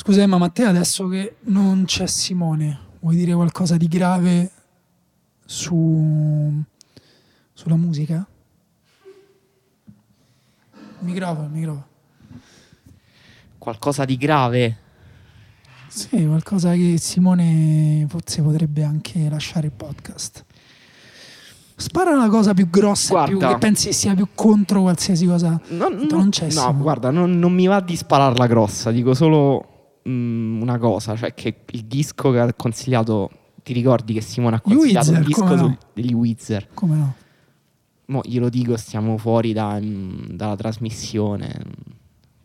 Scusa Emma, ma te adesso che non c'è Simone, vuoi dire qualcosa di grave su... sulla musica? Microfono, microfono. Qualcosa di grave? Sì, qualcosa che Simone forse potrebbe anche lasciare il podcast. Spara la cosa più grossa, Guarda. più, che pensi sia più contro qualsiasi cosa. No, non c'è no, Simone. guarda, non, non mi va di spararla grossa, dico solo mm, una cosa, cioè che il disco che ha consigliato, ti ricordi che Simone ha Gli consigliato Weezer, il disco no? sul- degli Wizard? Come no? Mo glielo dico, stiamo fuori da- mm, dalla trasmissione.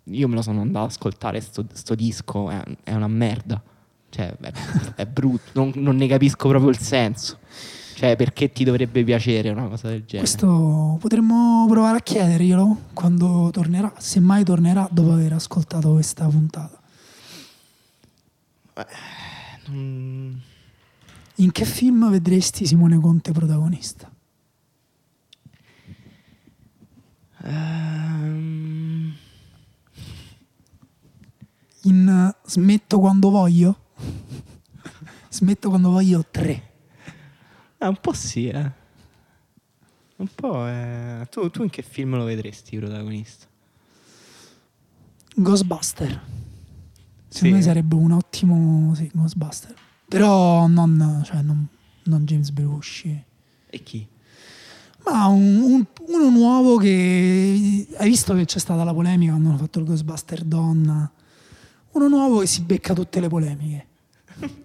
Io me lo sono andato ad ascoltare, sto, sto disco è, è una merda. Cioè, è, è brutto, non, non ne capisco proprio il senso. Cioè, perché ti dovrebbe piacere una cosa del genere? Questo potremmo provare a chiederglielo quando tornerà, se mai tornerà dopo aver ascoltato questa puntata. Mm, In che film vedresti Simone Conte protagonista? ehm, In eh, Smetto quando voglio? Smetto quando voglio 3. eh, un po' sì, eh. Un po', eh. Tu, tu in che film lo vedresti protagonista? Ghostbuster. Secondo me sarebbe un ottimo sì, Ghostbuster. Però non, cioè, non, non James Belushi. E chi? Ma un- un- uno nuovo che hai visto che c'è stata la polemica quando hanno fatto il Ghostbuster donna. Uno nuovo che si becca tutte le polemiche.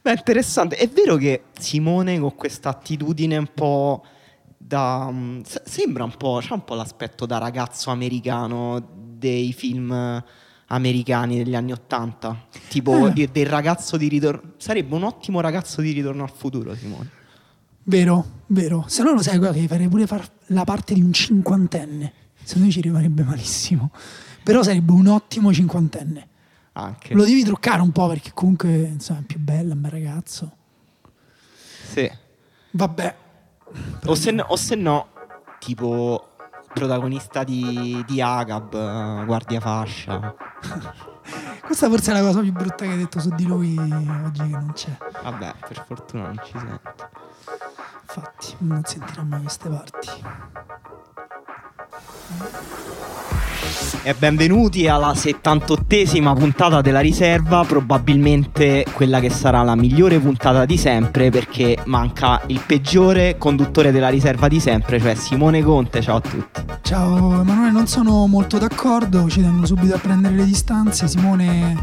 Beh, interessante. È vero che Simone con questa attitudine un po' da... mm, se- sembra un po'... c'ha un po' l'aspetto da ragazzo americano dei film americani degli anni Ottanta. Tipo Eh. del ragazzo di ritorno... Sarebbe un ottimo ragazzo di ritorno al futuro, Simone. Vero, vero. Se no lo sai guarda, che farei pure far la parte di un cinquantenne. Secondo me ci rimarrebbe malissimo. Però sarebbe un ottimo cinquantenne. Anche. Lo devi truccare un po' perché comunque insomma, è più bello, è un bel ragazzo. Sì. Vabbè. O se, no, o se no, tipo protagonista di, di Agab, eh, guardia fascia. Questa forse è la cosa più brutta che hai detto su di lui oggi che non c'è. Vabbè, per fortuna non ci sento. Infatti, non sentirà mai queste parti. E benvenuti alla 78esima puntata della riserva, probabilmente quella che sarà la migliore puntata di sempre perché manca il peggiore conduttore della riserva di sempre, cioè Simone Conte. Ciao a tutti. Ciao Emanuele, non sono molto d'accordo, ci tengo subito a prendere le distanze. Simone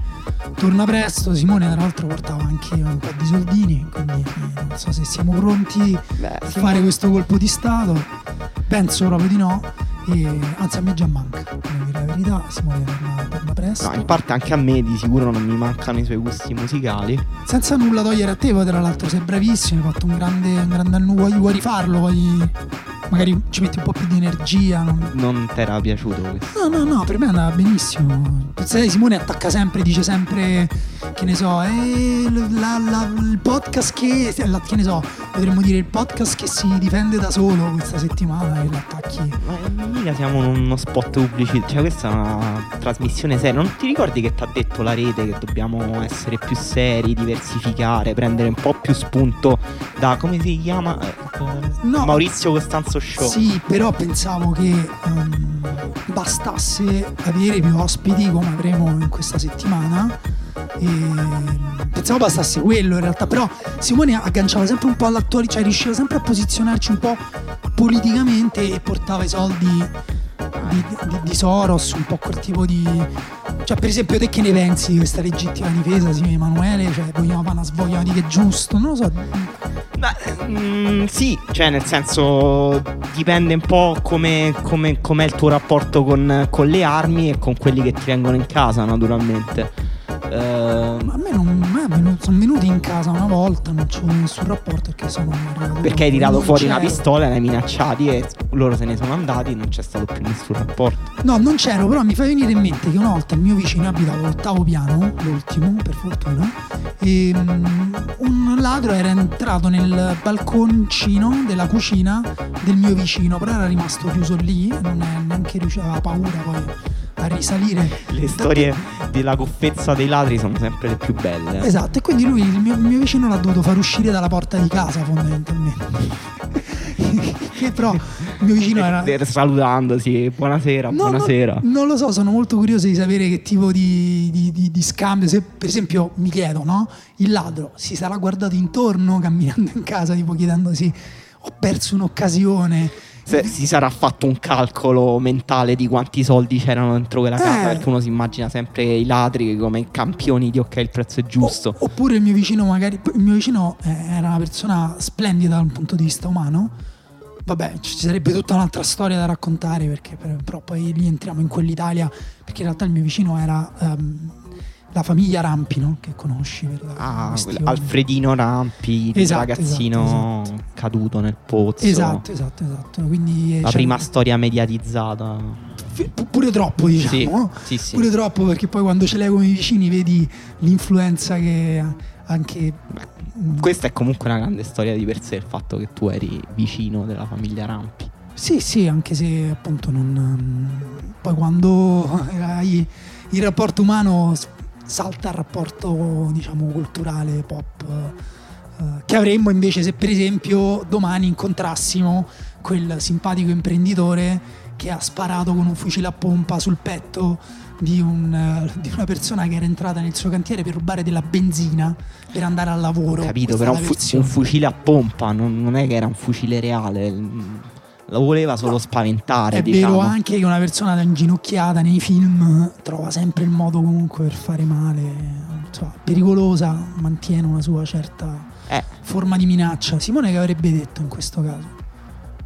torna presto, Simone tra l'altro portava anche un po' di soldini, quindi eh, non so se siamo pronti Beh, a fare questo colpo di Stato. Penso proprio di no. E, anzi a me già manca, devo dire la verità, Simone torna, torna presto. No, in parte anche a me di sicuro non mi mancano i suoi gusti musicali. Senza nulla togliere a te, poi tra l'altro sei bravissimo, hai fatto un grande, un grande anno, vuoi, rifarlo, vuoi magari ci metti un po' più di energia. non- Non ti era piaciuto questo? No, no, no, per me andava benissimo. Sai, Simone attacca sempre, dice sempre, che ne so, eh, la- la- il podcast che, che ne so, potremmo dire il podcast che si difende da solo questa settimana e l'attacchi. Ma mica siamo in uno spot pubblicitario, cioè questa è una trasmissione seria. Non ti ricordi che ti ha detto la rete che dobbiamo essere più seri, diversificare, prendere un po' più spunto da come si chiama? Eh, No. Maurizio Costanzo Show. Sì, però pensavo che ehm, bastasse avere più ospiti come avremo in questa settimana. E pensavo bastasse quello in realtà, però Simone agganciava sempre un po' all'attualità, cioè riusciva sempre a posizionarci un po' politicamente e portava i soldi di, di- di Soros, un po' quel tipo di. Cioè, per esempio, te che ne pensi di questa legittima difesa, sì, Emanuele? Cioè, vogliamo fare una svoglia di che è giusto? Non lo so. Beh, mm, sì, cioè nel senso dipende un po' come, come, com'è il tuo rapporto con, con le armi e con quelli che ti vengono in casa, naturalmente. Eh, Ma a me non venuti- sono venuti in casa una volta, non c'ho nessun rapporto perché sono arrivato. perché hai tirato non fuori una c'ero. pistola, l'hai minacciati e loro se ne sono andati, non c'è stato più nessun rapporto. No, non c'ero, però mi fa venire in mente che una volta il mio vicino abitava all'ottavo piano, l'ultimo per fortuna, e mm, un ladro era entrato nel balconcino della cucina del mio vicino, però era rimasto chiuso lì, non è neanche riusciva, aveva paura poi a risalire. Le storie della goffezza dei ladri sono sempre le più belle. eh. Esatto, e quindi lui, il mio, il mio vicino, l'ha dovuto far uscire dalla porta di casa fondamentalmente. che però il mio vicino era... Eh, Salutandosi, buonasera, No, buonasera. no, non lo so, sono molto curioso di sapere che tipo di, di- di- di scambio. Se per esempio mi chiedo, no? Il ladro si sarà guardato intorno camminando in casa, tipo chiedendosi: Ho perso un'occasione. Se- si sarà fatto un calcolo mentale di quanti soldi c'erano dentro quella casa, Eh. perché uno si immagina sempre i ladri come campioni di ok, il prezzo è giusto. O- oppure il mio vicino, magari. Il mio vicino eh, era una persona splendida dal punto di vista umano. Vabbè, ci sarebbe tutta un'altra storia da raccontare, perché per- però poi lì entriamo in quell'Italia. Perché in realtà il mio vicino era ehm, la famiglia Rampi, no? Che conosci Ah, Alfredino Rampi, il Esatto, ragazzino esatto, caduto nel pozzo. Esatto, esatto, esatto. Quindi La c'è- prima storia mediatizzata. f- pure troppo, diciamo. Sì, sì, sì. Pure troppo perché poi quando ce l'hai come vicini vedi l'influenza che anche mm, Questa è comunque una grande storia di per sé, il fatto che tu eri vicino della famiglia Rampi. Sì, sì, anche se appunto non mm, poi quando hai il rapporto umano salta il rapporto, diciamo, culturale pop eh, che avremmo invece se per esempio domani incontrassimo quel simpatico imprenditore che ha sparato con un fucile a pompa sul petto di, un, eh, di una persona che era entrata nel suo cantiere per rubare della benzina per andare al lavoro. Capito? Questa Però un, fu- un fucile a pompa, non, non è che era un fucile reale. Lo voleva solo No, spaventare, È diciamo. vero anche che una persona da inginocchiata nei film trova sempre il modo comunque per fare male, insomma, pericolosa, mantiene una sua certa Eh, forma di minaccia. Simone che avrebbe detto in questo caso?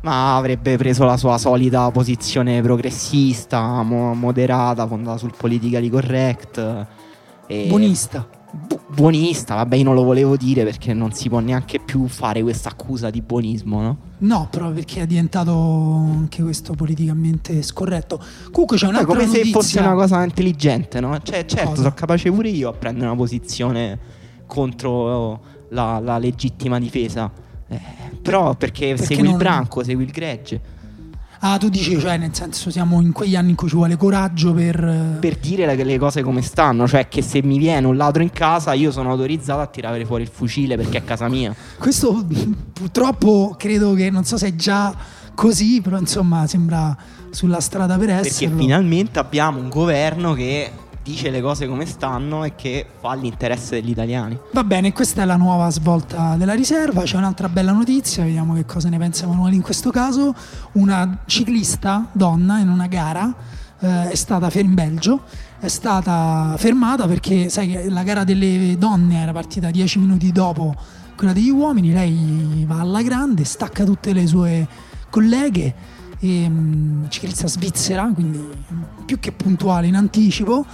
ma avrebbe preso la sua solita posizione progressista, mo- moderata, fondata sul politically correct. E Buonista. bu- buonista, vabbè, io non lo volevo dire perché non si può neanche più fare questa accusa di buonismo, no? No, proprio perché è diventato anche questo politicamente scorretto. Comunque c'è È un'altra come notizia. se fosse una cosa intelligente, no? Cioè, certo, Cosa? sono capace pure io a prendere una posizione contro la, la legittima difesa. Eh, però perché, Perché segui non- il branco, segui il gregge. Ah, tu dici, cioè, nel senso siamo in quegli anni in cui ci vuole coraggio per... Per dire le, le cose come stanno, cioè che se mi viene un ladro in casa io sono autorizzato a tirare fuori il fucile perché è casa mia. Questo purtroppo credo che non so se è già così, però insomma sembra sulla strada per Perché esserlo. finalmente abbiamo un governo che dice le cose come stanno e che fa l'interesse degli italiani. Va bene, questa è la nuova svolta della riserva. C'è un'altra bella notizia, vediamo che cosa ne pensa Emanuele in questo caso. Una ciclista donna in una gara eh, è stata fermata in Belgio, è stata fermata perché sai che la gara delle donne era partita 10 minuti dopo quella degli uomini, lei va alla grande, stacca tutte le sue colleghe, e, mm, ciclista svizzera, quindi più che puntuale in anticipo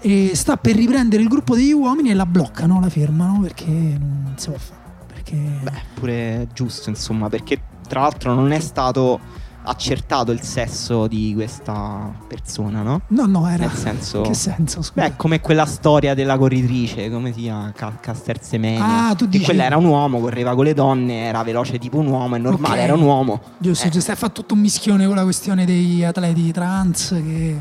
e sta per riprendere il gruppo degli uomini e la bloccano, la fermano perché non si può fare. Perché Beh, pure giusto, insomma, perché tra l'altro non è stato accertato il sesso di questa persona, no? no, no, era Nel senso... che senso? Scusa. Beh, come quella storia della corritrice, come si chiama? Ca- Caster Semenya. Ah, tu Che dici- quella era un uomo, correva con le donne, era veloce tipo un uomo, è normale, Ok. era un uomo. Giusto, Eh. giusto, hai fatto tutto un mischione con la questione dei atleti trans che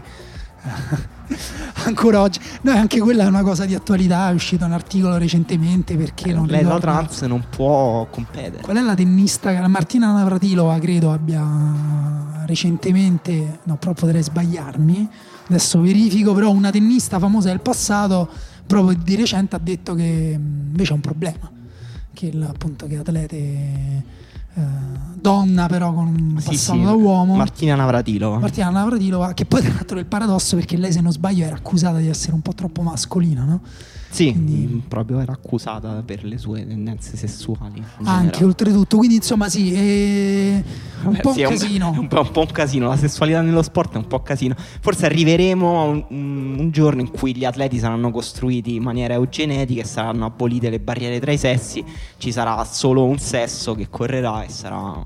ancora oggi no, anche quella è una cosa di attualità, è uscito un articolo recentemente perché non Lei la trans non può competere. Qual è la tennista? La Martina Navratilova credo abbia recentemente, no, però potrei sbagliarmi, adesso verifico, però una tennista famosa del passato proprio di recente ha detto che mh, invece è un problema, che il- appunto che atlete eh, donna però con un Sì, passato sì, da uomo. Martina Navratilova. Martina Navratilova, che poi tra l'altro è il paradosso perché lei se non sbaglio era accusata di essere un po' troppo mascolina, no? Sì, quindi- proprio era accusata per le sue tendenze sessuali. Anche generale. oltretutto, quindi insomma sì, è un Vabbè, po' sì, un casino. È un, po', un po' un casino. La sessualità nello sport è un po' casino. Forse arriveremo a un, un giorno in cui gli atleti saranno costruiti in maniera eugenetica e saranno abolite le barriere tra i sessi. Ci sarà solo un sesso che correrà e sarà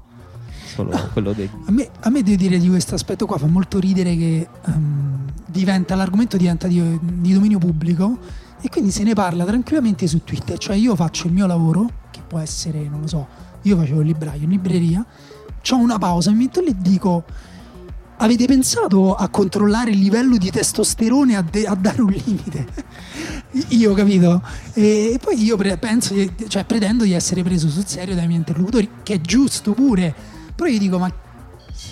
solo quello del. A me, a me devo dire di questo aspetto qua fa molto ridere che ehm, diventa, l'argomento diventa di, di dominio pubblico e quindi se ne parla tranquillamente su Twitter. Cioè io faccio il mio lavoro, che può essere, non lo so, io facevo il libraio in libreria, ho una pausa, mi metto lì e dico avete pensato a controllare il livello di testosterone a, de- a dare un limite? io capito? E poi io pre- penso, cioè pretendo di essere preso sul serio dai miei interlocutori, che è giusto pure. Però io dico, ma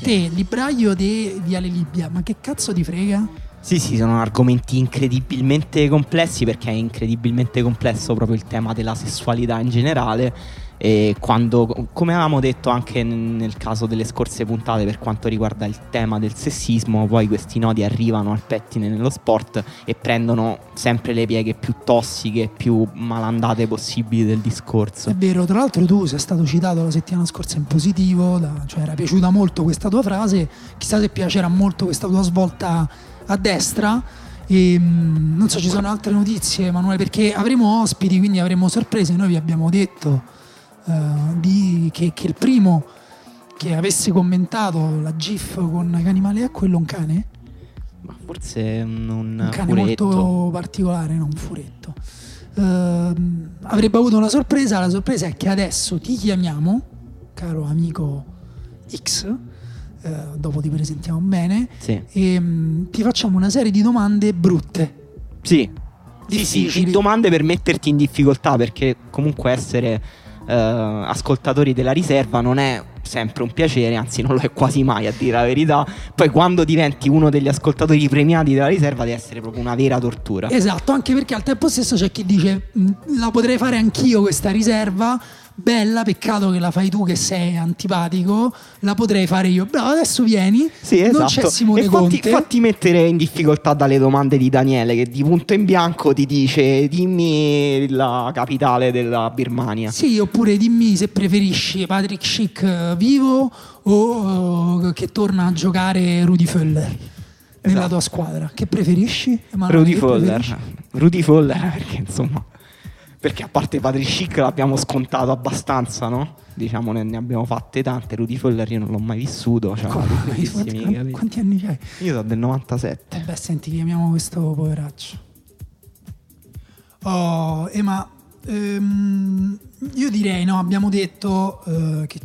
te, libraio di Viale Libia, ma che cazzo ti frega? Sì, sì, sono argomenti incredibilmente complessi perché è incredibilmente complesso proprio il tema della sessualità in generale e quando, come avevamo detto anche nel caso delle scorse puntate per quanto riguarda il tema del sessismo, poi questi nodi arrivano al pettine nello sport e prendono sempre le pieghe più tossiche, più malandate possibili del discorso. È vero, tra l'altro tu sei stato citato la settimana scorsa in positivo, da, cioè era piaciuta molto questa tua frase, chissà se piacerà molto questa tua svolta a destra. E, mm, non so, ci sono altre notizie, Emanuele, perché avremo ospiti, quindi avremo sorprese. Noi vi abbiamo detto uh, di, che, che, il primo che avesse commentato la GIF con Canimale è quello un cane? Ma forse un, un cane furetto. molto particolare, non un furetto. Uh, avrebbe avuto una sorpresa, la sorpresa è che adesso ti chiamiamo, caro amico X, uh, dopo ti presentiamo bene, sì. e um, ti facciamo una serie di domande brutte. Sì. Sì, sì, domande per metterti in difficoltà perché comunque essere eh, ascoltatori della riserva non è sempre un piacere, anzi non lo è quasi mai a dire la verità. Poi quando diventi uno degli ascoltatori premiati della riserva deve essere proprio una vera tortura. Esatto, anche perché al tempo stesso c'è chi dice la potrei fare anch'io questa riserva, bella, peccato che la fai tu che sei antipatico, la potrei fare io. Bravo, adesso vieni. Sì, esatto. Non c'è Simone e Conte. Fatti, fatti mettere in difficoltà dalle domande di Daniele che di punto in bianco ti dice dimmi la capitale della Birmania. Sì, oppure dimmi se preferisci Patrick Schick eh, vivo o uh, che torna a giocare Rudy Föller. Nella esatto. tua squadra, che preferisci? Emanuele, Rudy Foller. Rudy Foller, perché insomma perché a parte Patrick Schick l'abbiamo scontato abbastanza, no? Diciamo ne, ne abbiamo fatte tante. Rudy Foller io non l'ho mai vissuto. Cioè, quanti, quanti, quanti, anni hai? Io sono del 97. Eh beh, senti, chiamiamo questo poveraccio. Oh, Ema, ehm, io direi, no, abbiamo detto eh, che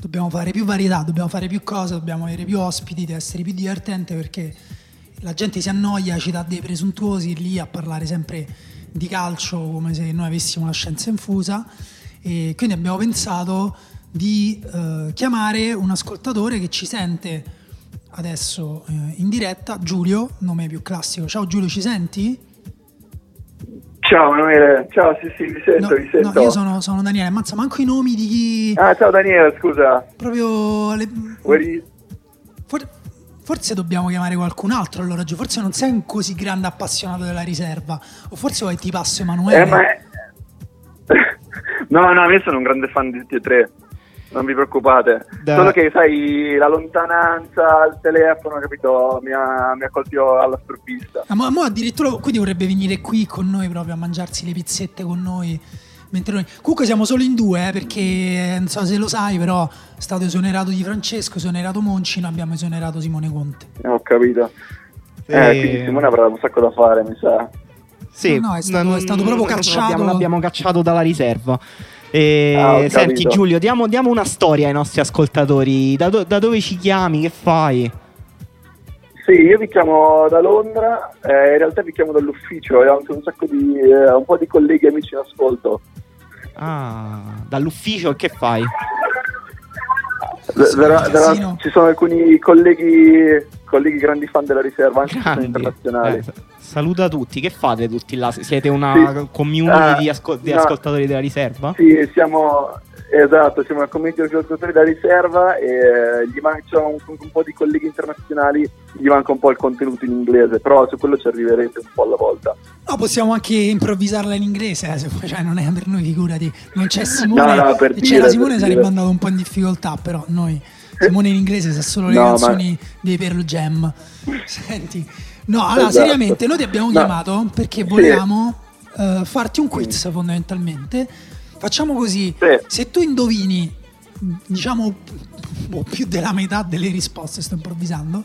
dobbiamo fare più varietà, dobbiamo fare più cose, dobbiamo avere più ospiti, deve essere più divertente perché la gente si annoia, ci dà dei presuntuosi lì a parlare sempre di calcio come se noi avessimo la scienza infusa e quindi abbiamo pensato di eh, chiamare un ascoltatore che ci sente adesso eh, in diretta, Giulio, nome più classico. Ciao Giulio, ci senti? Ciao Emanuele, ciao, sì sì, vi sento, no, vi sento. No, io sono, sono, Daniele, ammazza manco i nomi di chi... Ah, ciao Daniele, scusa. Proprio... Le... Vuoi... For... Forse dobbiamo chiamare qualcun altro allora, forse non sei un così grande appassionato della riserva, o forse vuoi ti passo Emanuele? Eh, ma è... no, no, io sono un grande fan di tutti e tre, non vi preoccupate. Da... Solo che, sai, la lontananza al telefono, capito, mi ha, mi ha colpito alla sprovvista. Ah, ma, ma addirittura, quindi vorrebbe venire qui con noi proprio a mangiarsi le pizzette con noi Mentre noi... Comunque siamo solo in due, eh, perché eh, non so se lo sai, però è stato esonerato di Francesco, esonerato Monci, noi abbiamo esonerato Simone Conte. Eh, ho capito. Eh, e... quindi Simone avrà un sacco da fare, mi sa. Sì, no, no, è, stato, è stato proprio cacciato. L'abbiamo, l'abbiamo cacciato dalla riserva. E, ah, senti Giulio, diamo, diamo, una storia ai nostri ascoltatori. Da, do, da, dove ci chiami? Che fai? Sì, io vi chiamo da Londra, eh, in realtà vi chiamo dall'ufficio e ho anche un sacco di eh, un po' di colleghi e amici in ascolto. Ah, dall'ufficio che fai? Vera, vera, ci sono alcuni colleghi, colleghi grandi fan della riserva, anche grandi. internazionali. Eh, saluta tutti, che fate tutti là? Siete una sì. community uh, di, ascol- di no. ascoltatori della riserva? Sì, siamo, Esatto, siamo una community di giocatori da riserva e eh, gli manca un, un, po' di colleghi internazionali, gli manca un po' il contenuto in inglese, però su quello ci arriverete un po' alla volta. No, possiamo anche improvvisarla in inglese, eh, se, cioè non è per noi, figurati, non c'è Simone, no, no, dire, c'era Simone sarebbe dire. andato un po' in difficoltà, però noi, Simone in inglese sa solo le no, canzoni ma... dei Pearl Jam. Senti, no, allora esatto. seriamente, noi ti abbiamo chiamato perché volevamo sì. uh, farti un quiz fondamentalmente Facciamo così, sì. se tu indovini, diciamo, boh, più della metà delle risposte, sto improvvisando,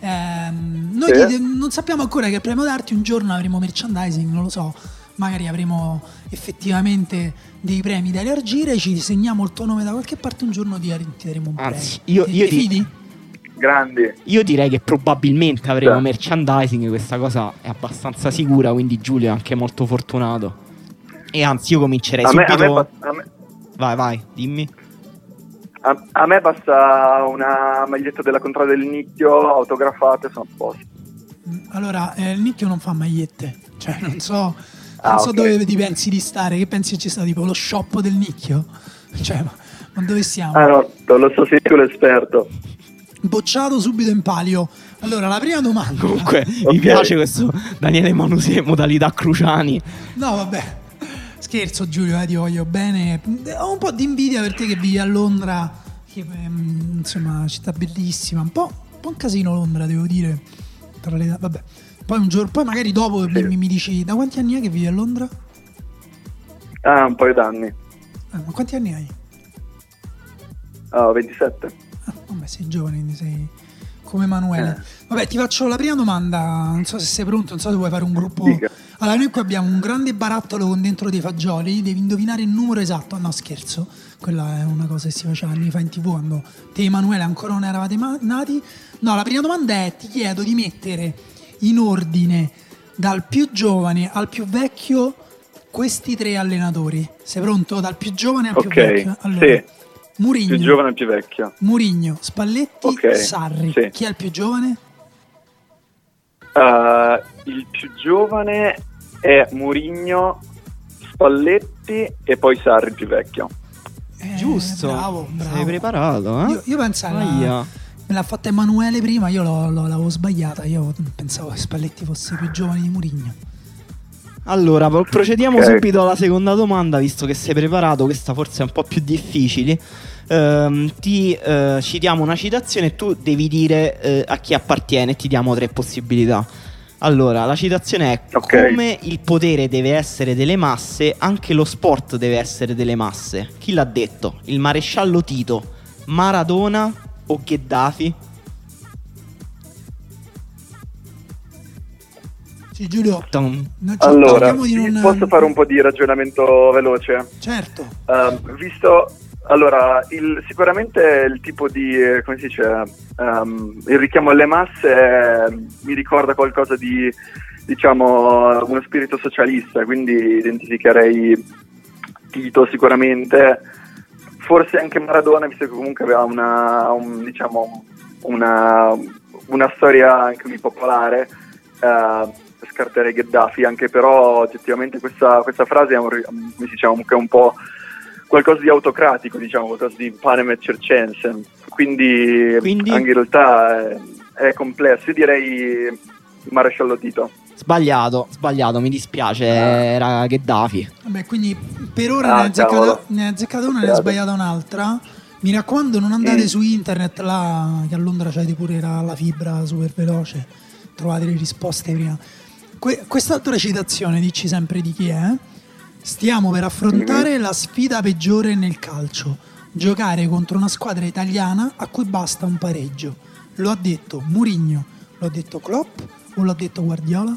ehm, noi sì. ti, non sappiamo ancora che premio darti, un giorno avremo merchandising, non lo so, magari avremo effettivamente dei premi da elargire, ci segniamo il tuo nome da qualche parte, un giorno ti, ti daremo un Anzi, premio. io, io ti, fidi? grandi. Io direi che probabilmente avremo Sì. merchandising, questa cosa è abbastanza sicura, quindi Giulio è anche molto fortunato. E anzi, io comincerei A me, a, subito. me, a me- Vai, vai, dimmi. a- a me basta una maglietta della contrada del nicchio autografata e sono a posto. Allora, eh, il nicchio non fa magliette. Cioè, non so, non Ah, so ok. dove ti pensi di stare. Che pensi che ci sta tipo lo shop del nicchio? Cioè, ma, ma dove siamo? Ah no, non lo so, sei tu l'esperto. Bocciato subito in palio. Allora, la prima domanda. Comunque, Ok. mi piace questo Daniele Manusi modalità Cruciani. No, vabbè. Scherzo, Giulio, eh, ti voglio bene. Ho un po' di invidia per te che vivi a Londra, che ehm, insomma, una città bellissima. Un po', un po' un casino Londra, devo dire. Tra le- vabbè. Poi un giorno, poi magari dopo mi, mi dici da quanti anni è che vivi a Londra? Ah, un paio d'anni. Eh, ma quanti anni hai? Ah, 27. Ah, vabbè, sei giovane, quindi sei come Emanuele. Eh. Vabbè, ti faccio la prima domanda. Non so se sei pronto, non so se vuoi fare un gruppo. Dica. Allora, noi qua abbiamo un grande barattolo con dentro dei fagioli. Devi indovinare il numero esatto. No, scherzo. Quella è una cosa che si faceva anni fa in tv quando te e Emanuele ancora non eravate nati. No, la prima domanda è: ti chiedo di mettere in ordine dal più giovane al più vecchio questi tre allenatori. Sei pronto? Dal più giovane al più Ok, vecchio. Allora, sì. Murigno. Più giovane e più vecchio. Murigno, Spalletti, Ok, Sarri. sì. Chi è il più giovane? Ah, il più giovane è Murigno, Spalletti e poi Sarri il più vecchio. Eh, Giusto. Bravo, bravo. Sei preparato, eh? Io, io penso alla- me l'ha fatta Emanuele prima, io l'ho- l'ho- l'avevo sbagliata. Io pensavo che Spalletti fosse più giovane di Murigno. Allora, pro- procediamo Ok. subito alla seconda domanda, visto che sei preparato, questa forse è un po' più difficile. Ehm, ti eh, ci diamo una citazione e tu devi dire eh, a chi appartiene, ti diamo tre possibilità. Allora, la citazione è Ok. come il potere deve essere delle masse, anche lo sport deve essere delle masse. Chi l'ha detto? Il maresciallo Tito, Maradona o Gheddafi? Sì, Giulio, Allora, non... posso fare un po' di ragionamento veloce? Certo. Ehm, visto, allora, il- sicuramente il tipo di, eh, come si dice, ehm, il richiamo alle masse eh, mi ricorda qualcosa di, diciamo, uno spirito socialista, quindi identificherei Tito sicuramente, forse anche Maradona, visto che comunque aveva una, un- diciamo, una, una storia anche lui popolare. eh, scarterei Gheddafi, anche però oggettivamente questa, questa frase è un, un- che è un po' qualcosa di autocratico, diciamo, qualcosa di panem et circense. Quindi, Quindi? anche in realtà è, è complesso. Io direi maresciallo Tito. Sbagliato, sbagliato, mi dispiace, Ah. era Gheddafi. Vabbè, quindi per ora Ah, ne, hai azzeccata, ne hai azzeccata una e ne Peccato. sbagliata un'altra. Mi raccomando, non andate Mm. su internet là, che a Londra c'è pure la, la fibra super veloce. Trovate le risposte prima. Que- quest'altra citazione, dici sempre di chi è. Stiamo per affrontare Mhm. la sfida peggiore nel calcio. Giocare contro una squadra italiana a cui basta un pareggio. Lo ha detto Mourinho, lo ha detto Klopp o l'ha detto Guardiola?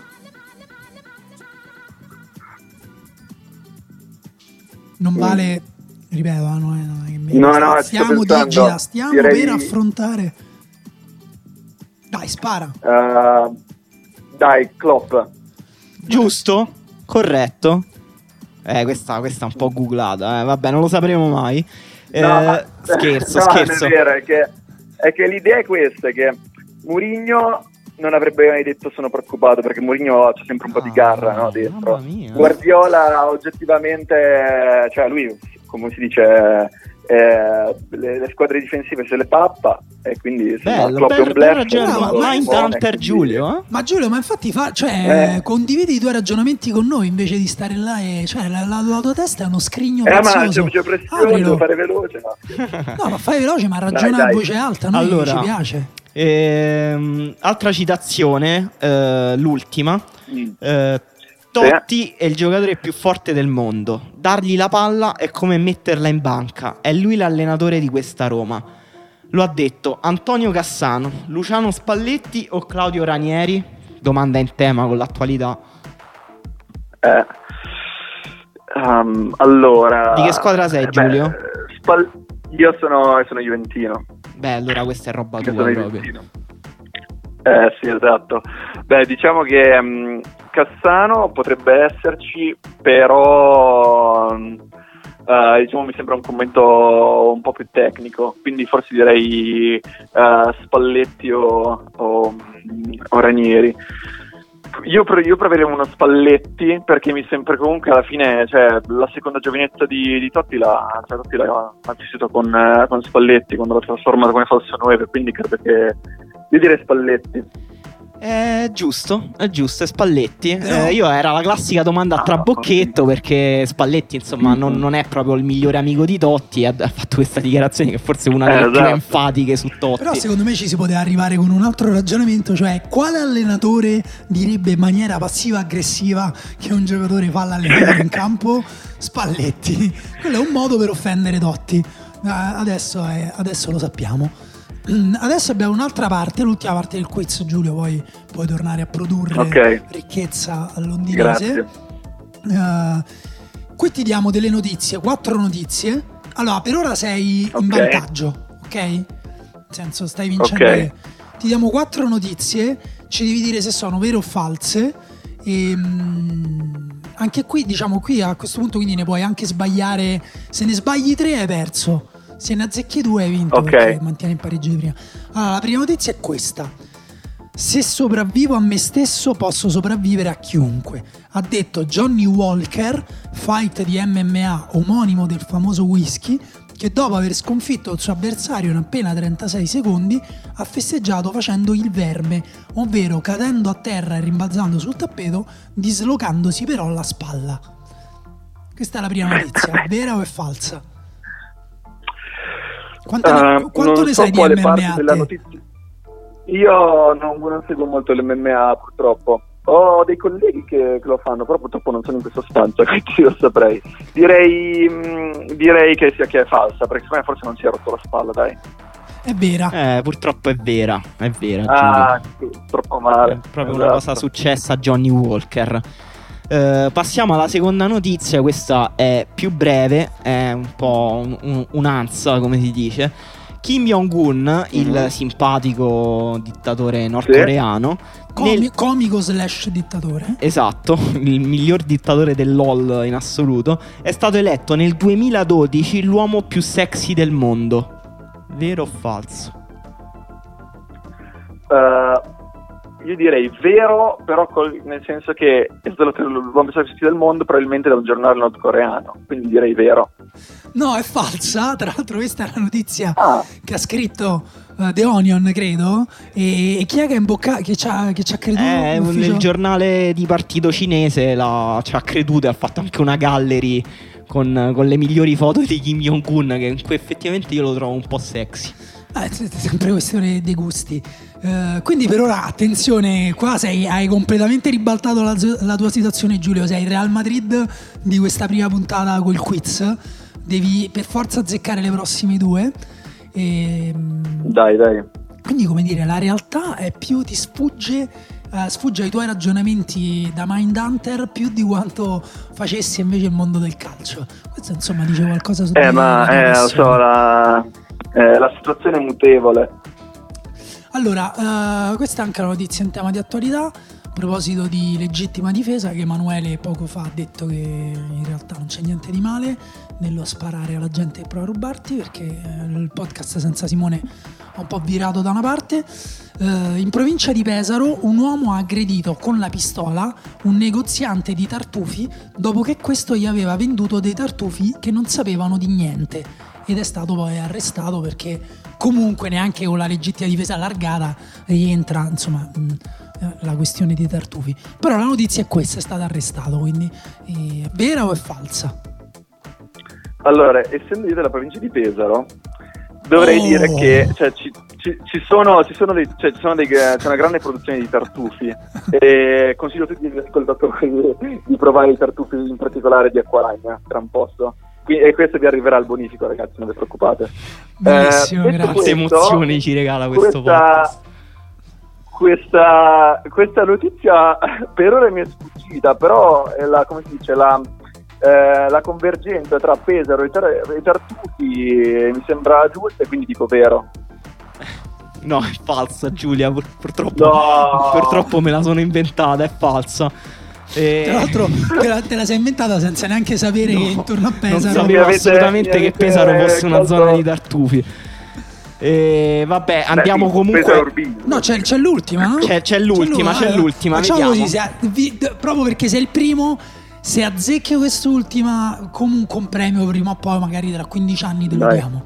Non Mm. vale, ripeto, eh, no, eh, non è che mi- No, no, sto stiamo pensando, digita, stiamo direi- per affrontare. Dai, spara. Eh, dai, Klopp. Giusto? Corretto. Eh, questa, questa è un po' googlata, eh. vabbè, non lo sapremo mai. Eh, No, scherzo, no, scherzo. È vero, è che, è che l'idea è questa, che Mourinho non avrebbe mai detto sono preoccupato perché Mourinho c'è sempre un po' di garra no, Ah, dentro. Guardiola oggettivamente, cioè lui, come si dice, eh, le, le squadre difensive se le pappa e quindi Bello, bello, un bello ragionamento. Mind buono, Hunter quindi- Giulio, eh? Ma Giulio, ma infatti fa, cioè, Eh. condividi i tuoi ragionamenti con noi invece di stare là e cioè la, la- la tua testa è uno scrigno Eh, ma prezioso. c'è, c'è devo fare veloce. No. No, ma fai veloce, ma ragiona Dai, a voce alta, noi Allora. ci piace. Ehm, altra citazione, eh, l'ultima. Mm. Totti è il giocatore più forte del mondo. Dargli la palla è come metterla in banca. È lui l'allenatore di questa Roma. Lo ha detto Antonio Cassano, Luciano Spalletti o Claudio Ranieri? Domanda in tema con l'attualità. Eh, um, allora, Di che squadra sei, eh, Giulio? beh, Spal- io sono, sono Juventino. Beh, allora questa è roba Che tua proprio. destino. Eh sì, esatto. Beh, diciamo che mh, Cassano potrebbe esserci, però mh, eh, diciamo mi sembra un commento un po' più tecnico, quindi forse direi eh, Spalletti o, o, mh, o Ranieri. Io, pre- io preferirei uno Spalletti perché mi sembra comunque alla fine, cioè, la seconda giovinezza di, di Totti l'ha, cioè, Totti l'ha, l'ha vissuto con, eh, con Spalletti quando l'ha trasformato come falso 9, quindi credo che io direi Spalletti. È giusto, è giusto, è Spalletti. Però- Eh, io era la classica domanda a Ah, trabocchetto perché Spalletti, insomma, non, Mhm. non è proprio il migliore amico di Totti. e Ha, ha fatto questa dichiarazione che forse è una Eh, delle più esatto. enfatiche su Totti. Però secondo me ci si poteva arrivare con un altro ragionamento, cioè quale allenatore direbbe in maniera passiva-aggressiva che un giocatore fa l'allenatore in campo? Spalletti. Quello è un modo per offendere Totti. Eh, Adesso, è- adesso lo sappiamo. Mm, Adesso abbiamo un'altra parte, l'ultima parte del quiz, Giulio, poi puoi tornare a produrre Ok. ricchezza londinese. Grazie. Eh, qui ti diamo delle notizie, quattro notizie. Allora, per ora sei in Ok. vantaggio, ok? Nel senso, stai vincendo. Ok. te. Ti diamo quattro notizie, ci devi dire se sono vere o false. E, mm, anche qui, diciamo, qui a questo punto quindi ne puoi anche sbagliare. Se ne sbagli tre hai perso. Se ne azzecchi due hai vinto Ok. mantieni il pareggio di prima. Allora, la prima notizia è questa. Se sopravvivo a me stesso posso sopravvivere a chiunque. Ha detto Johnny Walker, fight di MMA omonimo del famoso whisky, che dopo aver sconfitto il suo avversario in appena 36 secondi ha festeggiato facendo il verme, ovvero cadendo a terra e rimbalzando sul tappeto, dislocandosi però la spalla. Questa è la prima notizia, vera o è falsa? Quanto ne, Eh, quanto non ne so sai di MMA. Io non, non seguo molto l'MMA purtroppo. Ho dei colleghi che, che lo fanno, però purtroppo non sono in questa stanza, quindi lo saprei. Direi, mm, direi che sia che è falsa, perché secondo me forse non si è rotto la spalla, dai. È vera. Eh, purtroppo è vera, è vera. Ah, sì, troppo male. È proprio una Esatto. cosa successa a Johnny Walker. Eh, passiamo alla seconda notizia, questa è più breve, è un po' un- un- un'ansa come si dice. Kim Jong-un, il Mhm. simpatico dittatore nordcoreano, Comi- nel- comico slash dittatore. esatto, il miglior dittatore del LOL in assoluto, è stato eletto nel 2012 l'uomo più sexy del mondo. Vero o falso? Eh, io direi vero, però col- nel senso che è stato l'uomo più sexy del mondo, probabilmente da un giornale nordcoreano, quindi direi vero. No, è falsa. Tra l'altro, questa è la notizia Ah, che ha scritto eh, The Onion, credo. E, e chi è che, è imbocca- che, ci ha, che ci ha creduto? Eh, il giornale di partito cinese la- ci ha creduto e ha fatto anche una gallery con, con le migliori foto di Kim Jong-un che in cui effettivamente io lo trovo un po' sexy. Eh, è sempre questione dei gusti. Eh, quindi per ora, attenzione, qua sei, hai completamente ribaltato la, la tua situazione, Giulio. Sei il Real Madrid di questa prima puntata col quiz. Devi per forza azzeccare le prossime due. E, dai, dai. Quindi, come dire, la realtà è più ti sfugge, eh, sfugge ai tuoi ragionamenti da Mindhunter più di quanto facessi invece il mondo del calcio. Questo, insomma, dice qualcosa su Eh, ma eh, so, la, eh, la situazione è mutevole. Allora, eh, questa è anche una notizia in tema di attualità. A proposito di legittima difesa, che Emanuele poco fa ha detto che in realtà non c'è niente di male nello sparare alla gente che prova a rubarti, perché eh, il podcast senza Simone ha un po' virato da una parte. Eh, in provincia di Pesaro, un uomo ha aggredito con la pistola un negoziante di tartufi dopo che questo gli aveva venduto dei tartufi che non sapevano di niente ed è stato poi arrestato perché comunque neanche con la legittima difesa allargata rientra insomma eh, la questione dei tartufi però la notizia è questa è stato arrestato quindi eh, è vera o è falsa? Allora, essendo io della provincia di Pesaro, dovrei Oh. dire che cioè, ci, ci- ci sono, ci sono dei, cioè, ci sono dei- c'è una grande produzione di tartufi e consiglio a tutti gli ascoltatori di, di provare i tartufi in particolare di Acqualagna tra un posto. E questo vi arriverà al bonifico, ragazzi, non vi preoccupate. Eh, detto grazie Quante questo, emozioni ci regala questo questa- podcast. Questa, questa notizia per ora mi è sfuggita, però è la, come si dice, la, eh, la convergenza tra Pesaro e, Tar- e Tartufi mi sembra giusta e quindi dico vero. No, è falsa, Giulia. Pur- purtroppo, No. purtroppo me la sono inventata, è falsa. E- Tra l'altro te la, te la sei inventata senza neanche sapere No, che intorno a non Pesaro sapevo Mi avete- assolutamente mi che Pesaro fosse una colto- zona di tartufi. E vabbè, andiamo Beh, comunque. No, c'è, c'è l'ultima, no? C'è- c'è l'ultima, c'è allora, l'ultima, Facciamo vediamo. così, se- vi- d- proprio perché sei il primo, se azzecchi quest'ultima, comunque un premio prima o poi, magari tra 15 anni te lo Dai. diamo.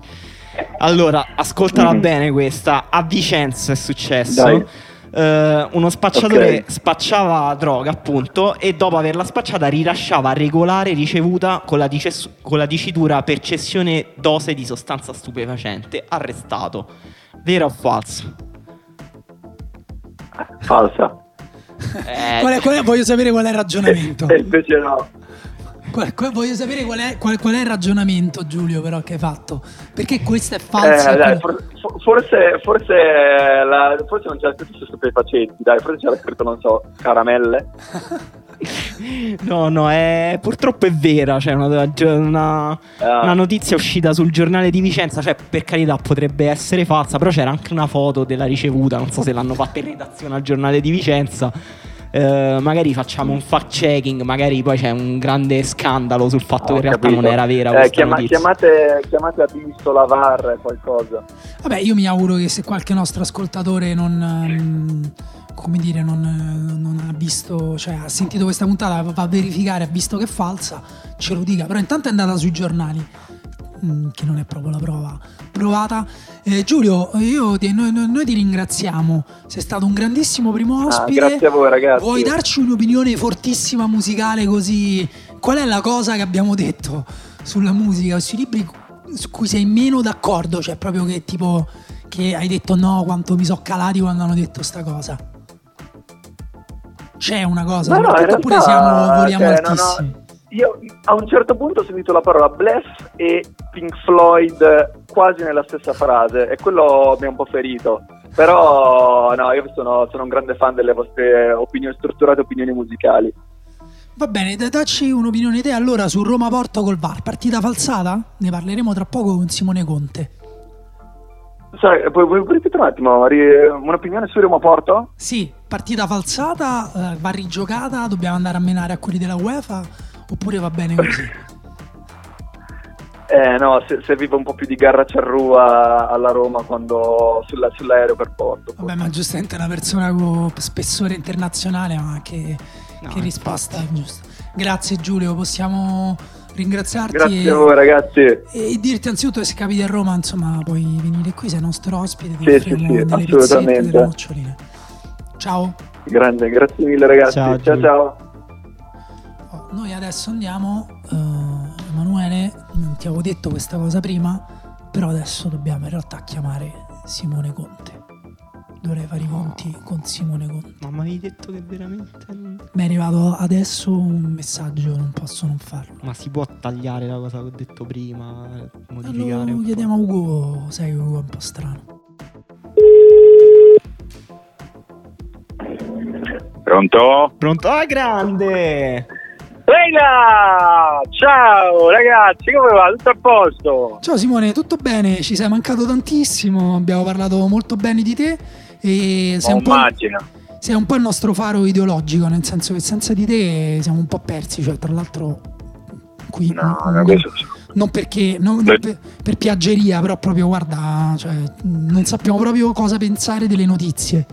Allora, ascoltala Mm. bene questa. A Vicenza è successo. Dai. Eh, uno spacciatore Ok. spacciava droga, appunto, e dopo averla spacciata rilasciava regolare ricevuta con la, dices- con la dicitura per cessione dose di sostanza stupefacente. Arrestato. Vero o falso? Falsa. Eh, Qual è- qual è- voglio sapere qual è il ragionamento. E invece no. Qual- qual- voglio sapere qual è, qual- qual è il ragionamento, Giulio, però, che hai fatto. Perché questa è falsa? Eh, dai, for- forse, forse, la- forse non c'era scritto su stupefacenti, dai, forse c'era scritto, non so, caramelle. No, no, è... purtroppo è vera. C'è una, una- Ah. una notizia uscita sul giornale di Vicenza. Cioè, per carità, potrebbe essere falsa. Però c'era anche una foto della ricevuta. Non so se l'hanno fatta in redazione al giornale di Vicenza. Eh, magari facciamo un fact checking. Magari poi c'è un grande scandalo sul fatto Ho che in realtà capito. non era vera. Eh, questa chiama- notizia. chiamate, chiamate a visto la VAR qualcosa. Vabbè, io mi auguro che se qualche nostro ascoltatore non. ehm, come dire, non, non ha visto, cioè ha sentito questa puntata, va a verificare, ha visto che è falsa, ce lo dica. Però intanto è andata sui giornali, mm, che non è proprio la prova provata. Eh, Giulio, io noi, noi- ti ringraziamo, sei stato un grandissimo primo Ah, ospite. grazie a voi ragazzi. Vuoi darci un'opinione fortissima musicale così? Qual è la cosa che abbiamo detto sulla musica, sui libri su cui sei meno d'accordo? Cioè proprio che tipo che hai detto no quanto mi so calati quando hanno detto sta cosa. C'è una cosa, No, no, realtà, siamo, voliamo cioè, no, no, altissimi. Io a un certo punto ho sentito la parola bless e Pink Floyd quasi nella stessa frase e quello mi ha un po' ferito. Però no, io sono, sono un grande fan delle vostre opinioni strutturate, opinioni musicali. Va bene, da- dacci un'opinione te allora su Roma Porto col VAR, partita falsata? Ne parleremo tra poco con Simone Conte. Sai, puoi, puoi ripetere un attimo, un'opinione su Roma Porto? Sì, partita falsata, eh, va rigiocata, dobbiamo andare a menare a quelli della UEFA oppure va bene così? Eh no, se- serviva un po' più di garra cerrua alla Roma quando sulla- sull'aereo per Porto. Vabbè, ma giustamente è una persona con spessore internazionale, ma che, No, che risposta è giusta. Grazie Giulio, possiamo ringraziarti Grazie e, a voi ragazzi. e dirti anzitutto che se capiti a Roma, insomma, puoi venire qui, sei nostro ospite, ti Sì, offriamo sì, sì, delle pizzette, assolutamente. delle noccioline. Ciao. Grande, grazie mille ragazzi. Ciao, ciao. Noi adesso andiamo, eh, Emanuele, non ti avevo detto questa cosa prima, però adesso dobbiamo in realtà chiamare Simone Conte. Dovrei fare i conti con Simone Conte. Ma mi avevi detto che veramente. Mi è arrivato adesso un messaggio, non posso non farlo. Ma si può tagliare la cosa che ho detto prima? Modificare? Po'? chiediamo a Ugo, sai che Ugo è un po' strano. Pronto? Pronto? Ah, grande! Leila! Ciao ragazzi, come va? Tutto a posto? Ciao Simone, tutto bene? Ci sei mancato tantissimo, abbiamo parlato molto bene di te e sei Oh, un, sei un po' il nostro faro ideologico, nel senso che senza di te siamo un po' persi, cioè tra l'altro qui No, non, no, questo... non perché non, non per, per piaggeria, però proprio guarda, cioè, non sappiamo proprio cosa pensare delle notizie.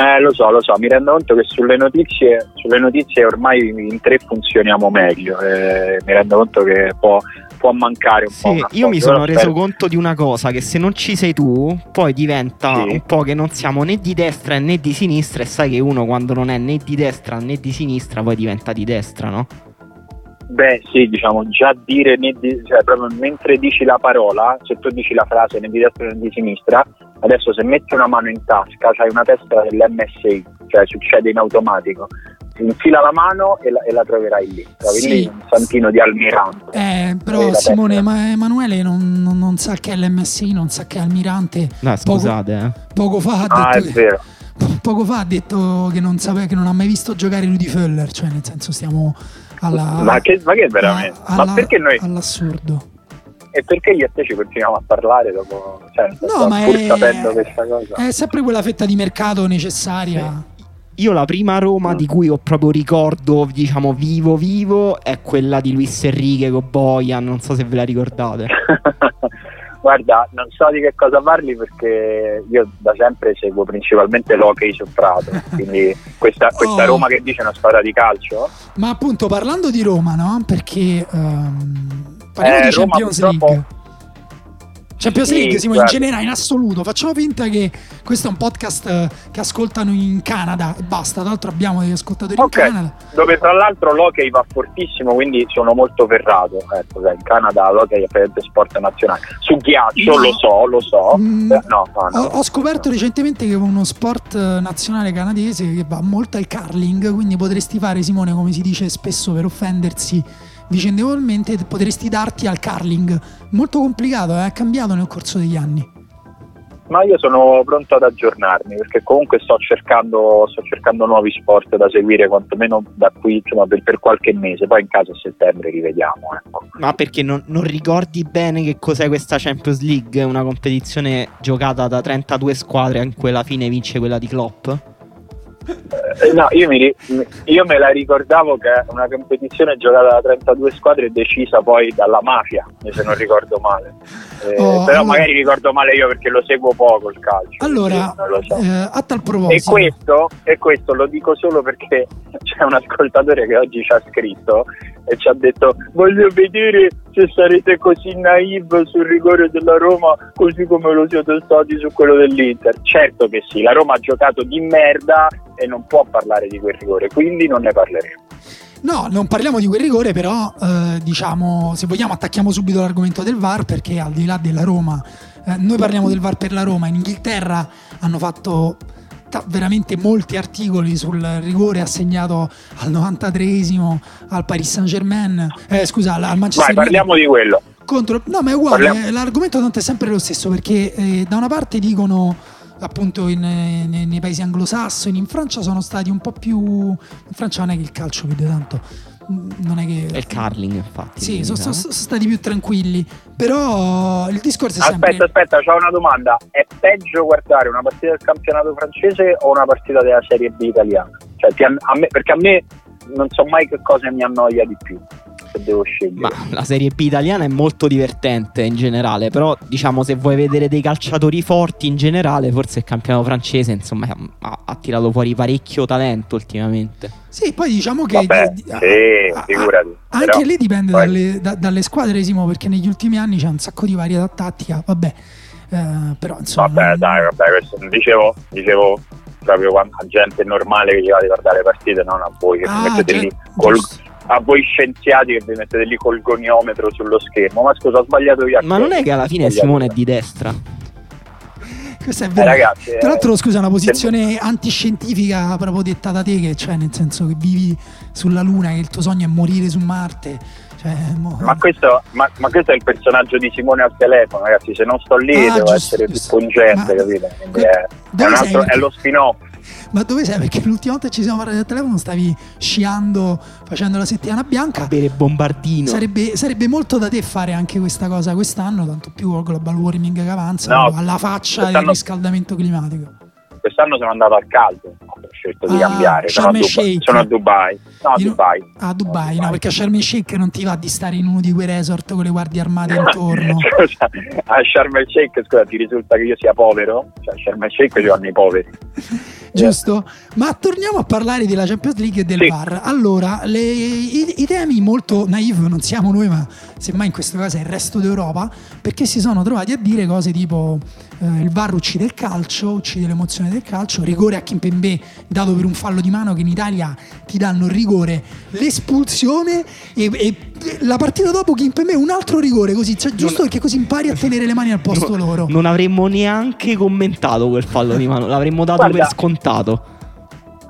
Eh, lo so, lo so, mi rendo conto che sulle notizie, sulle notizie ormai in tre funzioniamo meglio. eh, mi rendo conto che può, può mancare un po'. Sì, una io mi cosa, sono però reso spero- conto di una cosa, che se non ci sei tu, poi diventa Sì. un po' che non siamo né di destra né di sinistra e sai che uno quando non è né di destra né di sinistra poi diventa di destra, no? Beh, sì, diciamo, già dire, né di- cioè, proprio mentre dici la parola, se tu dici la frase né di destra né di sinistra, adesso se metti una mano in tasca c'hai una testa dell'MSI, cioè succede in automatico. Infila la mano e la, e la troverai lì. Trovi un santino di almirante. Eh, però Simone, ma Emanuele non, non- non sa che è l'MSI, non sa che è Almirante. No, Poco- scusate, eh. Poco fa ha Ah, è detto che- vero. poco fa ha detto che non sapeva che non ha mai visto giocare Rudy Föller, cioè nel senso stiamo alla Ma che, ma che veramente? alla- ma perché noi, all'assurdo. e perché io e te ci continuiamo a parlare dopo, cioè, No, ma pur è, sapendo questa cosa. è sempre quella fetta di mercato necessaria. Io la prima Roma di cui ho proprio ricordo, diciamo, vivo vivo, è quella di Luis Enrique con Bojan, non so se ve la ricordate. Guarda, non so di che cosa parli perché io da sempre seguo principalmente l'hockey su Prato, quindi questa, questa Oh. Roma che dice è una squadra di calcio? Ma appunto parlando di Roma, no? Perché ehm, parliamo Eh, di Roma Champions League. Champions Sì, League, Simo, in generale, in assoluto. Facciamo finta che questo è un podcast eh, che ascoltano in Canada e basta. Tra l'altro abbiamo degli ascoltatori Ok, in Canada. dove tra l'altro l'hockey va fortissimo, quindi sono molto ferrato. Ecco, sai, in Canada l'hockey è praticamente sport nazionale. Su ghiaccio, No. lo so, lo so. Mm, Eh, no, no. Ho, ho scoperto recentemente che uno sport eh, nazionale canadese che va molto al curling, quindi potresti fare, Simone, come si dice spesso per offendersi vicendevolmente, potresti darti al curling. Molto complicato, eh, è cambiato nel corso degli anni. Ma io sono pronto ad aggiornarmi perché comunque sto cercando, sto cercando nuovi sport da seguire quantomeno da qui insomma, per, per qualche mese, poi in caso a settembre rivediamo. Ecco. Ma perché non, non ricordi bene che cos'è questa Champions League? Una competizione giocata da 32 squadre in cui alla fine vince quella di Klopp? Eh, no, io, mi io me la ricordavo che è una competizione giocata da 32 squadre e decisa poi dalla mafia, se non ricordo male. Eh, Oh, però allora- magari ricordo male io perché lo seguo poco il calcio. Allora, so. eh, a tal E proposito, questo, e questo lo dico solo perché c'è un ascoltatore che oggi ci ha scritto e ci ha detto voglio vedere se sarete così naive sul rigore della Roma così come lo siete stati su quello dell'Inter. Certo che sì, la Roma ha giocato di merda e non può parlare di quel rigore, quindi non ne parleremo. no, non parliamo di quel rigore, però eh, diciamo, se vogliamo attacchiamo subito l'argomento del VAR perché al di là della Roma, eh, noi parliamo del VAR per la Roma, in Inghilterra hanno fatto ta- veramente molti articoli sul rigore assegnato al 93esimo al Paris Saint Germain, eh, scusa, al Manchester parliamo di quello. contro no ma è uguale Parliamo- eh, l'argomento tanto è sempre lo stesso perché eh, da una parte dicono appunto in, eh, nei, nei paesi anglosassoni in Francia sono stati un po' più in Francia non è che il calcio vede tanto non è che È il curling, infatti. sì sono, sono- sono stati più tranquilli però il discorso è sempre Aspetta, aspetta, ho una domanda. È peggio guardare una partita del campionato francese o una partita della Serie B italiana? Cioè, a me- perché a me non so mai che cosa mi annoia di più se devo scegliere. Ma la Serie B italiana è molto divertente in generale, però diciamo se vuoi vedere dei calciatori forti in generale, forse il campionato francese insomma ha, ha tirato fuori parecchio talento ultimamente. sì poi diciamo che Vabbè, di- di- sì, a- a- figurati. anche Però lì dipende dalle, da- dalle squadre Simo perché negli ultimi anni c'è un sacco di varietà tattica vabbè eh, però insomma Vabbè, dai, vabbè, questo dicevo, dicevo proprio quando a gente normale che gli va a guardare le partite, non a voi che Ah, mettete lì col. a voi scienziati che vi mettete lì col goniometro sullo schermo. Ma scusa, ho sbagliato io. Ma non è che alla fine Simone è di destra? Questo è Eh, vero. ragazzi, Tra l'altro, eh, scusa, una posizione antiscientifica proprio detta da te, che cioè nel senso che vivi sulla Luna, che il tuo sogno è morire su Marte. Cioè, mo- Ma questo, ma, ma questo è il personaggio di Simone al telefono, ragazzi. Se non sto lì Ah, devo giusto, essere più pungente? Quindi que- è, è, altro, è lo spin-off. Ma dove sei? Perché l'ultima volta che ci siamo parlati al telefono stavi sciando, facendo la settimana bianca. Bere bombardino. Sarebbe, sarebbe molto da te fare anche questa cosa quest'anno, tanto più col global warming che avanza, No, alla faccia del riscaldamento climatico. Quest'anno sono andato al caldo, ho scelto di Ah, cambiare. Sono a, Dubai, sono a Dubai. No, a Dubai. A Dubai, no, perché a Sharm el Sheikh non ti va di stare in uno di quei resort con le guardie armate intorno. Scusa, a Sharm el Sheikh, scusa, ti risulta che io sia povero? Cioè, a Sharm el Sheikh ci vanno i poveri. giusto? Ma torniamo a parlare della Champions League e del Sì. VAR. Allora, le- i, i temi molto naive non siamo noi, ma semmai in questo caso è il resto d'Europa, perché si sono trovati a dire cose tipo eh, il VAR uccide il calcio, uccide l'emozione del calcio, rigore a Kimpembe dato per un fallo di mano che in Italia ti danno il rigore, l'espulsione e, e la partita dopo Kimpembe un altro rigore, così, cioè, giusto perché così impari a tenere le mani al posto loro. Non avremmo neanche commentato quel fallo di mano, l'avremmo dato Guarda. per scontato.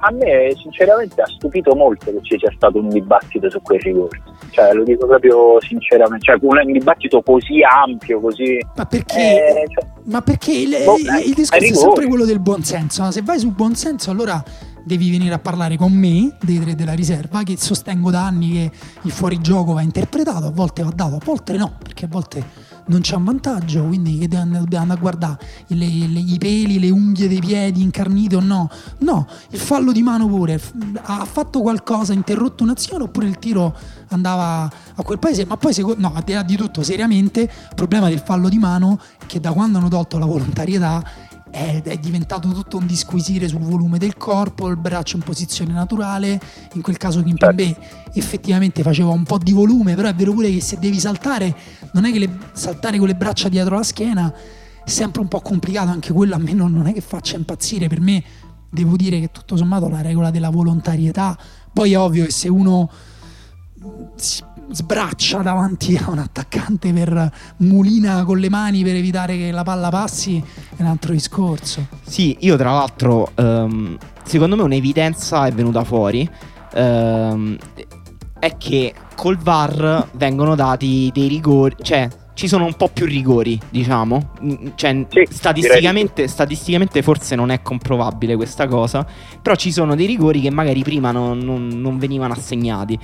A me sinceramente ha stupito molto che ci sia stato un dibattito su quel rigore. Cioè, lo dico proprio sinceramente, cioè, un, dibattito così ampio, così... Ma perché, eh, cioè, ma perché il, Boh, il- il discorso è sempre quello del buonsenso. no? Se vai sul buonsenso, allora devi venire a parlare con me, dei tre della riserva, che sostengo da anni che il fuorigioco va interpretato, a volte va dato, a volte no, perché a volte non c'è un vantaggio, quindi dobbiamo andare a guardare le, le, i peli, le unghie dei piedi incarnite o no. No, il fallo di mano pure, ha fatto qualcosa, ha interrotto un'azione oppure il tiro andava a quel paese, ma poi secondo, no, di tutto seriamente, il problema del fallo di mano è che da quando hanno tolto la volontarietà è, è, diventato tutto un disquisire sul volume del corpo, il braccio in posizione naturale. In quel caso Kimpembe effettivamente faceva un po' di volume, però è vero pure che se devi saltare, non è che le, saltare con le braccia dietro la schiena è sempre un po' complicato, anche quello a me non, non è che faccia impazzire, per me devo dire che tutto sommato la regola della volontarietà, poi è ovvio che se uno si sbraccia davanti a un attaccante per mulina con le mani per evitare che la palla passi è un altro discorso. Sì, io tra l'altro, um, secondo me un'evidenza è venuta fuori. Um, è che col VAR vengono dati dei rigori, cioè ci sono un po' più rigori, diciamo. Mm, cioè, sì, statisticamente, statisticamente, forse non è comprovabile questa cosa, però ci sono dei rigori che magari prima non, non, non venivano assegnati.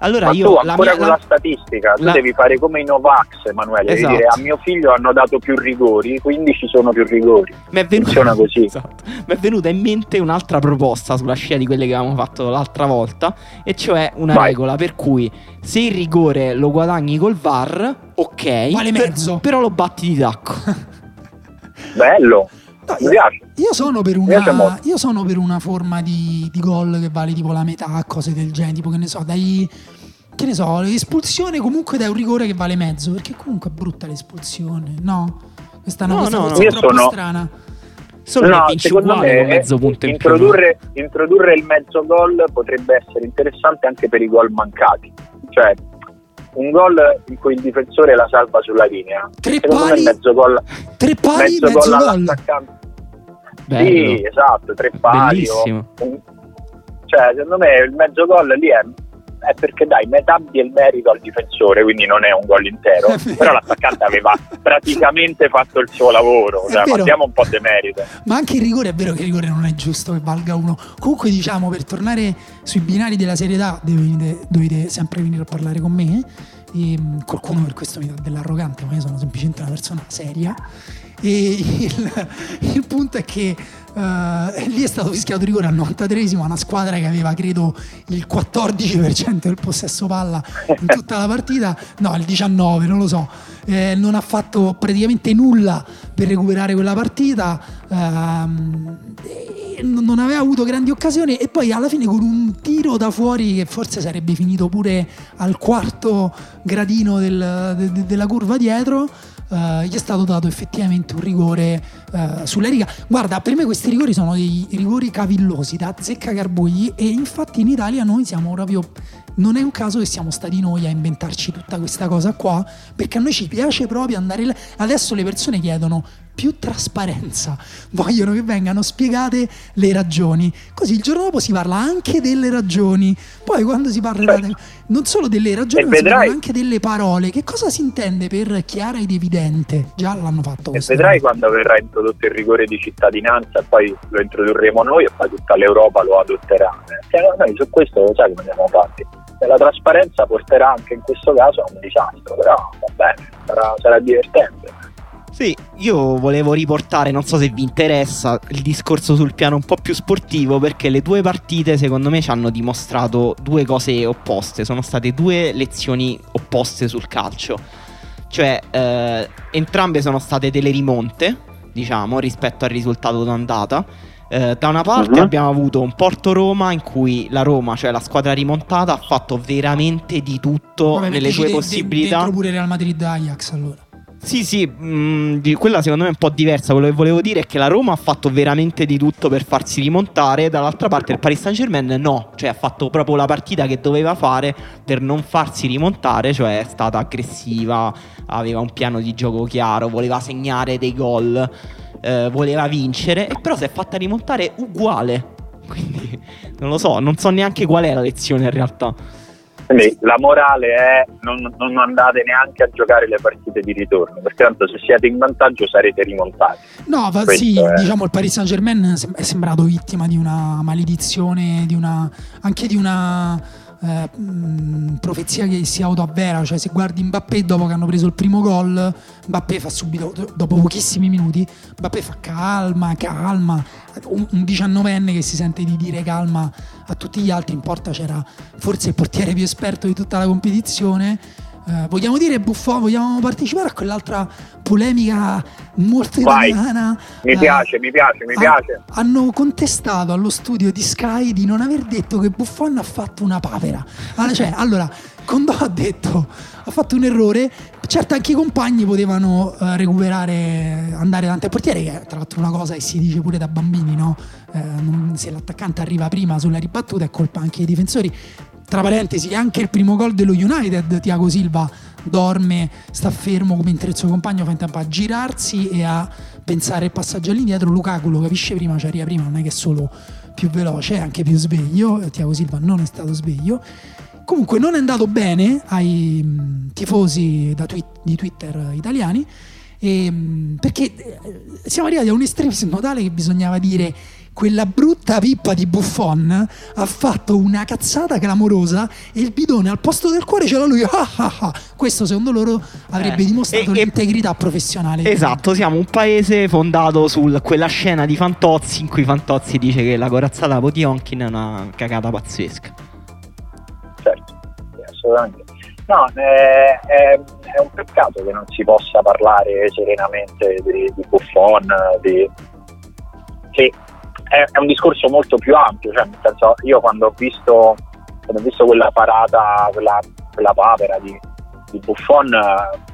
Allora Ma io tu ancora mia, con la, la statistica, tu la... devi fare come i Novax, Emanuele, esatto. devi dire a mio figlio hanno dato più rigori, quindi ci sono più rigori. Mi è, venuta... così. Esatto. Mi è venuta in mente un'altra proposta sulla scia di quelle che avevamo fatto l'altra volta, e cioè una Vai. regola per cui se il rigore lo guadagni col VAR, ok, vale mezzo. però lo batti di tacco. Bello. No, io, io, sono per una, io sono per una forma di, di gol che vale tipo la metà, cose del genere, tipo che ne so, dai che ne so, l'espulsione comunque dai un rigore che vale mezzo, perché comunque è brutta l'espulsione, no? Questa è una no, cosa no, troppo sono... strana. Solo no, secondo me mezzo punto introdurre, introdurre il mezzo gol potrebbe essere interessante anche per i gol mancati. Cioè, un gol in cui il difensore la salva sulla linea. Tre pali, mezzo gol, tre pali, mezzo, mezzo gol, gol. Sì, esatto, tre pali. O, un, cioè, secondo me il mezzo gol lì è, è perché dai, metà del merito al difensore, quindi non è un gol intero. Però l'attaccante aveva praticamente fatto il suo lavoro. Cioè, ma diamo un po' di merito. Ma anche il rigore è vero che il rigore non è giusto che valga uno. Comunque, diciamo, per tornare sui binari della Serie A, dovete, dovete sempre venire a parlare con me. E, mm, qualcuno per questo mi dà dell'arrogante, ma io sono semplicemente una persona seria. E il, il punto è che Uh, lì è stato fischiato rigore al 93esimo a una squadra che aveva credo il 14% del possesso palla in tutta la partita. No il 19 non lo so. Eh, non ha fatto praticamente nulla per recuperare quella partita. Uh, non aveva avuto grandi occasioni. E poi alla fine con un tiro da fuori che forse sarebbe finito pure al quarto gradino del, de, de, della curva dietro uh, gli è stato dato effettivamente un rigore uh, sulla riga. Guarda, per me questi rigori sono dei rigori cavillosi da zecca carbugli e infatti in Italia noi siamo proprio non è un caso che siamo stati noi a inventarci tutta questa cosa qua, perché a noi ci piace proprio andare là. Adesso le persone chiedono più trasparenza, vogliono che vengano spiegate le ragioni. Così il giorno dopo si parla anche delle ragioni. Poi quando si parla certo. non solo delle ragioni, ma vedrai... anche delle parole. Che cosa si intende per chiara ed evidente? Già l'hanno fatto. E vedrai quando verrà introdotto il rigore di cittadinanza, poi lo introdurremo noi e poi tutta l'Europa lo adotterà. Eh, noi su questo lo sai come siamo fatti. E la trasparenza porterà anche in questo caso a un disastro, però va bene, sarà, sarà divertente. Sì, io volevo riportare, non so se vi interessa, il discorso sul piano un po' più sportivo perché le due partite secondo me ci hanno dimostrato due cose opposte, sono state due lezioni opposte sul calcio. Cioè, eh, entrambe sono state delle rimonte, diciamo, rispetto al risultato d'andata. Eh, da una parte uh-huh. abbiamo avuto un Porto Roma in cui la Roma, cioè la squadra rimontata, ha fatto veramente di tutto Vabbè, nelle sue de- possibilità. Dentro pure Real Madrid Ajax allora. Sì, sì, mh, mm, quella secondo me è un po' diversa. Quello che volevo dire è che la Roma ha fatto veramente di tutto per farsi rimontare, dall'altra parte il Paris Saint Germain no, cioè ha fatto proprio la partita che doveva fare per non farsi rimontare, cioè è stata aggressiva, aveva un piano di gioco chiaro, voleva segnare dei gol, eh, voleva vincere, e però si è fatta rimontare uguale. Quindi non lo so, non so neanche qual è la lezione in realtà. Quindi la morale è non, non, andate neanche a giocare le partite di ritorno, perché tanto se siete in vantaggio sarete rimontati. No, va, sì, è... diciamo il Paris Saint Germain è sembrato vittima di una maledizione, di una, anche di una eh, mh, profezia che si autoavvera, cioè se guardi Mbappé dopo che hanno preso il primo gol, Mbappé fa subito, dopo pochissimi minuti, Mbappé fa calma, calma, un diciannovenne che si sente di dire calma a tutti gli altri, in porta c'era forse il portiere più esperto di tutta la competizione eh, vogliamo dire Buffon, vogliamo partecipare a quell'altra polemica molto Vai. italiana? Mi Eh, piace, mi piace, mi ha- piace. Hanno contestato allo studio di Sky di non aver detto che Buffon ha fatto una papera. Ah, Cioè, allora, Condò ha detto, ha fatto un errore. Certo, anche i compagni potevano eh, recuperare, andare davanti al portiere, che è tra l'altro una cosa che si dice pure da bambini, no? Eh, non- se l'attaccante arriva prima sulla ribattuta è colpa anche dei difensori. Tra parentesi, anche il primo gol dello United, Tiago Silva dorme, sta fermo mentre il suo compagno fa in tempo a girarsi e a pensare il passaggio all'indietro. Lukaku lo capisce prima, ci arriva prima, non è che è solo più veloce, è anche più sveglio. Tiago Silva non è stato sveglio. Comunque non è andato bene ai mh, tifosi tweet- di Twitter italiani e, mh, perché eh, siamo arrivati a un estremismo tale che bisognava dire quella brutta pippa di Buffon ha fatto una cazzata clamorosa e il bidone al posto del cuore ce l'ha lui. Ah, ah, ah. Questo secondo loro avrebbe Eh, dimostrato e- e- l'integrità professionale. Esatto, siamo un paese fondato su quella scena di Fantozzi in cui Fantozzi dice che la corazzata Potionkin è una cagata pazzesca. certo, assolutamente. No, è, è- è un peccato che non si possa parlare serenamente di, di Buffon, di- che è, è un discorso molto più ampio, cioè, nel senso, io quando ho visto, quando ho visto quella parata, quella, quella papera di, di Buffon,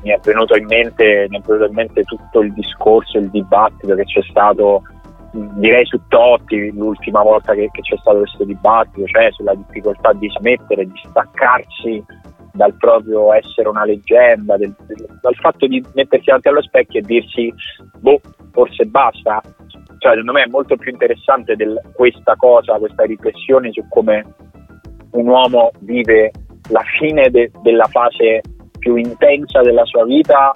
mi è venuto in mente, mi è venuto in mente tutto il discorso, il dibattito che c'è stato direi su Totti l'ultima volta che, che c'è stato questo dibattito, cioè sulla difficoltà di smettere, di staccarsi dal proprio essere una leggenda, del- del- dal fatto di mettersi davanti allo specchio e dirsi boh, forse basta. Cioè, secondo me è molto più interessante del- questa cosa, questa riflessione su come un uomo vive la fine de- della fase più intensa della sua vita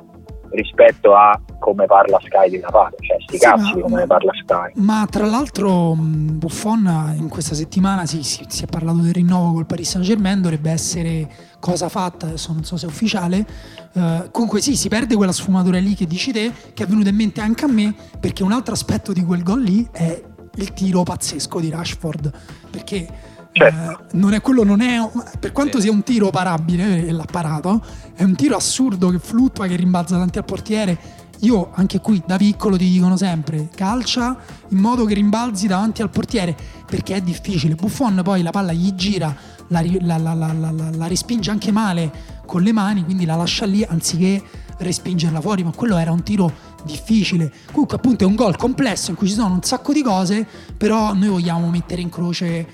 rispetto a come parla Sky di Natale, cioè sti Sì, cazzi ma- come parla Sky. Ma tra l'altro mh, Buffon in questa settimana sì, sì, si è parlato del rinnovo col Paris Saint Germain, dovrebbe essere cosa fatta, adesso non so se è ufficiale. Eh, comunque sì, si perde quella sfumatura lì che dici te, che è venuta in mente anche a me, perché un altro aspetto di quel gol lì è il tiro pazzesco di Rashford, perché Certo. eh, non è quello non è per quanto sia un tiro parabile e l'ha parato è un tiro assurdo che fluttua che rimbalza davanti al portiere. Io anche qui da piccolo ti dicono sempre calcia in modo che rimbalzi davanti al portiere perché è difficile. Buffon poi la palla gli gira la, ri- la- la- la- la- la- la respinge anche male con le mani quindi la lascia lì anziché respingerla fuori ma quello era un tiro difficile. Comunque appunto è un gol complesso in cui ci sono un sacco di cose però noi vogliamo mettere in croce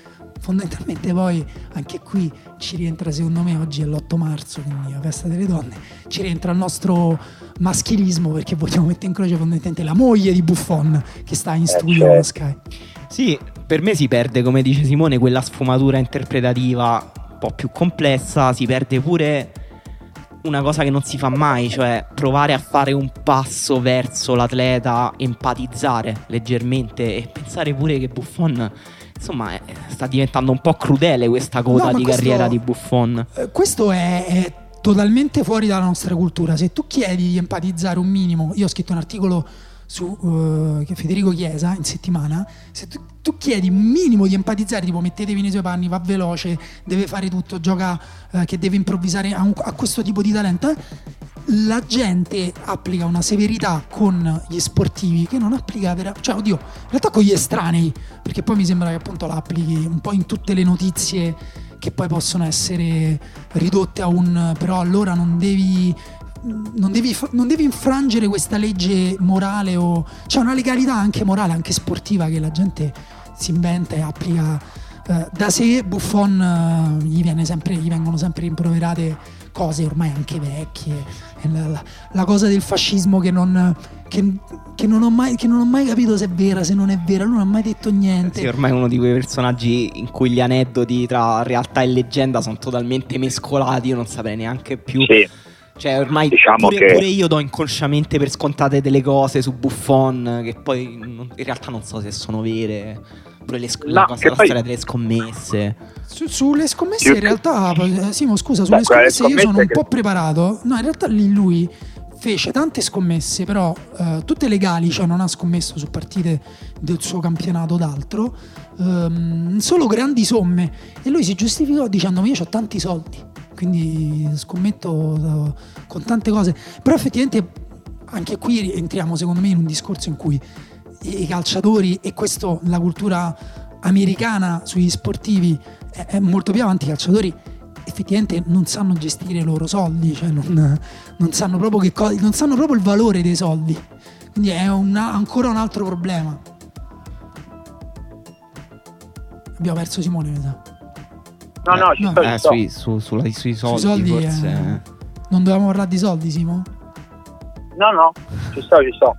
fondamentalmente poi anche qui ci rientra secondo me oggi è l'8 marzo quindi la festa delle donne ci rientra il nostro maschilismo perché vogliamo mettere in croce fondamentalmente la moglie di Buffon che sta in studio certo. con Sky Sì, per me si perde, come dice Simone, quella sfumatura interpretativa un po' più complessa, si perde pure una cosa che non si fa mai, cioè provare a fare un passo verso l'atleta, empatizzare leggermente e pensare pure che Buffon, insomma, è- sta diventando un po' crudele questa coda No, di questo- carriera di Buffon. Eh, questo è, è totalmente fuori dalla nostra cultura. Se tu chiedi di empatizzare un minimo, io ho scritto un articolo su eh, che Federico Chiesa in settimana, se tu, tu chiedi un minimo di empatizzare, tipo mettetevi nei suoi panni, va veloce, deve fare tutto, gioca eh, che deve improvvisare a, un- a questo tipo di talento, eh, la gente applica una severità con gli sportivi che non applica vera- cioè oddio, in realtà con gli estranei, perché poi mi sembra che appunto la applichi un po' in tutte le notizie che poi possono essere ridotte a un però allora non devi non devi, non devi infrangere questa legge morale o c'è una legalità anche morale anche sportiva che la gente si inventa e applica eh, da sé Buffon eh, gli, sempre, gli vengono sempre rimproverate cose ormai anche vecchie la, la- la cosa del fascismo che non, che, che non ho mai, che non ho mai capito se è vera se non è vera lui non ha mai detto niente Sì, ormai è uno di quei personaggi in cui gli aneddoti tra realtà e leggenda sono totalmente mescolati, io non saprei neanche più. Sì, Cioè, ormai Diciamo pure, che- pure io do inconsciamente per scontate delle cose su Buffon che poi non- in realtà non so se sono vere. Pure le sc- No, la, cosa, la poi- storia delle scommesse. Su- sulle scommesse Più in realtà, eh, Simo scusa, sulle Beh, quelle scommesse io sono scommesse un che- po' preparato. No, in realtà lì lui fece tante scommesse, però eh, tutte legali, cioè non ha scommesso su partite del suo campionato d'altro, ehm, solo grandi somme. E lui si giustificò dicendo ma io ho tanti soldi, quindi scommetto eh, con tante cose. Però effettivamente anche qui entriamo secondo me in un discorso in cui i calciatori e questo la cultura americana sugli sportivi è, è molto più avanti i calciatori effettivamente non sanno gestire i loro soldi cioè non, non sanno proprio che co- non sanno proprio il valore dei soldi quindi è una- ancora un altro problema abbiamo perso Simone mi sa. No, no, ci no. Eh, sui, su- sulla- sui soldi, soldi, forse. eh. non dovevamo parlare di soldi Simo? No, no, ci sto, ci sto.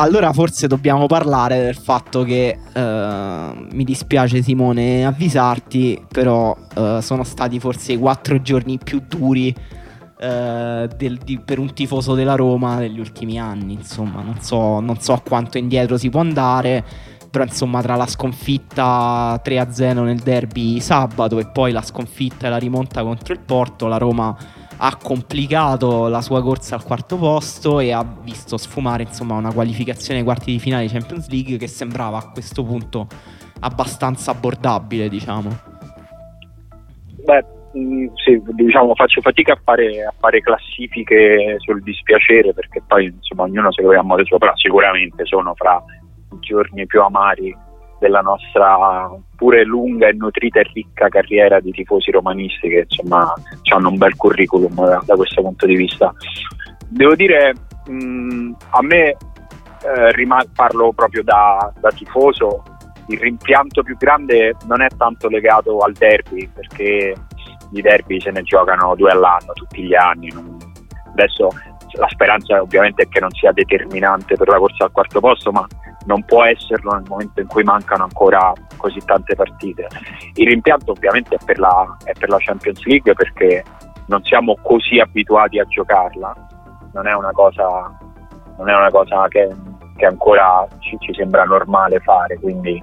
Allora forse dobbiamo parlare del fatto che eh, mi dispiace Simone avvisarti, però eh, sono stati forse i quattro giorni più duri eh, del- di- per un tifoso della Roma negli ultimi anni. Insomma, non so, non so quanto indietro si può andare, però insomma tra la sconfitta 3-0 nel derby sabato e poi la sconfitta e la rimonta contro il Porto, la Roma ha complicato la sua corsa al quarto posto e ha visto sfumare insomma una qualificazione ai quarti di finale di Champions League che sembrava a questo punto abbastanza abbordabile diciamo. Beh, mh, sì, diciamo, faccio fatica a fare, a fare classifiche sul dispiacere perché poi insomma ognuno se lo vede a modo suo, però sicuramente sono fra i giorni più amari della nostra pure lunga e nutrita e ricca carriera di tifosi romanisti che insomma hanno un bel curriculum da, da questo punto di vista. Devo dire, mh, a me eh, rima- parlo proprio da, da tifoso, il rimpianto più grande non è tanto legato al derby, perché i derby se ne giocano due all'anno, tutti gli anni. non- Adesso la speranza ovviamente è che non sia determinante per la corsa al quarto posto, ma non può esserlo nel momento in cui mancano ancora così tante partite. Il rimpianto ovviamente è per la, è per la Champions League perché non siamo così abituati a giocarla, non è una cosa, è una cosa che, che ancora ci, ci sembra normale fare, quindi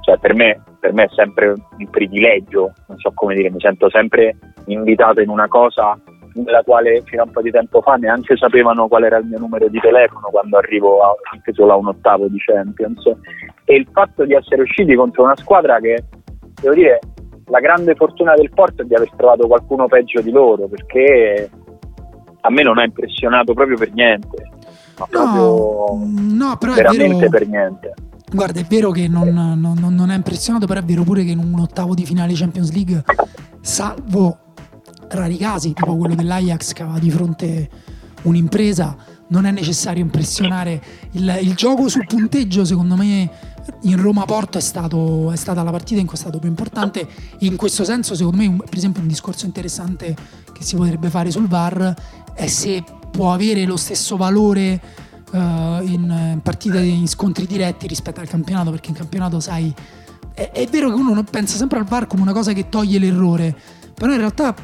cioè, per, me, per me è sempre un privilegio, non so come dire, mi sento sempre invitato in una cosa nella quale fino a un po' di tempo fa neanche sapevano qual era il mio numero di telefono quando arrivo a, anche solo a un ottavo di Champions. E il fatto di essere usciti contro una squadra che devo dire la grande fortuna del Porto è di aver trovato qualcuno peggio di loro perché a me non ha impressionato proprio per niente ma proprio no però è veramente vero per niente. Guarda, è vero che non, non, non- non è impressionato, però è vero pure che in un ottavo di finale Champions League, salvo rari casi, tipo quello dell'Ajax che aveva di fronte un'impresa, non è necessario impressionare. Il, il gioco sul punteggio, secondo me, in Roma-Porto è, stato, è stata la partita in cui è stato più importante. In questo senso, secondo me, un- per esempio, un discorso interessante che si potrebbe fare sul VAR è se può avere lo stesso valore eh, in, in partite in scontri diretti rispetto al campionato, perché in campionato, sai, è, è vero che uno pensa sempre al VAR come una cosa che toglie l'errore, però in realtà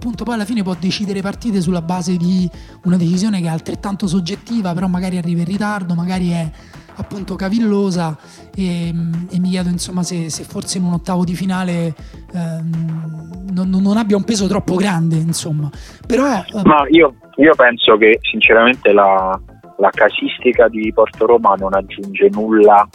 appunto poi alla fine può decidere partite sulla base di una decisione che è altrettanto soggettiva, però magari arriva in ritardo, magari è appunto cavillosa. E, e mi chiedo insomma se, se forse in un ottavo di finale ehm, non, non abbia un peso troppo grande insomma. Però eh, Ma io, io penso che sinceramente la, la casistica di Porto Roma non aggiunge nulla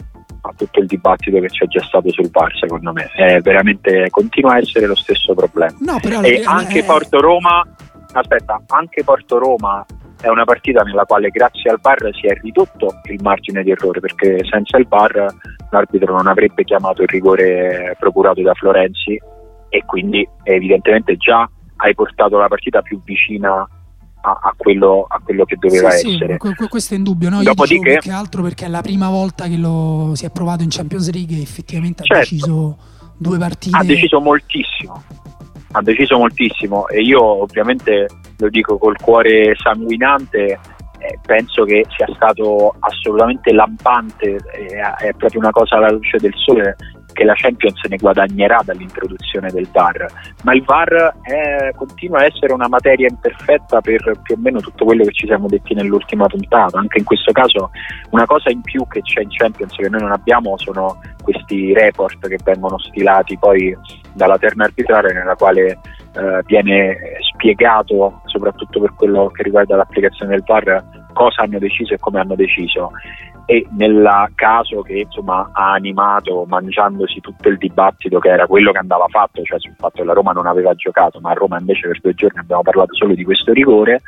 a tutto il dibattito che c'è già stato sul VAR, secondo me. È veramente, continua a essere lo stesso problema. no però E la- anche eh, Porto Roma, aspetta, anche Porto Roma è una partita nella quale grazie al VAR si è ridotto il margine di errore, perché senza il VAR l'arbitro non avrebbe chiamato il rigore procurato da Florenzi e quindi evidentemente già hai portato la partita più vicina a, a quello, a quello che doveva Sì, sì, essere. que- questo è indubbio. No? Io Dopodiché- più che altro perché è la prima volta che lo si è provato in Champions League e effettivamente ha Certo. deciso due partite. ha deciso moltissimo ha deciso moltissimo e io ovviamente lo dico col cuore sanguinante eh, penso che sia stato assolutamente lampante eh, è proprio una cosa alla luce del sole che la Champions ne guadagnerà dall'introduzione del VAR, ma il VAR è, continua a essere una materia imperfetta per più o meno tutto quello che ci siamo detti nell'ultima puntata. Anche in questo caso una cosa in più che c'è in Champions che noi non abbiamo sono questi report che vengono stilati poi dalla terna arbitrale nella quale eh, viene spiegato, soprattutto per quello che riguarda l'applicazione del VAR, cosa hanno deciso e come hanno deciso e nel caso che insomma, ha animato mangiandosi tutto il dibattito che era quello che andava fatto, cioè sul fatto che la Roma non aveva giocato, ma a Roma invece per due giorni abbiamo parlato solo di questo rigore,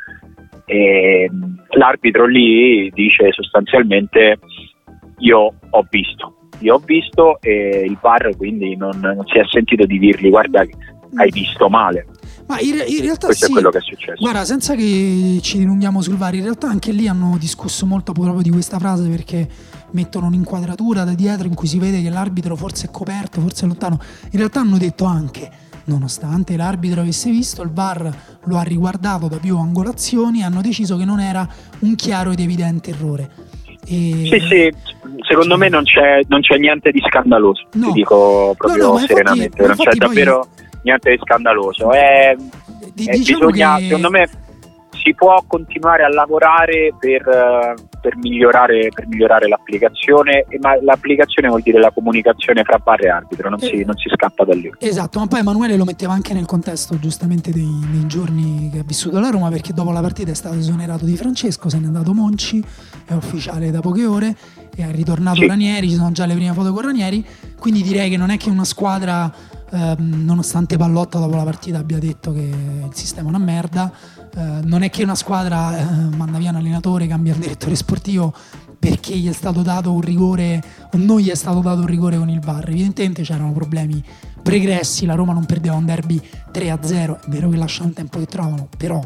e l'arbitro lì dice sostanzialmente io ho visto, io ho visto e il VAR quindi non, non si è sentito di dirgli guarda hai visto male. Ma in, in realtà Questo sì. è quello che è successo. Guarda, senza che ci dilunghiamo sul VAR, in realtà anche lì hanno discusso molto proprio di questa frase perché mettono un'inquadratura da dietro in cui si vede che l'arbitro forse è coperto, forse è lontano. In realtà hanno detto anche, nonostante l'arbitro avesse visto, il VAR lo ha riguardato da più angolazioni e hanno deciso che non era un chiaro ed evidente errore. E... Sì, sì, secondo me non c'è, non c'è niente di scandaloso, No. ti dico proprio No, no, infatti- serenamente, ma non c'è infatti poi- davvero niente di scandaloso. È, Di- Eh, diciamo bisogna, che- secondo me, si può continuare a lavorare per, eh, per migliorare, per migliorare l'applicazione, ma l'applicazione vuol dire la comunicazione fra VAR e arbitro, non, si, Eh. non si scappa da lì. Esatto, ma poi Emanuele lo metteva anche nel contesto giustamente dei, dei giorni che ha vissuto la Roma perché dopo la partita è stato esonerato di Francesco, se n'è andato Monci, è ufficiale da poche ore è ritornato Sì. Ranieri, ci sono già le prime foto con Ranieri, quindi direi che non è che una squadra, ehm, nonostante Pallotta dopo la partita abbia detto che il sistema è una merda, eh, non è che una squadra eh, manda via un allenatore, cambia il direttore sportivo perché gli è stato dato un rigore o non gli è stato dato un rigore con il VAR. Evidentemente c'erano problemi pregressi, la Roma non perdeva un derby 3-0, è vero che lasciano il tempo che trovano, però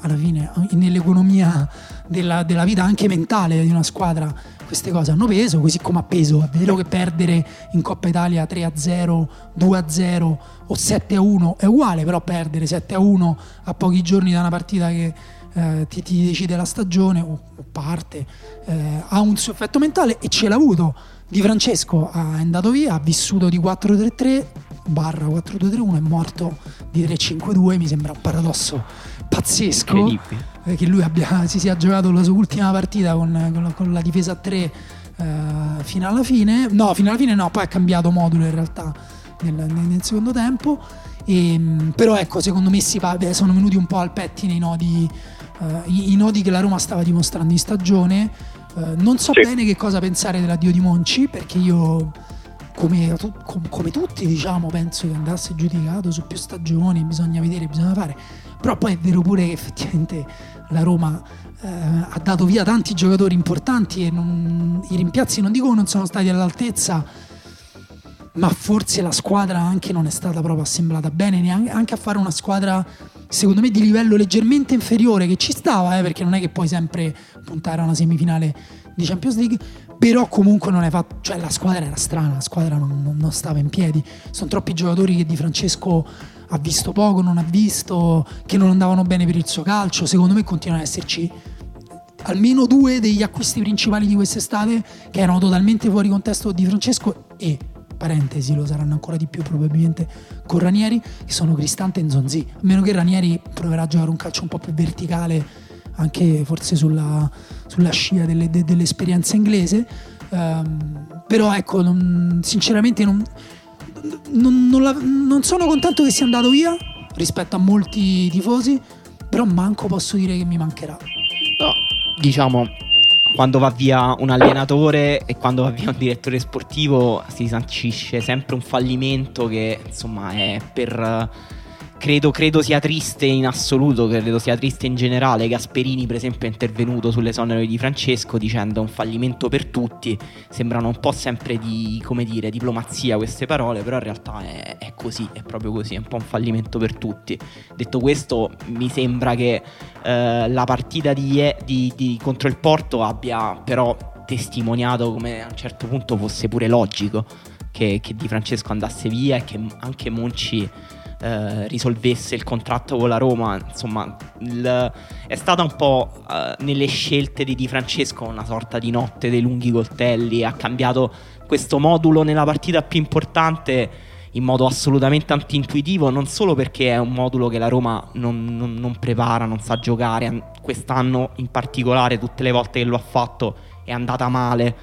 alla fine nell'economia della, della vita anche mentale di una squadra queste cose hanno peso, così come ha peso, è vero che perdere in Coppa Italia 3-0, 2-0 o 7-1 è uguale, però perdere 7-1 a pochi giorni da una partita che eh, ti, ti decide la stagione o, o parte, eh, ha un suo effetto mentale e ce l'ha avuto. Di Francesco è andato via, ha vissuto di 4-3-3 barra 4-2-3-1 è morto di 3-5-2, mi sembra un paradosso pazzesco Incredibile. eh, che lui abbia, si sia giocato la sua ultima partita con, con la, con la difesa a 3 eh, fino alla fine, no fino alla fine no, poi ha cambiato modulo in realtà nel, nel- nel secondo tempo, e, mh, però ecco secondo me si sono venuti un po' al pettine i nodi, eh, i, i nodi che la Roma stava dimostrando in stagione. Eh, non so Sì. bene che cosa pensare dell'addio di Monci perché io come, tu- com- come tutti diciamo penso che andasse giudicato su più stagioni bisogna vedere bisogna fare però poi è vero pure che effettivamente la Roma eh, ha dato via tanti giocatori importanti e non- i rimpiazzi non dico che non sono stati all'altezza ma forse la squadra anche non è stata proprio assemblata bene neanche anche a fare una squadra secondo me di livello leggermente inferiore che ci stava eh, perché non è che puoi sempre puntare a una semifinale di Champions League però comunque non hai fatto cioè la squadra era strana la squadra non- non stava in piedi. Sono troppi giocatori che Di Francesco ha visto poco non ha visto che non andavano bene per il suo calcio secondo me continuano ad esserci almeno due degli acquisti principali di quest'estate che erano totalmente fuori contesto di Francesco e parentesi lo saranno ancora di più probabilmente con Ranieri che sono Cristante e Nzonzi. A meno che Ranieri proverà a giocare un calcio un po' più verticale anche forse sulla, sulla scia delle- de- dell'esperienza inglese. Ehm, però ecco non- sinceramente non, non- non la- non sono contento che sia andato via rispetto a molti tifosi però manco posso dire che mi mancherà. No, diciamo, quando va via un allenatore e quando va via un direttore sportivo si sancisce sempre un fallimento che insomma è per... Credo, credo sia triste in assoluto, credo sia triste in generale. Gasperini, per esempio, è intervenuto sull'esonero di Francesco dicendo un fallimento per tutti. Sembrano un po' sempre di, come dire, diplomazia queste parole, però in realtà è, è così, è proprio così, è un po' un fallimento per tutti. Detto questo, mi sembra che eh, la partita di, di- di- contro il Porto abbia però testimoniato come a un certo punto fosse pure logico che, che Di Francesco andasse via e che anche Monci eh, risolvesse il contratto con la Roma. Insomma, il- è stata un po' eh, nelle scelte di Di Francesco una sorta di notte dei lunghi coltelli. Ha cambiato questo modulo nella partita più importante in modo assolutamente antintuitivo, non solo perché è un modulo che la Roma non, non, non prepara, non sa giocare, quest'anno in particolare tutte le volte che lo ha fatto è andata male.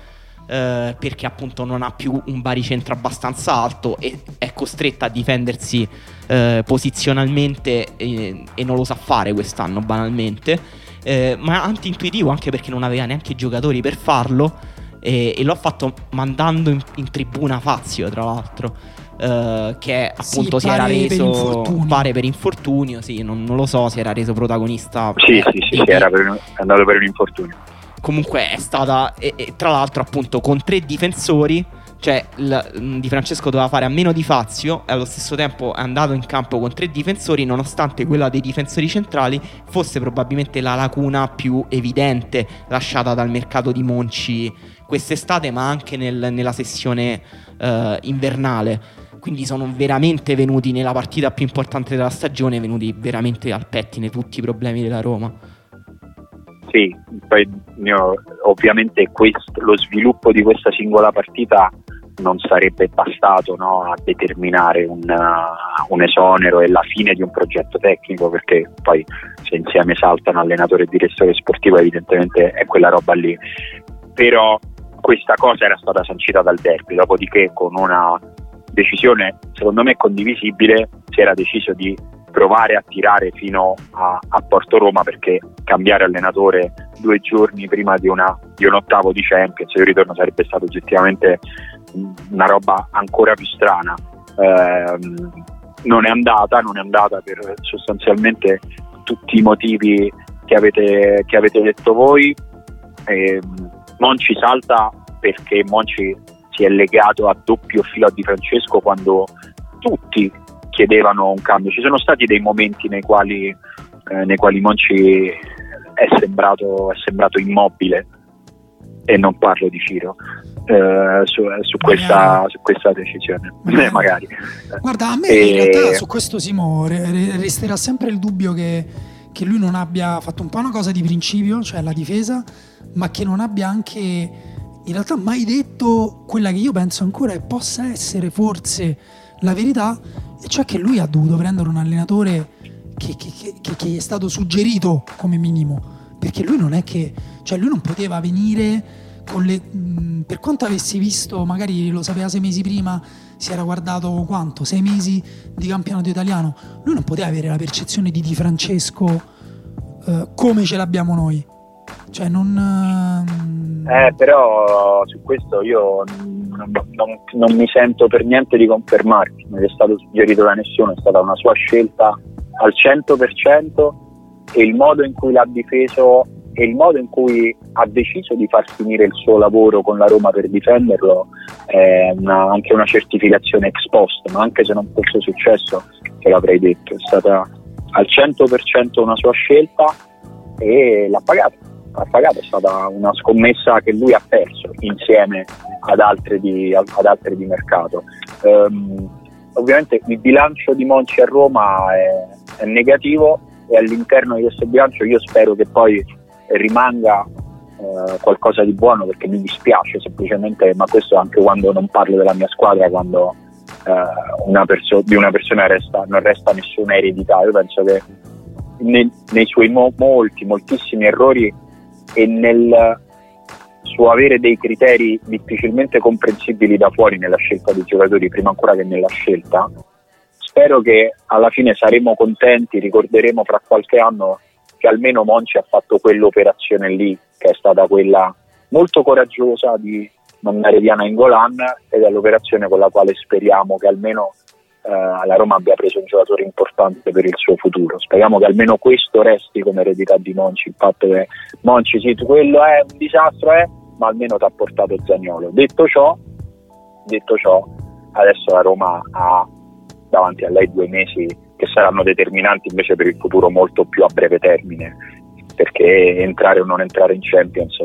Eh, perché appunto non ha più un baricentro abbastanza alto e è costretta a difendersi eh, posizionalmente e, e, non lo sa fare quest'anno banalmente eh, ma anti-intuitivo anche perché non aveva neanche i giocatori per farlo e, e lo ha fatto mandando in, in tribuna Fazio tra l'altro Uh, che appunto sì, si era reso per pare per infortunio, sì, non, non, lo so, si era reso protagonista. Sì, eh, sì, sì, sì era per, è andato per un infortunio. Comunque è stata, e, e, tra l'altro appunto con tre difensori, cioè il, mm, Di Francesco doveva fare a meno di Fazio e allo stesso tempo è andato in campo con tre difensori, nonostante quella dei difensori centrali fosse probabilmente la lacuna più evidente lasciata dal mercato di Monci quest'estate, ma anche nel, nella sessione uh, invernale quindi sono veramente venuti nella partita più importante della stagione, venuti veramente al pettine tutti i problemi della Roma. Sì, poi io, ovviamente questo, lo sviluppo di questa singola partita non sarebbe bastato no, a determinare un, uh, un, esonero e la fine di un progetto tecnico perché poi se insieme saltano allenatore e direttore sportivo evidentemente è quella roba lì. Però questa cosa era stata sancita dal derby dopodiché con una decisione secondo me condivisibile si era deciso di provare a tirare fino a, a Porto Roma perché cambiare allenatore due giorni prima di, una, di un ottavo di Champions il ritorno sarebbe stato oggettivamente una roba ancora più strana. Eh, non è andata non è andata per sostanzialmente tutti i motivi che avete, che avete detto voi. Eh, Monci salta perché Monci si è legato a doppio filo Di Francesco quando tutti chiedevano un cambio. Ci sono stati dei momenti nei quali, eh, nei quali Monci è sembrato, è sembrato, immobile e non parlo di Ciro. Eh, su, su, questa, su, questa, decisione magari. magari. guarda a me e... in realtà su questo Simo resterà sempre il dubbio che, che lui non abbia fatto un po' una cosa di principio cioè la difesa ma che non abbia anche in realtà mai detto quella che io penso ancora e possa essere forse la verità, cioè che lui ha dovuto prendere un allenatore che, che, che, che, è stato suggerito come minimo, perché lui non è che, cioè lui non poteva venire con le, mh, per quanto avessi visto, magari lo sapeva sei mesi prima, si era guardato quanto, sei mesi di campionato italiano, lui non poteva avere la percezione di Di Francesco eh, come ce l'abbiamo noi. Cioè non... Ehm, eh, però su questo io non, non, non, mi sento per niente di confermarti, non è stato suggerito da nessuno, è stata una sua scelta al 100% e il modo in cui l'ha difeso e il modo in cui ha deciso di far finire il suo lavoro con la Roma per difenderlo è una, anche una certificazione ex post, ma anche se non fosse successo te l'avrei detto, è stata al 100% una sua scelta e l'ha pagata ha pagato, è stata una scommessa che lui ha perso insieme ad altre di, ad altre di mercato. Um, ovviamente il bilancio di Monci a Roma è, è, negativo e all'interno di questo bilancio io spero che poi rimanga uh, qualcosa di buono perché mi dispiace semplicemente, ma questo anche quando non parlo della mia squadra, quando uh, una perso- di una persona resta, non resta nessuna eredità. Io penso che nei, nei suoi mo- molti, moltissimi errori e nel suo avere dei criteri difficilmente comprensibili da fuori nella scelta dei giocatori, prima ancora che nella scelta. Spero che alla fine saremo contenti, ricorderemo fra qualche anno che almeno Monci ha fatto quell'operazione lì, che è stata quella molto coraggiosa di mandare Diana in Golan ed è l'operazione con la quale speriamo che almeno eh, la Roma abbia preso un giocatore importante per il suo futuro. Speriamo che almeno questo resti come eredità di Monci, il fatto che Monci sì, quello è un disastro, eh, ma almeno ti ha portato Zagnolo. Detto ciò, detto ciò, adesso la Roma ha davanti a lei due mesi che saranno determinanti invece per il futuro molto più a breve termine perché entrare o non entrare in Champions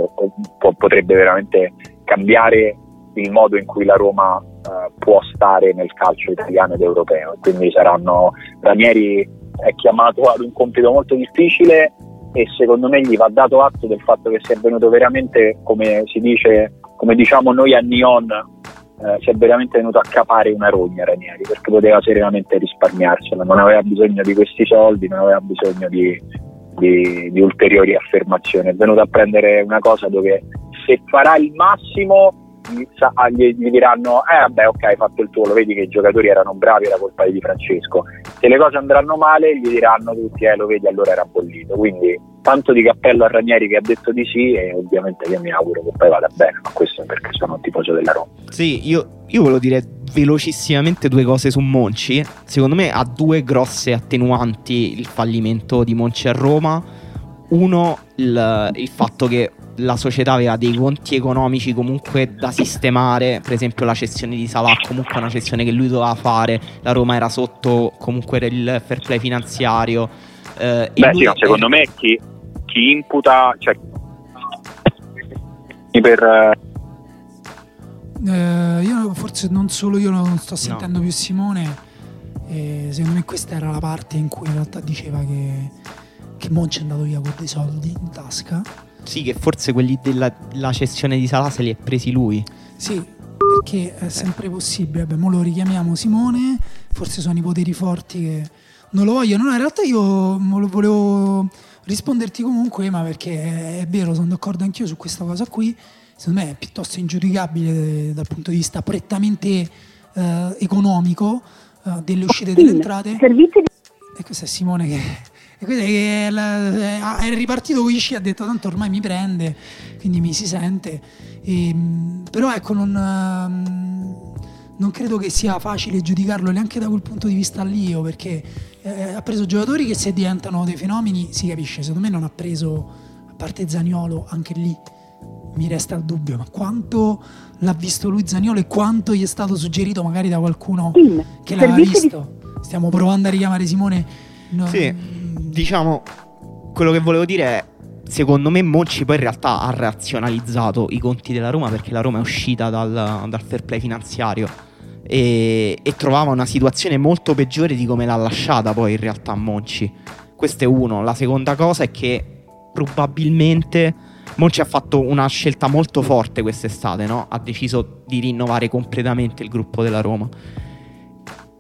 potrebbe veramente cambiare il modo in cui la Roma uh, può stare nel calcio italiano ed europeo. Quindi saranno Ranieri è chiamato ad un compito molto difficile e secondo me gli va dato atto del fatto che si è venuto veramente, come si dice, come diciamo noi a Nyon, eh, si è veramente venuto a capare una rogna Ranieri perché poteva serenamente risparmiarsela, non aveva bisogno di questi soldi, non aveva bisogno di, di, di ulteriori affermazioni, è venuto a prendere una cosa dove se farà il massimo gli, gli, diranno eh vabbè ok hai fatto il tuo lo vedi che i giocatori erano bravi era colpa di Francesco. Se le cose andranno male gli diranno tutti eh lo vedi allora era bollito. Quindi tanto di cappello a Ranieri che ha detto di sì e ovviamente io mi auguro che poi vada bene ma questo è perché sono un tifoso della Roma. Sì io, io volevo dire velocissimamente due cose su Monci secondo me ha due grosse attenuanti il fallimento di Monci a Roma. Uno il, il fatto che la società aveva dei conti economici comunque da sistemare, per esempio la cessione di Salah, comunque una cessione che lui doveva fare, la Roma era sotto comunque il fair play finanziario. Eh, Beh sì, secondo è... me chi, chi, imputa, cioè, per... Eh, io forse non solo io non sto sentendo no. più Simone, eh, secondo me questa era la parte in cui in realtà diceva che, che Monci è andato via con dei soldi in tasca sì, che forse quelli della cessione di Salah se li è presi lui. Sì, perché è sempre possibile. Vabbè, mo lo richiamiamo Simone, forse sono i poteri forti che non lo vogliono. No, in realtà io volevo risponderti comunque, ma perché è vero, sono d'accordo anch'io su questa cosa qui. Secondo me è piuttosto ingiudicabile dal punto di vista prettamente eh, economico eh, delle uscite e delle entrate. Servizi E questo è Simone che e quindi è, è ripartito con gli sci, ha detto tanto ormai mi prende, quindi mi si sente. E, ehm, però ecco, non, ehm, non, credo che sia facile giudicarlo neanche da quel punto di vista lì, perché eh, ha preso giocatori che se diventano dei fenomeni si capisce, secondo me non ha preso, a parte Zaniolo, anche lì mi resta il dubbio, ma quanto l'ha visto lui Zaniolo e quanto gli è stato suggerito magari da qualcuno che l'aveva visto. Stiamo provando a richiamare Simone. No, sì diciamo, quello che volevo dire è secondo me Monci poi in realtà ha razionalizzato i conti della Roma perché la Roma è uscita dal, dal fair play finanziario e, e, trovava una situazione molto peggiore di come l'ha lasciata poi in realtà Monci. Questo è uno. La seconda cosa è che probabilmente Monci ha fatto una scelta molto forte quest'estate, no? ha deciso di rinnovare completamente il gruppo della Roma.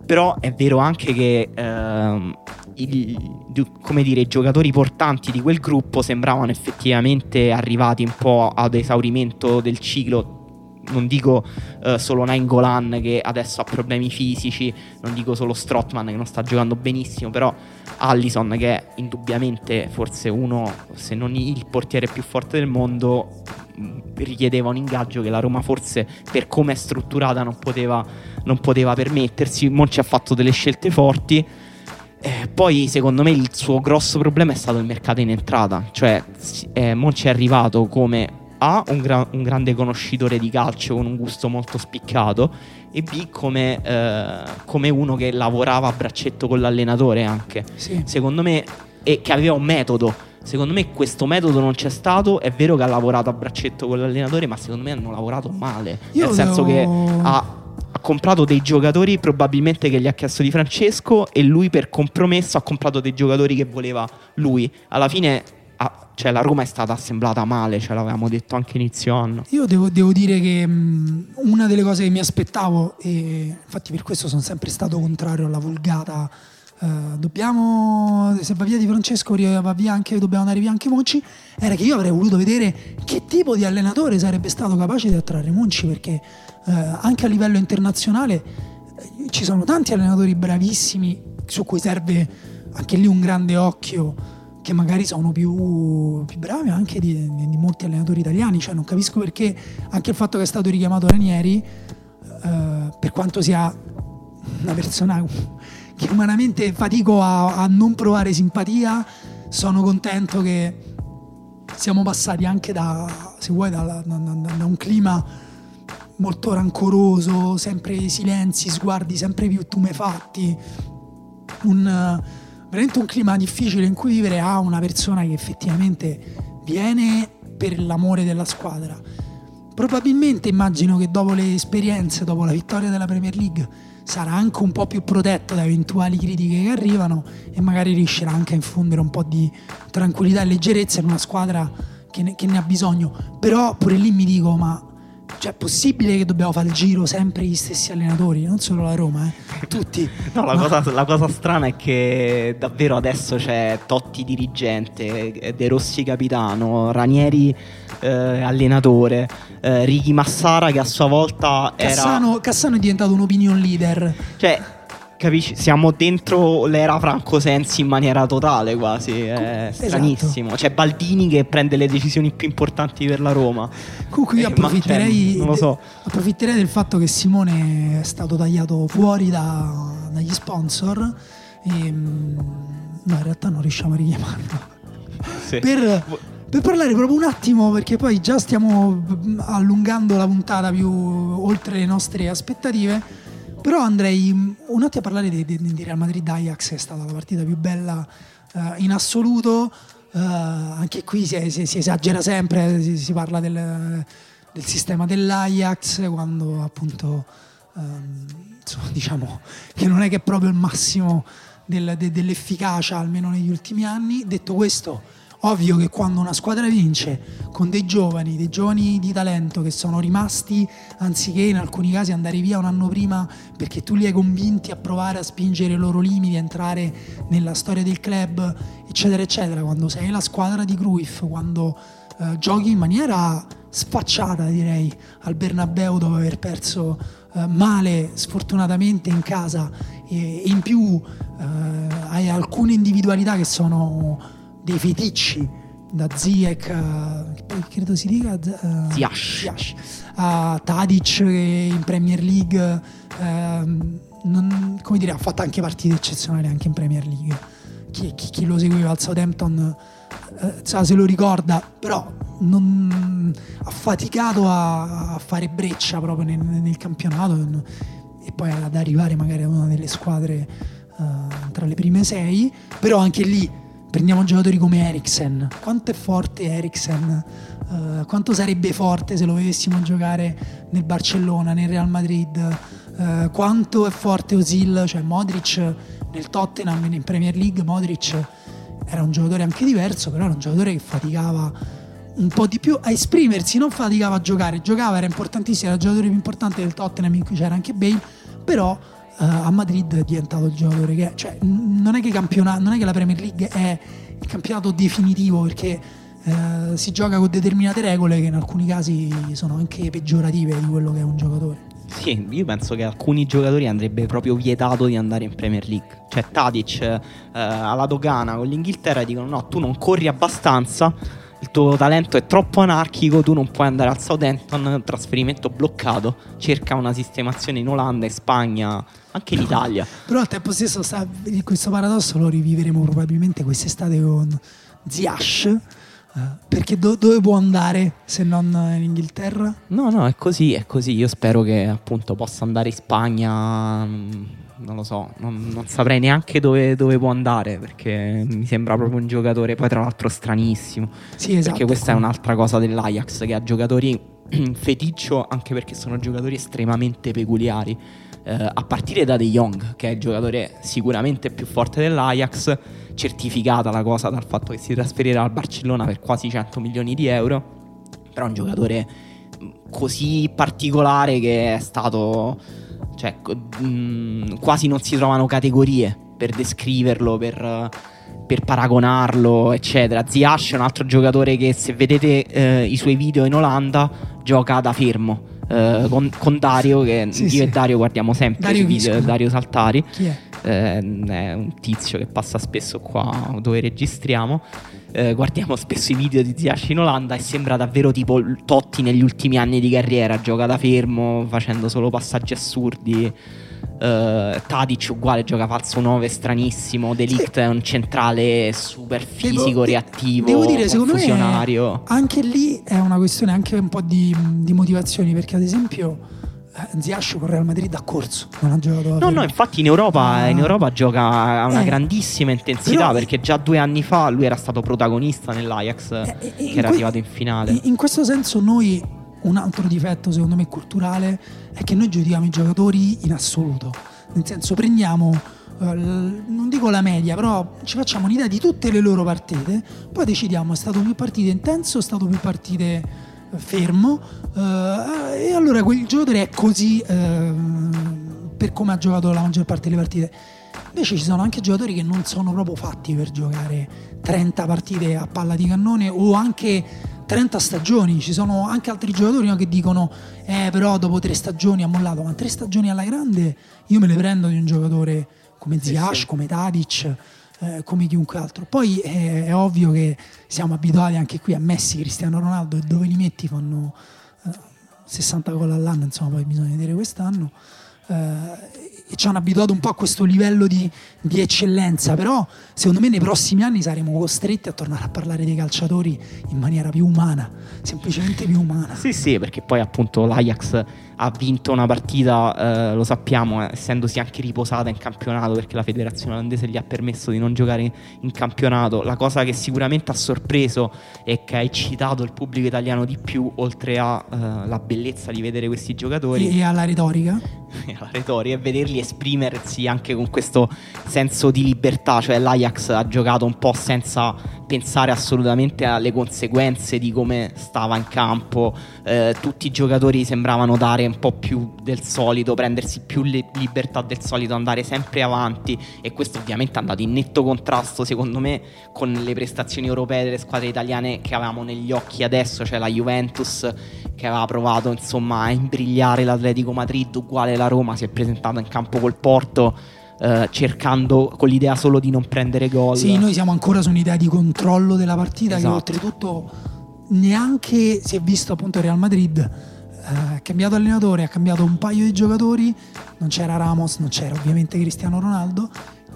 Però è vero anche che ehm, i, come dire, i giocatori portanti di quel gruppo sembravano effettivamente arrivati un po' ad esaurimento del ciclo. Non dico uh, solo Nainggolan che adesso ha problemi fisici, non dico solo Strotman che non sta giocando benissimo, però Allison che è indubbiamente forse uno, se non il portiere più forte del mondo, mm, richiedeva un ingaggio che la Roma forse per come è strutturata non poteva, non poteva permettersi. Monci ha fatto delle scelte forti eh, poi secondo me il suo grosso problema è stato il mercato in entrata, cioè eh, Monci è arrivato come A, un, gra- un, grande conoscitore di calcio con un gusto molto spiccato e B, come, eh, come uno che lavorava a braccetto con l'allenatore anche. Sì. Secondo me, e che aveva un metodo. Secondo me questo metodo non c'è stato, è vero che ha lavorato a braccetto con l'allenatore, ma secondo me hanno lavorato male. Io nel senso devo... che ha ha comprato dei giocatori probabilmente che gli ha chiesto di Francesco e lui per compromesso ha comprato dei giocatori che voleva lui. Alla fine ah, cioè, la Roma è stata assemblata male, ce l'avevamo detto anche inizio anno. Io devo, devo dire che mh, una delle cose che mi aspettavo, e infatti per questo sono sempre stato contrario alla vulgata Uh, dobbiamo, se va via Di Francesco, va via anche, dobbiamo andare via anche Monci. Era che io avrei voluto vedere che tipo di allenatore sarebbe stato capace di attrarre Monci, perché uh, anche a livello internazionale uh, ci sono tanti allenatori bravissimi su cui serve anche lì un grande occhio, che magari sono più, più bravi anche di, di, molti allenatori italiani. Cioè, non capisco perché anche il fatto che è stato richiamato Ranieri, per quanto sia una persona che umanamente fatico a, a non provare simpatia, sono contento che siamo passati anche da, se vuoi, da, da, da, un clima molto rancoroso, sempre silenzi, sguardi sempre più tumefatti, un, veramente un clima difficile in cui vivere a una persona che effettivamente viene per l'amore della squadra. Probabilmente immagino che dopo le esperienze, dopo la vittoria della Premier League, sarà anche un po' più protetto da eventuali critiche che arrivano e magari riuscirà anche a infondere un po' di tranquillità e leggerezza in una squadra che ne, che ne ha bisogno. Però pure lì mi dico, ma cioè, è possibile che dobbiamo fare il giro sempre gli stessi allenatori, non solo la Roma, eh? tutti. No, la, Ma- cosa, la cosa strana è che davvero adesso c'è Totti dirigente, De Rossi capitano, Ranieri eh, allenatore, eh, Ricky Massara che a sua volta era... Cassano, Cassano è diventato un opinion leader. Cioè, capisci? Siamo dentro l'era Franco Sensi in maniera totale quasi. È Esatto. stranissimo. C'è Baldini che prende le decisioni più importanti per la Roma. Comunque io Eh, ma, approfitterei, cioè, non lo so. approfitterei del fatto che Simone è stato tagliato fuori da- dagli sponsor. E, mm, no, in realtà non riusciamo a richiamarlo. Sì. per, per parlare proprio un attimo, perché poi già stiamo allungando la puntata più oltre le nostre aspettative. Però andrei un attimo a parlare di, di- di Real Madrid Ajax, che è stata la partita più bella eh, in assoluto. Eh, anche qui si, si- si esagera sempre, si, si parla del, del sistema dell'Ajax quando appunto ehm, insomma, diciamo che non è che è proprio il massimo del- de- dell'efficacia, almeno negli ultimi anni. Detto questo, ovvio che quando una squadra vince con dei giovani, dei giovani di talento che sono rimasti, anziché in alcuni casi andare via un anno prima perché tu li hai convinti a provare a spingere i loro limiti, a entrare nella storia del club, eccetera, eccetera, quando sei la squadra di Cruyff, quando eh, giochi in maniera sfacciata direi al Bernabeu dopo aver perso eh, male sfortunatamente in casa e, e in più eh, hai alcune individualità che sono dei feticci da Ziyech eh, che poi credo si dica eh, Ziyech. Ziyech, a Tadic che in Premier League ehm, non- come dire, ha fatto anche partite eccezionali anche in Premier League chi, chi- chi lo seguiva al Southampton eh, se lo ricorda, però non, ha faticato a, a fare breccia proprio nel, nel campionato e poi ad arrivare magari a una delle squadre eh, tra le prime sei, però anche lì prendiamo giocatori come Eriksen, quanto è forte Eriksen, eh, quanto sarebbe forte se lo vedessimo giocare nel Barcellona, nel Real Madrid, eh, quanto è forte Osil, cioè Modric nel Tottenham, in Premier League, Modric era un giocatore anche diverso, però era un giocatore che faticava un po' di più a esprimersi, non faticava a giocare, giocava, era importantissimo, era il giocatore più importante del Tottenham in cui c'era anche Bale, però a Madrid è diventato il giocatore che è, cioè non è che, non è che la Premier League è il campionato definitivo perché eh, si gioca con determinate regole che in alcuni casi sono anche peggiorative di quello che è un giocatore. Sì, io penso che alcuni giocatori andrebbe proprio vietato di andare in Premier League. Cioè Tadic eh, alla dogana con l'Inghilterra dicono no, tu non corri abbastanza, il tuo talento è troppo anarchico, tu non puoi andare al Southampton, trasferimento bloccato, cerca una sistemazione in Olanda, in Spagna, anche in Italia. Però al tempo stesso sta- questo paradosso lo riviveremo probabilmente quest'estate con Ziash. eh, perché do- dove può andare se non in Inghilterra? No, no, è così, è così. Io spero che appunto possa andare in Spagna. mm, Non lo so, non, non saprei neanche dove, dove può andare perché mi sembra proprio un giocatore, poi tra l'altro stranissimo. Sì, esatto. Perché questa è un'altra cosa dell'Ajax che ha giocatori feticcio anche perché sono giocatori estremamente peculiari. Eh, a partire da De Jong, che è il giocatore sicuramente più forte dell'Ajax, certificata la cosa dal fatto che si trasferirà al Barcellona per quasi 100 milioni di euro. Però è un giocatore mh, così particolare che è stato. cioè, mh, quasi non si trovano categorie per descriverlo, per per paragonarlo, eccetera. Ziash è un altro giocatore che se vedete eh, i suoi video in Olanda gioca da fermo. Eh, con, con Dario, che Sì, io sì. e Dario guardiamo sempre Dario i video scusa? Dario Saltari. Chi è? Eh, è un tizio che passa spesso qua dove registriamo. Eh, guardiamo spesso i video di Ziash in Olanda e sembra davvero tipo Totti negli ultimi anni di carriera. Gioca da fermo, facendo solo passaggi assurdi. Eh, Tadic uguale, gioca falso 9, stranissimo. Delict è un centrale super fisico, Devo- reattivo, devo dire, secondo me-. Anche lì è una questione anche un po' di, di motivazioni, perché ad esempio eh, Ziash con Real Madrid ha corso, non ha giocato No, no, infatti in Europa, Ah. in Europa gioca a una Eh. grandissima intensità Però- perché già due anni fa lui era stato protagonista nell'Ajax Eh, eh, che era que- arrivato in finale. In, in questo senso noi, un altro difetto secondo me culturale, è che noi giudichiamo i giocatori in assoluto. Nel senso prendiamo, eh, non dico la media, però ci facciamo un'idea di tutte le loro partite, poi decidiamo è stato più partite intenso è stato più partite fermo eh, e allora quel giocatore è così eh, per come ha giocato la maggior parte delle partite. Invece ci sono anche giocatori che non sono proprio fatti per giocare 30 partite a palla di cannone o anche 30 stagioni. Ci sono anche altri giocatori no, che dicono: Eh, però dopo tre stagioni ha mollato. Ma tre stagioni alla grande io me le prendo di un giocatore come Ziash, sì, sì. come Tadic. Eh, come chiunque altro. Poi eh, è ovvio che siamo abituati anche qui a Messi, Cristiano Ronaldo e dove li metti fanno eh, 60 gol all'anno, insomma poi bisogna vedere quest'anno. E ci hanno abituato un po' a questo livello di, di, eccellenza, però secondo me nei prossimi anni saremo costretti a tornare a parlare dei calciatori in maniera più umana, semplicemente più umana. Sì, sì, perché poi appunto l'Ajax ha vinto una partita, eh, lo sappiamo, eh, essendosi anche riposata in campionato perché la federazione olandese gli ha permesso di non giocare in campionato. La cosa che sicuramente ha sorpreso e che ha eccitato il pubblico italiano di più, oltre alla eh, bellezza di vedere questi giocatori e alla retorica, alla retorica, e vederli esprimersi anche con questo senso di libertà. Cioè, l'Ajax ha giocato un po' senza pensare assolutamente alle conseguenze di come stava in campo. Eh, tutti i giocatori sembravano dare un po' più del solito, prendersi più libertà del solito, andare sempre avanti e questo ovviamente è andato in netto contrasto secondo me con le prestazioni europee delle squadre italiane che avevamo negli occhi adesso, cioè la Juventus che aveva provato insomma a imbrigliare l'Atletico Madrid uguale la Roma, si è presentata in campo col Porto eh, cercando con l'idea solo di non prendere gol. Sì, noi siamo ancora su un'idea di controllo della partita esatto. che oltretutto neanche si è visto appunto Real Madrid. Eh, ha cambiato allenatore, ha cambiato un paio di giocatori, non c'era Ramos, non c'era ovviamente Cristiano Ronaldo.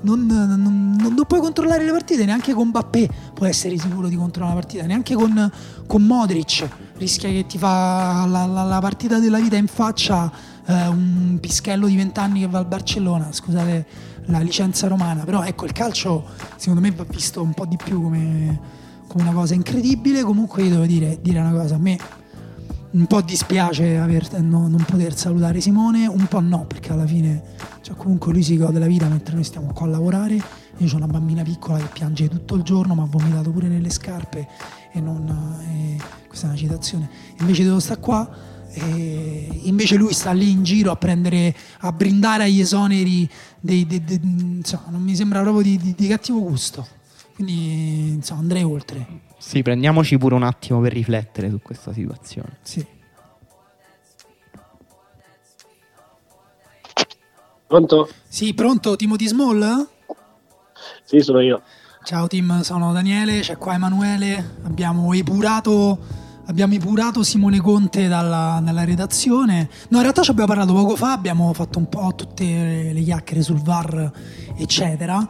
Non, non, non, puoi controllare le partite neanche con Bappé puoi essere sicuro di controllare la partita. Neanche con, con Modric rischia che ti fa la, la, la partita della vita in faccia eh, un pischello di 20 anni che va al Barcellona, scusate la licenza romana, però ecco il calcio secondo me va visto un po' di più come, come una cosa incredibile, comunque io devo dire, dire una cosa, a me un po' dispiace aver, no, non poter salutare Simone, un po' no, perché alla fine cioè, comunque lui si gode la vita mentre noi stiamo qua a lavorare. Io ho una bambina piccola che piange tutto il giorno, ma ha vomitato pure nelle scarpe e non. E questa è una citazione. Invece devo stare qua e invece lui sta lì in giro a prendere a brindare agli esoneri dei, dei, dei, insomma, non mi sembra proprio di, di, di, cattivo gusto quindi insomma andrei oltre sì prendiamoci pure un attimo per riflettere su questa situazione sì pronto? sì pronto Timothy Small? sì sono io ciao Tim sono Daniele c'è qua Emanuele abbiamo epurato abbiamo epurato Simone Conte dalla, dalla, redazione. No, in realtà ci abbiamo parlato poco fa, abbiamo fatto un po' tutte le chiacchiere sul VAR, eccetera.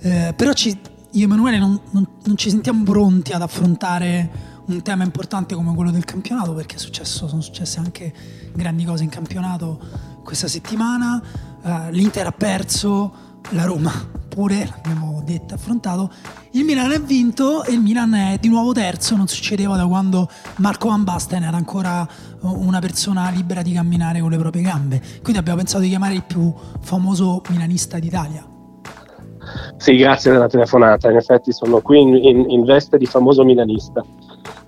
Eh, però ci, io e Emanuele non, non, non, ci sentiamo pronti ad affrontare un tema importante come quello del campionato, perché successo, sono successe anche grandi cose in campionato questa settimana. Eh, L'Inter ha perso, la Roma pure, l'abbiamo detto, affrontato. Il Milan ha vinto e il Milan è di nuovo terzo, non succedeva da quando Marco Van Basten era ancora una persona libera di camminare con le proprie gambe. Quindi abbiamo pensato di chiamare il più famoso milanista d'Italia. Sì, grazie della telefonata. In effetti sono qui in, in, in veste di famoso milanista.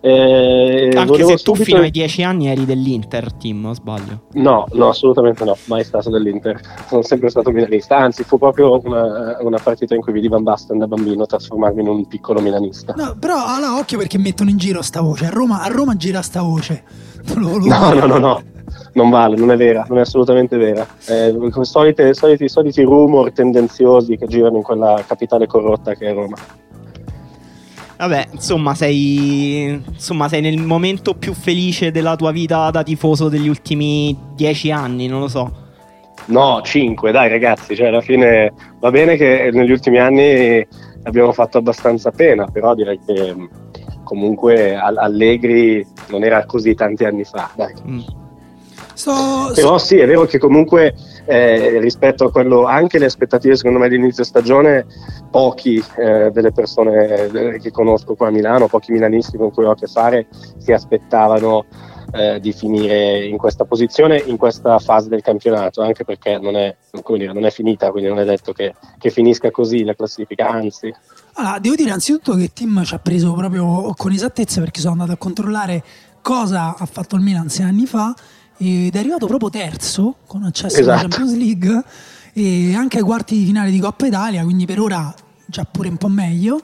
Eh, Anche se tu fino ai dieci anni eri dell'Inter, Tim, o sbaglio? No, no, assolutamente no, mai stato dell'Inter. Sono sempre stato milanista. Anzi, fu proprio una, una partita in cui vidi Van Basten da bambino trasformarmi in un piccolo milanista. No, però allora, occhio perché mettono in giro sta voce. A Roma, a Roma gira sta voce. No, no, no, no, non vale, non è vera, non è assolutamente vera. Eh, solite, soliti, soliti rumor tendenziosi che girano in quella capitale corrotta che è Roma. Vabbè, insomma sei, insomma, sei nel momento più felice della tua vita da tifoso degli ultimi dieci anni, non lo so. No, cinque, dai ragazzi, cioè alla fine va bene che negli ultimi anni abbiamo fatto abbastanza pena, però direi che comunque Allegri non era così tanti anni fa, dai. Mm. So, però sì, è vero che comunque eh, rispetto a quello, anche le aspettative secondo me di inizio stagione, pochi eh, delle persone eh, che conosco qua a Milano, pochi milanisti con cui ho a che fare, si aspettavano eh, di finire in questa posizione, in questa fase del campionato, anche perché non è, dire, non è finita, quindi non è detto che, che, finisca così la classifica, anzi. Allora, devo dire anzitutto che Tim ci ha preso proprio con esattezza perché sono andato a controllare cosa ha fatto il Milan sei anni fa ed è arrivato proprio terzo con accesso alla Esatto. Champions League e anche ai quarti di finale di Coppa Italia, quindi per ora già pure un po' meglio.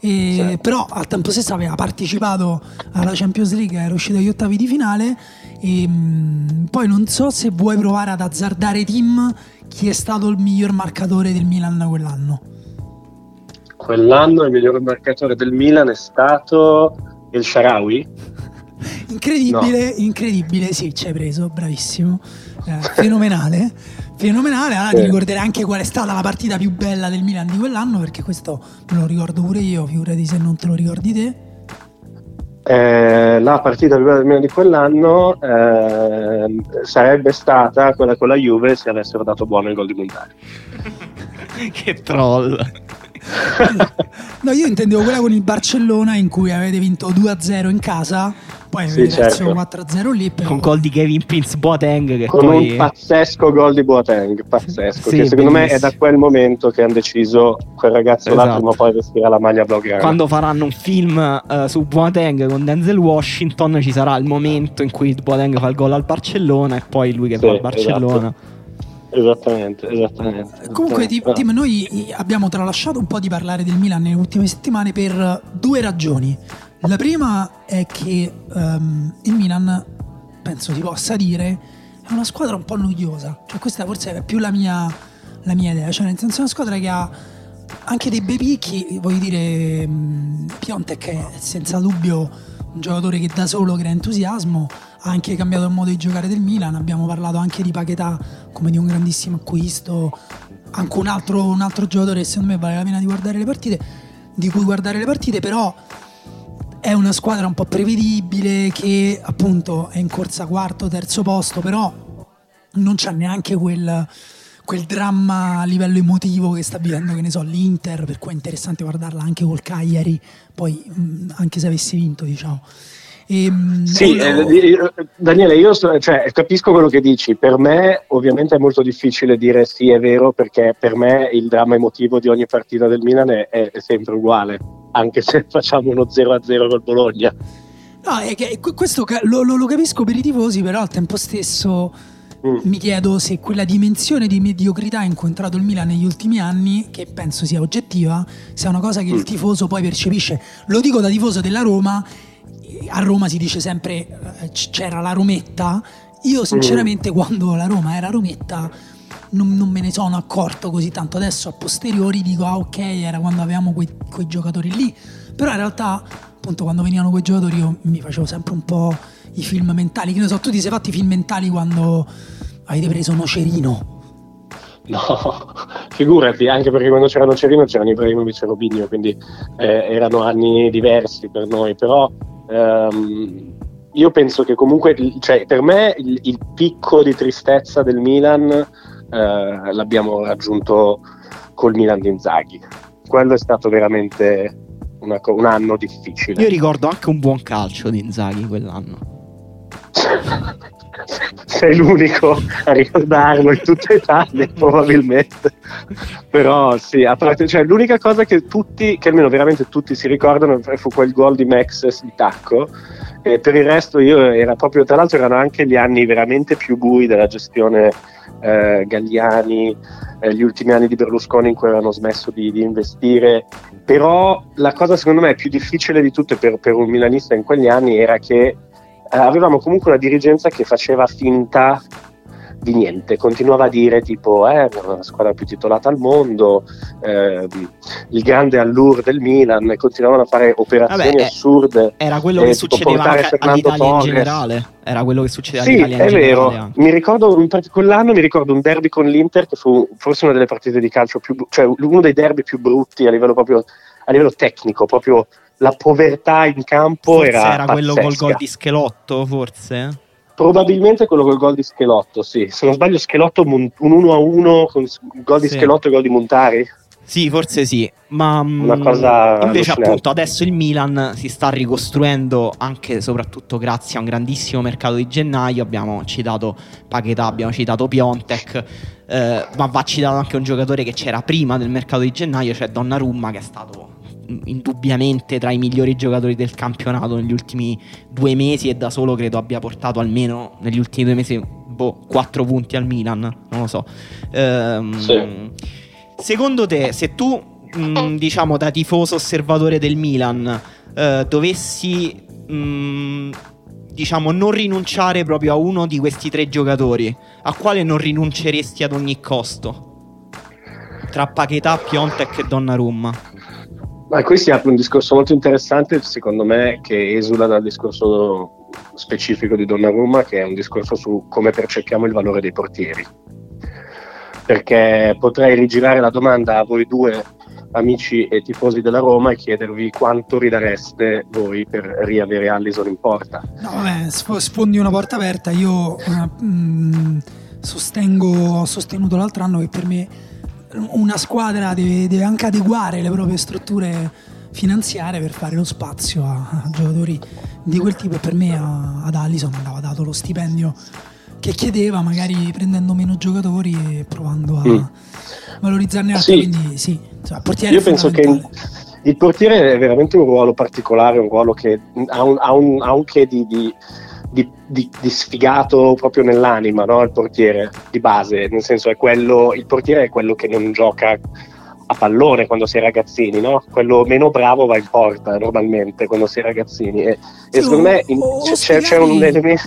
E Sì. Però al tempo stesso aveva partecipato alla Champions League, era uscito agli ottavi di finale. E, mm, poi non so se vuoi provare ad azzardare team chi è stato il miglior marcatore del Milan quell'anno. Quell'anno il miglior marcatore del Milan è stato il Sharawi. Incredibile, incredibile, sì, ci hai preso, bravissimo. Eh, fenomenale, fenomenale. Allora ti Sì. ricorderai anche qual è stata la partita più bella del Milan di quell'anno, perché questo me lo ricordo pure io, figurati se non te lo ricordi te. Eh, la partita più bella del Milan di quell'anno eh, sarebbe stata quella con la Juve se avessero dato buono il gol di Montari. che troll. No, io intendevo quella con il Barcellona in cui avete vinto 2-0 in casa, poi Sì, certo. 4-0 lì. Però... Con gol di Kevin Prince Boateng che con poi un pazzesco gol di Boateng, pazzesco, Sì, che secondo me è bellissimo. da quel momento che hanno deciso quel ragazzo là Esatto. prima o poi vestirà la maglia blaugrana. quando faranno un film eh, su Boateng con Denzel Washington ci sarà il momento in cui Boateng fa il gol al Barcellona e poi lui che Sì, va al Barcellona. Esattamente, esattamente. Comunque, Tim, Esattamente. Tim, noi abbiamo tralasciato un po' di parlare del Milan nelle ultime settimane per due ragioni. La prima è che ehm, il Milan, penso si possa dire, è una squadra un po' noiosa. Cioè, questa forse è più la mia, la mia idea. Cioè, nel senso, è una squadra che ha anche dei bei picchi. Voglio dire, mh, Piontek è senza dubbio un giocatore che da solo crea entusiasmo. Ha anche cambiato il modo di giocare del Milan. Abbiamo parlato anche di Paquetà come di un grandissimo acquisto. Anche un altro, un altro giocatore che secondo me vale la pena di guardare le partite, di cui guardare le partite, però è una squadra un po' prevedibile che appunto è in corsa quarto, terzo posto, però non c'ha neanche quel, quel dramma a livello emotivo che sta vivendo, che ne so, l'Inter, per cui è interessante guardarla anche col Cagliari, poi anche se avesse vinto, diciamo. E, mh, Sì, eh, Daniele, io so- cioè, capisco quello che dici. Per me, ovviamente, è molto difficile dire sì, è vero, perché per me il dramma emotivo di ogni partita del Milan è- è sempre uguale, anche se facciamo uno 0-0 col Bologna. No, è che que- questo lo, lo- lo capisco per i tifosi, però al tempo stesso Mm. mi chiedo se quella dimensione di mediocrità in cui è entrato il Milan negli ultimi anni, che penso sia oggettiva, sia una cosa che il Mm. tifoso poi percepisce. Lo dico da tifoso della Roma, a Roma si dice sempre eh, c'era la Rometta. Io sinceramente quando la Roma era Rometta non, non me ne sono accorto così tanto. Adesso a posteriori dico ah ok era quando avevamo quei, quei giocatori lì. Però in realtà appunto quando venivano quei giocatori io mi facevo sempre un po' i film mentali. Che ne so, tu ti sei fatti i film mentali quando avete preso Nocerino. No, figurati, anche perché quando c'era Nocerino c'erano Ibrahimovic e Robinho, quindi eh, erano anni diversi per noi, però ehm, io penso che comunque, cioè, per me il, il picco di tristezza del Milan eh, l'abbiamo raggiunto col Milan di Inzaghi. Quello è stato veramente una un anno difficile. Io ricordo anche un buon calcio di Inzaghi quell'anno. Sei l'unico a ricordarlo in tutta Italia, probabilmente. Però sì, a parte, cioè, l'unica cosa che tutti, che almeno veramente tutti si ricordano, fu quel gol di Maxes di tacco. E per il resto io era proprio, tra l'altro erano anche gli anni veramente più bui della gestione eh, Galliani, eh, gli ultimi anni di Berlusconi in cui avevano smesso di, di investire. Però la cosa secondo me più difficile di tutte per, per un milanista in quegli anni era che avevamo comunque una dirigenza che faceva finta di niente, continuava a dire tipo eh, la squadra più titolata al mondo, ehm, il grande allure del Milan, e continuavano a fare operazioni Vabbè, eh, assurde. Era quello Eh, che succedeva anche all'Italia in Torres. generale. Era quello che succedeva Sì, all'Italia in è generale. vero. anche. Mi ricordo, in quell'anno mi ricordo un derby con l'Inter che fu forse una delle partite di calcio più, cioè uno dei derby più brutti a livello proprio a livello tecnico, proprio la povertà in campo Forse era, era, quello col gol di Schelotto, forse? Probabilmente quello col gol di Schelotto, sì. Se non sbaglio, Schelotto un 1 a 1 con gol di Sì. Schelotto e gol di Montari. Sì, forse sì, ma mm, Una cosa invece appunto adesso il Milan si sta ricostruendo anche e soprattutto grazie a un grandissimo mercato di gennaio, abbiamo citato Paquetà, abbiamo citato Piontek, eh, ma va citato anche un giocatore che c'era prima del mercato di gennaio, cioè Donnarumma che è stato indubbiamente tra i migliori giocatori del campionato negli ultimi due mesi e da solo credo abbia portato almeno negli ultimi due mesi boh, 4 punti al Milan, non lo so. Ehm, sì. Secondo te, se tu, mh, diciamo da tifoso osservatore del Milan, eh, dovessi... Mh, diciamo, non rinunciare proprio a uno di questi tre giocatori, a quale non rinunceresti ad ogni costo? Tra Paquetà, Piontek e Donnarumma. Ma qui si apre un discorso molto interessante, secondo me, che esula dal discorso specifico di Donnarumma, che è un discorso su come percepiamo il valore dei portieri. Perché potrei rigirare la domanda a voi due amici e tifosi della Roma e chiedervi quanto ridareste voi per riavere Allison in porta. No, vabbè, sfondi una porta aperta. Io uh, mh, sostengo, ho sostenuto l'altro anno che per me una squadra deve, deve anche adeguare le proprie strutture finanziarie per fare lo spazio a, a giocatori di quel tipo e per me a, ad Allison andava dato lo stipendio che chiedeva magari prendendo meno giocatori e provando a mm. valorizzarne altri sì. quindi sì cioè, portiere io penso che il portiere è veramente un ruolo particolare un ruolo che ha un, ha un, ha un che di, di di, di, di, sfigato proprio nell'anima, no? il portiere di base, nel senso è quello, il portiere è quello che non gioca a pallone quando si è ragazzini, no? quello meno bravo va in porta normalmente quando si è ragazzini e, sì, e secondo o, me in, c'è, c'è, un elemento...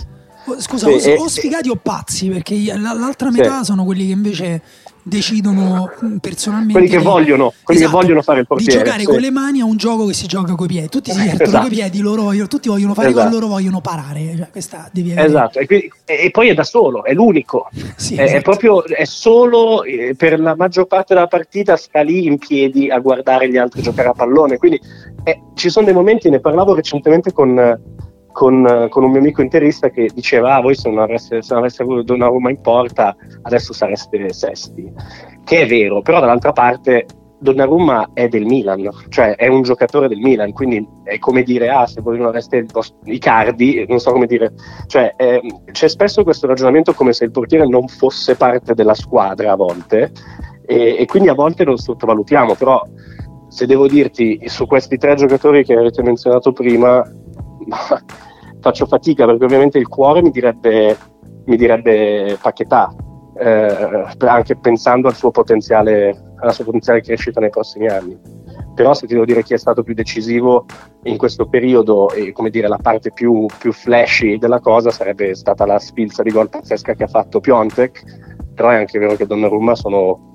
Scusa, sì, o, o sfigati o pazzi, perché l'altra metà sì. sono quelli che invece decidono mm, personalmente quelli che vogliono, quelli esatto, che vogliono fare il portiere di giocare sì. con le mani a un gioco che si gioca con i piedi tutti si divertono esatto. con i piedi loro vogliono, tutti vogliono fare esatto. loro vogliono parare cioè, questa devi avere. esatto e, e, poi è da solo è l'unico sì, è, esatto. è, proprio è solo eh, per la maggior parte della partita sta lì in piedi a guardare gli altri giocare a pallone quindi eh, ci sono dei momenti ne parlavo recentemente con con, con, un mio amico interista che diceva: Ah, voi se non aveste, se non aveste avuto una Roma in porta, adesso sareste sesti. Che è vero, però dall'altra parte Donnarumma è del Milan, cioè è un giocatore del Milan, quindi è come dire, ah, se voi non aveste i cardi, non so come dire, cioè eh, c'è spesso questo ragionamento come se il portiere non fosse parte della squadra a volte e, e quindi a volte lo sottovalutiamo, però se devo dirti su questi tre giocatori che avete menzionato prima, faccio fatica perché ovviamente il cuore mi direbbe, mi direbbe Paquetà, eh, anche pensando al alla sua potenziale crescita nei prossimi anni. Però se ti devo dire chi è stato più decisivo in questo periodo e come dire la parte più, più flashy della cosa sarebbe stata la sfilza di gol pazzesca che ha fatto Piontek, però è anche vero che Donnarumma sono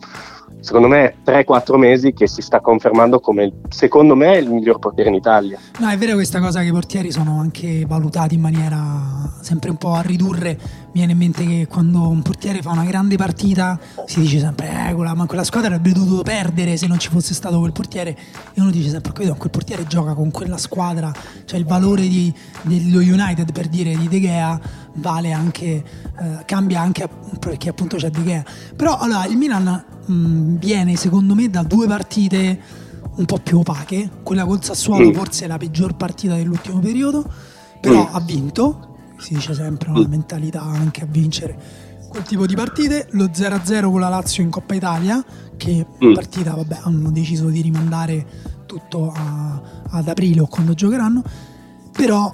secondo me 3-4 mesi che si sta confermando come secondo me il miglior portiere in Italia. No, è vero questa cosa che i portieri sono anche valutati in maniera sempre un po' a ridurre. Mi viene in mente che quando un portiere fa una grande partita si dice sempre eh, quella, ma quella squadra avrebbe dovuto perdere se non ci fosse stato quel portiere e uno dice sempre quel portiere gioca con quella squadra, cioè il valore di, dello United per dire di De Gea vale anche, eh, cambia anche perché appunto c'è De Gea. Però allora il Milan mh, viene secondo me da due partite un po' più opache. Quella col Sassuolo mm. forse è la peggior partita dell'ultimo periodo, però mm. ha vinto, si dice sempre una mm. mentalità anche a vincere quel tipo di partite. Lo 0-0 con la Lazio in Coppa Italia, che mm. partita vabbè, hanno deciso di rimandare tutto a, ad aprile o quando giocheranno, però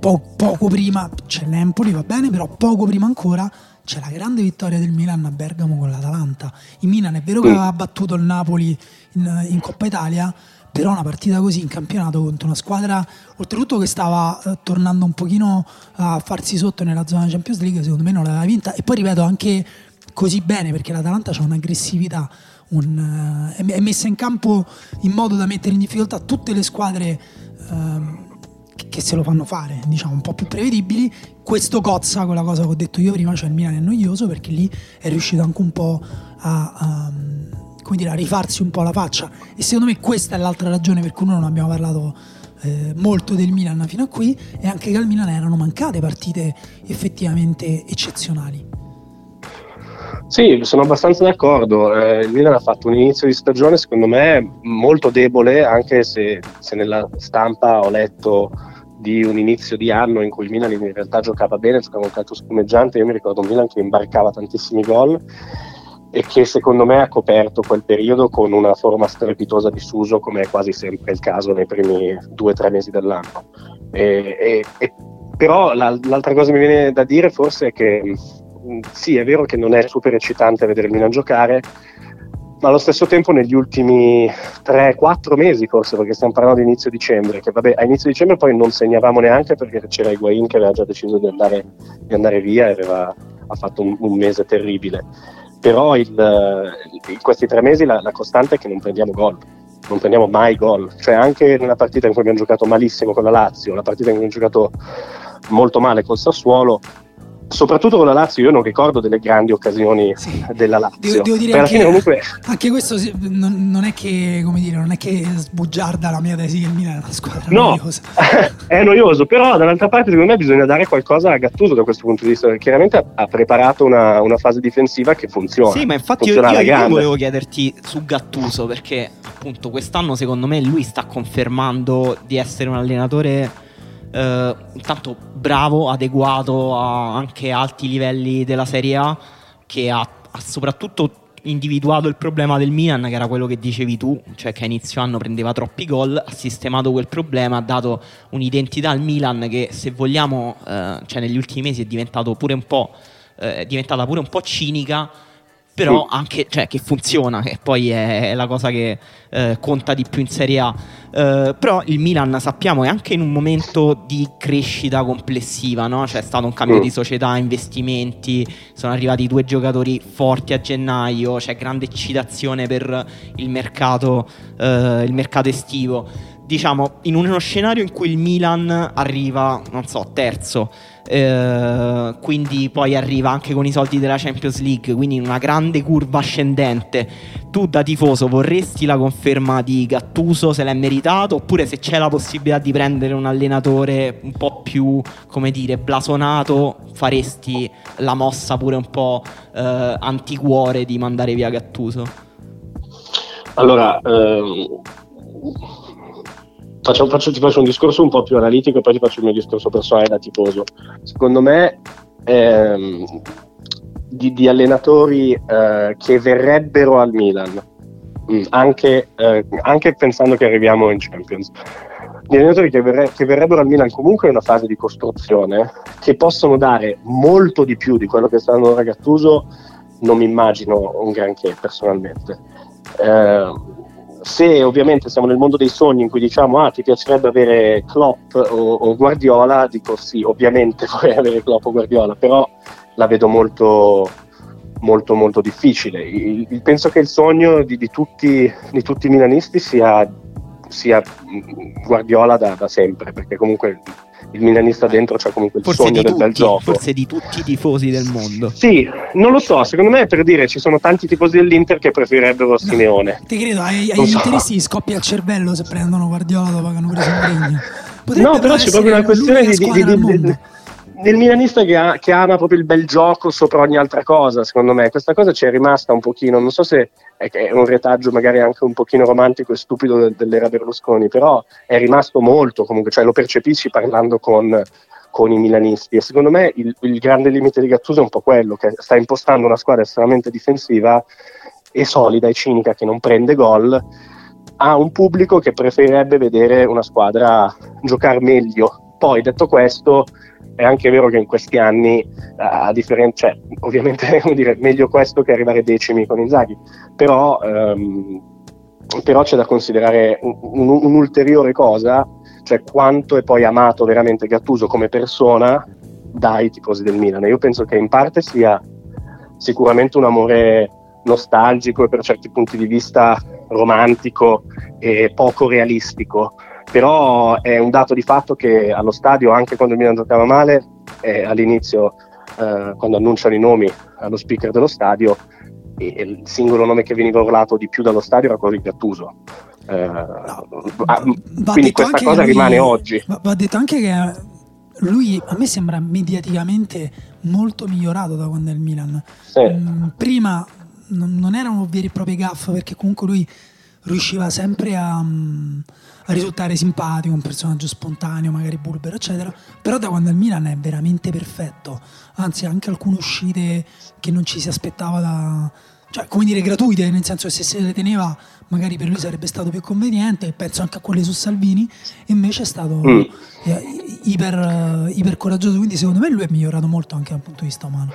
po- poco prima c'è l'Empoli, va bene, però poco prima ancora c'è la grande vittoria del Milan a Bergamo con l'Atalanta. Il Milan è vero che aveva battuto il Napoli in, in Coppa Italia, però una partita così in campionato contro una squadra oltretutto che stava eh, tornando un pochino a farsi sotto nella zona Champions League secondo me non l'aveva vinta e poi ripeto anche così bene perché l'Atalanta ha un'aggressività un, uh, è messa in campo in modo da mettere in difficoltà tutte le squadre uh, che se lo fanno fare, diciamo un po' più prevedibili. Questo cozza con la cosa che ho detto io prima, cioè il Milan è noioso perché lì è riuscito anche un po' a, a, come dire, a rifarsi un po' la faccia. E secondo me questa è l'altra ragione per cui noi non abbiamo parlato eh, molto del Milan fino a qui, e anche che al Milan erano mancate partite effettivamente eccezionali. Sì, sono abbastanza d'accordo. Eh, il Milan ha fatto un inizio di stagione, secondo me, molto debole, anche se, se nella stampa ho letto di un inizio di anno in cui il Milan in realtà giocava bene, giocava un calcio spumeggiante. Io mi ricordo un Milan che imbarcava tantissimi gol. E che secondo me ha coperto quel periodo con una forma strepitosa di Suso come è quasi sempre il caso nei primi due o tre mesi dell'anno. E, e, e, però la, l'altra cosa che mi viene da dire forse è che mm, sì, è vero che non è super eccitante vedere il Milan giocare, ma allo stesso tempo negli ultimi 3-4 mesi forse, perché stiamo parlando di inizio dicembre, che vabbè a inizio dicembre poi non segnavamo neanche perché c'era Higuain che aveva già deciso di andare, di andare via e aveva, ha fatto un, un mese terribile. Però il, in questi tre mesi la, la costante è che non prendiamo gol non prendiamo mai gol. Cioè, anche nella partita in cui abbiamo giocato malissimo con la Lazio, la partita in cui abbiamo giocato molto male col Sassuolo, soprattutto con la Lazio io non ricordo delle grandi occasioni sì. della Lazio. devo, devo dire anche, comunque... anche, questo non, non, è che come dire non è che sbugiarda la mia tesi che il Milan è una squadra no, noiosa. È noioso però dall'altra parte secondo me bisogna dare qualcosa a Gattuso da questo punto di vista perché chiaramente ha preparato una, una fase difensiva che funziona. Sì ma infatti io, io, io volevo chiederti su Gattuso perché appunto quest'anno secondo me lui sta confermando di essere un allenatore eh, intanto bravo, adeguato a anche alti livelli della Serie A, che ha, ha soprattutto individuato il problema del Milan, che era quello che dicevi tu, cioè che a inizio anno prendeva troppi gol, ha sistemato quel problema, ha dato un'identità al Milan che se vogliamo, eh, cioè negli ultimi mesi è pure eh, è diventata pure un po' cinica però anche cioè, che funziona, che poi è, è la cosa che eh, conta di più in Serie A. Uh, però il Milan sappiamo è anche in un momento di crescita complessiva, no? c'è stato un cambio mm. di società, investimenti, sono arrivati due giocatori forti a gennaio, c'è grande eccitazione per il mercato, uh, il mercato estivo. Diciamo, in uno scenario in cui il Milan arriva, non so, terzo, eh, quindi poi arriva anche con i soldi della Champions League, quindi in una grande curva ascendente. Tu da tifoso vorresti la conferma di Gattuso se l'è meritato oppure se c'è la possibilità di prendere un allenatore un po' più, come dire, blasonato, faresti la mossa pure un po' eh, anticuore di mandare via Gattuso? Allora, ehm faccio, faccio, ti faccio un discorso un po' più analitico e poi ti faccio il mio discorso personale da tifoso. Secondo me ehm, di, di, allenatori eh, che verrebbero al Milan, mm, anche, eh, anche, pensando che arriviamo in Champions, di allenatori che, verre, che verrebbero al Milan comunque in una fase di costruzione, che possono dare molto di più di quello che sta dando ora Gattuso, non mi immagino un granché personalmente. Eh, se ovviamente siamo nel mondo dei sogni in cui diciamo ah ti piacerebbe avere Klopp o, o Guardiola, dico sì, ovviamente vorrei avere Klopp o Guardiola, però la vedo molto, molto, molto difficile. Il, il, penso che il sogno di, di, tutti, di tutti, i milanisti sia, sia Guardiola da, da sempre, perché comunque il milanista dentro c'è comunque il forse sogno del tutti, bel gioco. Forse di tutti i tifosi del mondo. Sì, non lo so, secondo me per dire ci sono tanti tifosi dell'Inter che preferirebbero Simeone. No, ti credo, ai, agli so. interisti scoppia il cervello se prendono Guardiola dopo che hanno preso Mourinho. No, però c'è proprio una questione di, di, di, del milanista che, ha, che, ama proprio il bel gioco sopra ogni altra cosa, secondo me. Questa cosa ci è rimasta un pochino, non so se è, un retaggio magari anche un pochino romantico e stupido de, dell'era Berlusconi, però è rimasto molto comunque, cioè lo percepisci parlando con, con i milanisti e secondo me il, il, grande limite di Gattuso è un po' quello, che sta impostando una squadra estremamente difensiva e solida e cinica che non prende gol a un pubblico che preferirebbe vedere una squadra giocare meglio. Poi detto questo, è anche vero che in questi anni, a differenza, cioè, ovviamente dire, meglio questo che arrivare decimi con Inzaghi, però, ehm, però c'è da considerare un, un, un'ulteriore cosa, cioè quanto è poi amato veramente Gattuso come persona dai tifosi del Milan. io penso che in parte sia sicuramente un amore nostalgico e per certi punti di vista romantico e poco realistico, però è un dato di fatto che allo stadio, anche quando il Milan giocava male, eh, all'inizio, eh, quando annunciano i nomi allo speaker dello stadio, il singolo nome che veniva urlato di più dallo stadio era quello di Gattuso. Eh, no, quindi questa cosa lui, rimane oggi. Va, va detto anche che lui a me sembra mediaticamente molto migliorato da quando è il Milan. Sì. Mm, prima non, non erano veri e propri gaff perché comunque lui riusciva sempre a, mm, a, risultare simpatico, un personaggio spontaneo, magari burbero, eccetera. Però da quando il Milan è veramente perfetto, anzi anche alcune uscite che non ci si aspettava da, cioè, come dire, gratuite, nel senso che se se le teneva magari per lui sarebbe stato più conveniente, penso anche a quelle su Salvini, invece è stato Mm. eh, iper, iper coraggioso, quindi secondo me lui è migliorato molto anche dal punto di vista umano.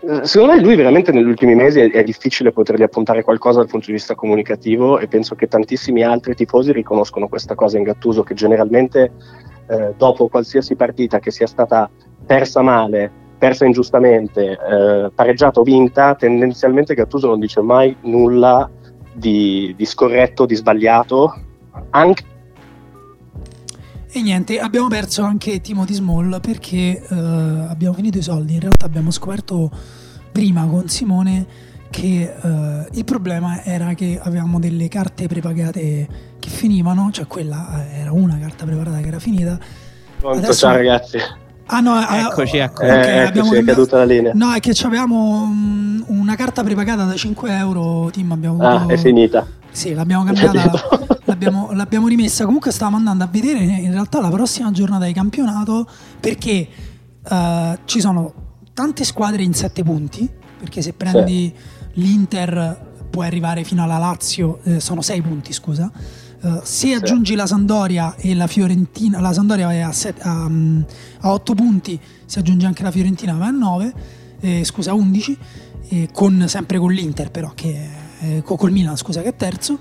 Eh, Secondo me lui veramente negli ultimi mesi è, è difficile potergli appuntare qualcosa dal punto di vista comunicativo e penso che tantissimi altri tifosi riconoscono questa cosa in Gattuso che generalmente eh, dopo qualsiasi partita che sia stata persa male, persa ingiustamente, eh, pareggiata o vinta, tendenzialmente Gattuso non dice mai nulla di, di scorretto, di sbagliato, anche E niente, abbiamo perso anche Timothy Small perché eh, abbiamo finito i soldi. In realtà abbiamo scoperto prima con Simone che eh, il problema era che avevamo delle carte prepagate che finivano, cioè quella eh, era una carta preparata che era finita. Pronto, Adesso- ciao ragazzi. Ah no, ah, Eccoci, ecco. Eh, eccoci, abbiamo è caduta la linea. No, è che avevamo mm, una carta prepagata da 5 euro, Tim, abbiamo Ah, avuto- è finita. Sì, l'abbiamo cambiata, Capito. l'abbiamo, l'abbiamo rimessa. Comunque stavamo andando a vedere in realtà la prossima giornata di campionato perché eh, ci sono tante squadre in 7 punti, perché se prendi l'Inter puoi arrivare fino alla Lazio, eh, sono 6 punti scusa. Eh, se aggiungi la Sandoria e la Fiorentina, la Sandoria è a, 8 punti, si aggiunge anche la Fiorentina va a 9, eh, scusa 11, eh, con, sempre con l'Inter però che co- col Milan scusa che è terzo.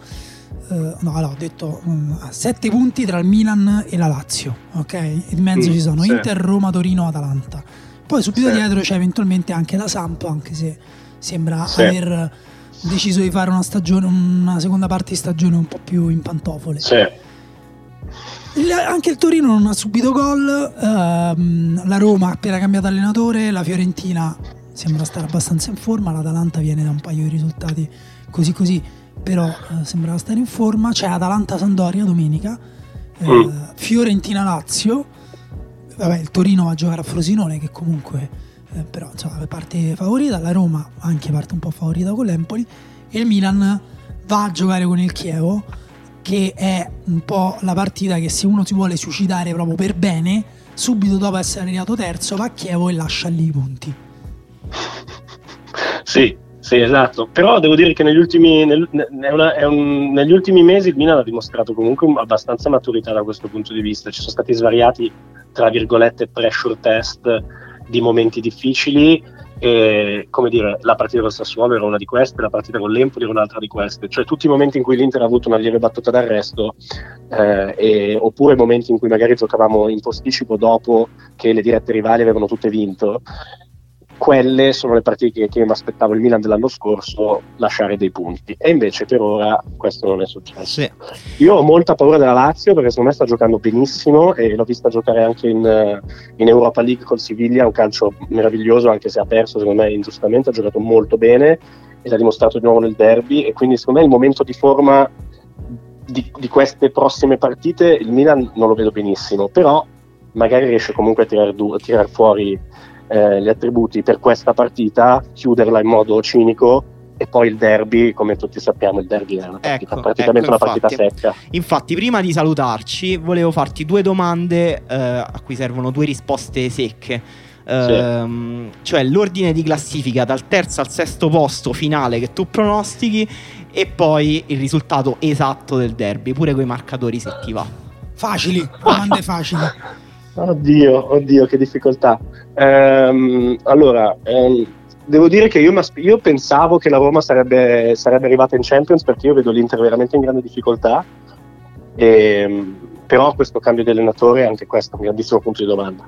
Eh, no, allora, ho detto mm, a 7 punti tra il Milan e la Lazio, ok? In mezzo Mm, ci sono sì. Inter, Roma, Torino, Atalanta. Poi subito Sì. dietro c'è eventualmente anche la Samp, anche se sembra Sì. aver deciso di fare una stagione, una seconda parte di stagione un po' più in pantofole. Sì. Il- anche il Torino non ha subito gol, ehm, la Roma ha appena cambiato allenatore, la Fiorentina sembra stare abbastanza in forma, l'Atalanta viene da un paio di risultati così così, però eh, sembrava stare in forma, c'è Atalanta-Sandoria domenica, eh, Mm. Fiorentina-Lazio, vabbè il Torino va a giocare a Frosinone che comunque eh, però insomma parte favorita, la Roma anche parte un po' favorita con l'Empoli e il Milan va a giocare con il Chievo che è un po' la partita che se uno si vuole suicidare proprio per bene, subito dopo essere arrivato terzo va a Chievo e lascia lì i punti. Sì, sì, esatto. Però devo dire che negli ultimi, nel- è una- è un- negli ultimi mesi il Milan ha dimostrato comunque un- abbastanza maturità da questo punto di vista. Ci sono stati svariati, tra virgolette, pressure test di momenti difficili. E, come dire, la partita col Sassuolo era una di queste, la partita con l'Empoli era un'altra di queste. Cioè, tutti i momenti in cui l'Inter ha avuto una lieve battuta d'arresto, eh, e- oppure momenti in cui magari giocavamo in posticipo dopo che le dirette rivali avevano tutte vinto quelle sono le partite che, mi aspettavo il Milan dell'anno scorso lasciare dei punti e invece per ora questo non è successo Sì. io ho molta paura della Lazio perché secondo me sta giocando benissimo e l'ho vista giocare anche in, eh, in Europa League col Siviglia un calcio meraviglioso anche se ha perso secondo me ingiustamente ha giocato molto bene e l'ha dimostrato di nuovo nel derby e quindi secondo me il momento di forma di, di queste prossime partite il Milan non lo vedo benissimo però magari riesce comunque a tirar, du- a tirar fuori eh, gli attributi per questa partita, chiuderla in modo cinico e poi il derby, come tutti sappiamo, il derby è una partita, Ecco, praticamente ecco, una partita infatti. secca. Infatti, prima di salutarci, volevo farti due domande eh, a cui servono due risposte secche. Ehm, Cioè l'ordine di classifica dal terzo al sesto posto finale che tu pronostichi e poi il risultato esatto del derby, pure con i marcatori se ti va. Facili, domande facili. Oddio, oddio, che difficoltà. Ehm, allora, ehm, devo dire che io, io pensavo che la Roma sarebbe, sarebbe arrivata in Champions perché io vedo l'Inter veramente in grande difficoltà. Ehm, però questo cambio di allenatore è anche questo un grandissimo punto di domanda,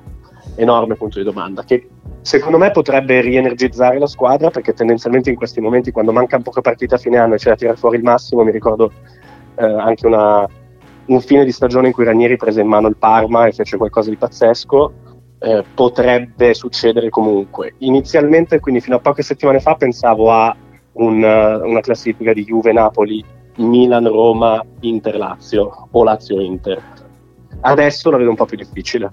enorme punto di domanda, che secondo me potrebbe rienergizzare la squadra perché tendenzialmente in questi momenti quando mancano poche partite a fine anno e c'è da tirare fuori il massimo, mi ricordo eh, anche una, un fine di stagione in cui Ranieri prese in mano il Parma e fece qualcosa di pazzesco, eh, potrebbe succedere comunque. Inizialmente, quindi fino a poche settimane fa, pensavo a un, eh, una classifica di Juve-Napoli, Milan-Roma, Inter-Lazio o Lazio-Inter. Adesso la vedo un po' più difficile.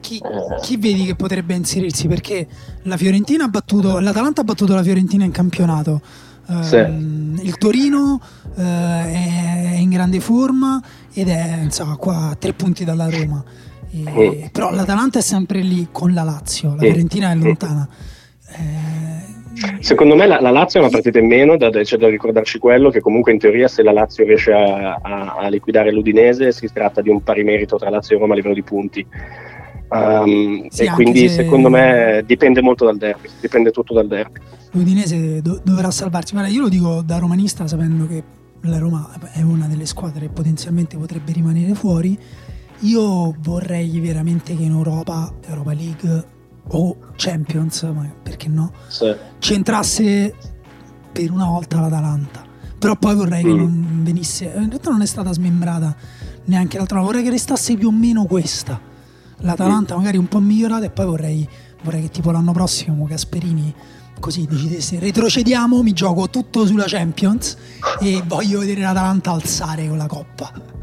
Chi, Eh. chi vedi che potrebbe inserirsi? Perché la Fiorentina ha battuto, l'Atalanta ha battuto la Fiorentina in campionato. Ehm, Il Torino eh, è in grande forma ed è insomma, qua a tre punti dalla Roma. E- Mm. Però l'Atalanta è sempre lì con la Lazio, la Mm. Fiorentina è lontana. Eh, Secondo me la, la, Lazio è una partita in meno, da, c'è da ricordarci quello che comunque in teoria se la Lazio riesce a, a, a liquidare l'Udinese si tratta di un pari merito tra Lazio e Roma a livello di punti. Um, sì, e quindi se... secondo me dipende molto dal derby, dipende tutto dal derby. L'Udinese do- dovrà salvarsi, ma io lo dico da romanista sapendo che la Roma è una delle squadre che potenzialmente potrebbe rimanere fuori. Io vorrei veramente che in Europa, Europa League o Champions, ma perché no, sì. centrasse per una volta l'Atalanta. Però poi vorrei mm. che non venisse, in realtà non è stata smembrata neanche l'altra, vorrei che restasse più o meno questa. L'Atalanta magari un po' migliorata e poi vorrei, vorrei che tipo l'anno prossimo Gasperini così decidesse retrocediamo, mi gioco tutto sulla Champions e voglio vedere l'Atalanta alzare con la coppa.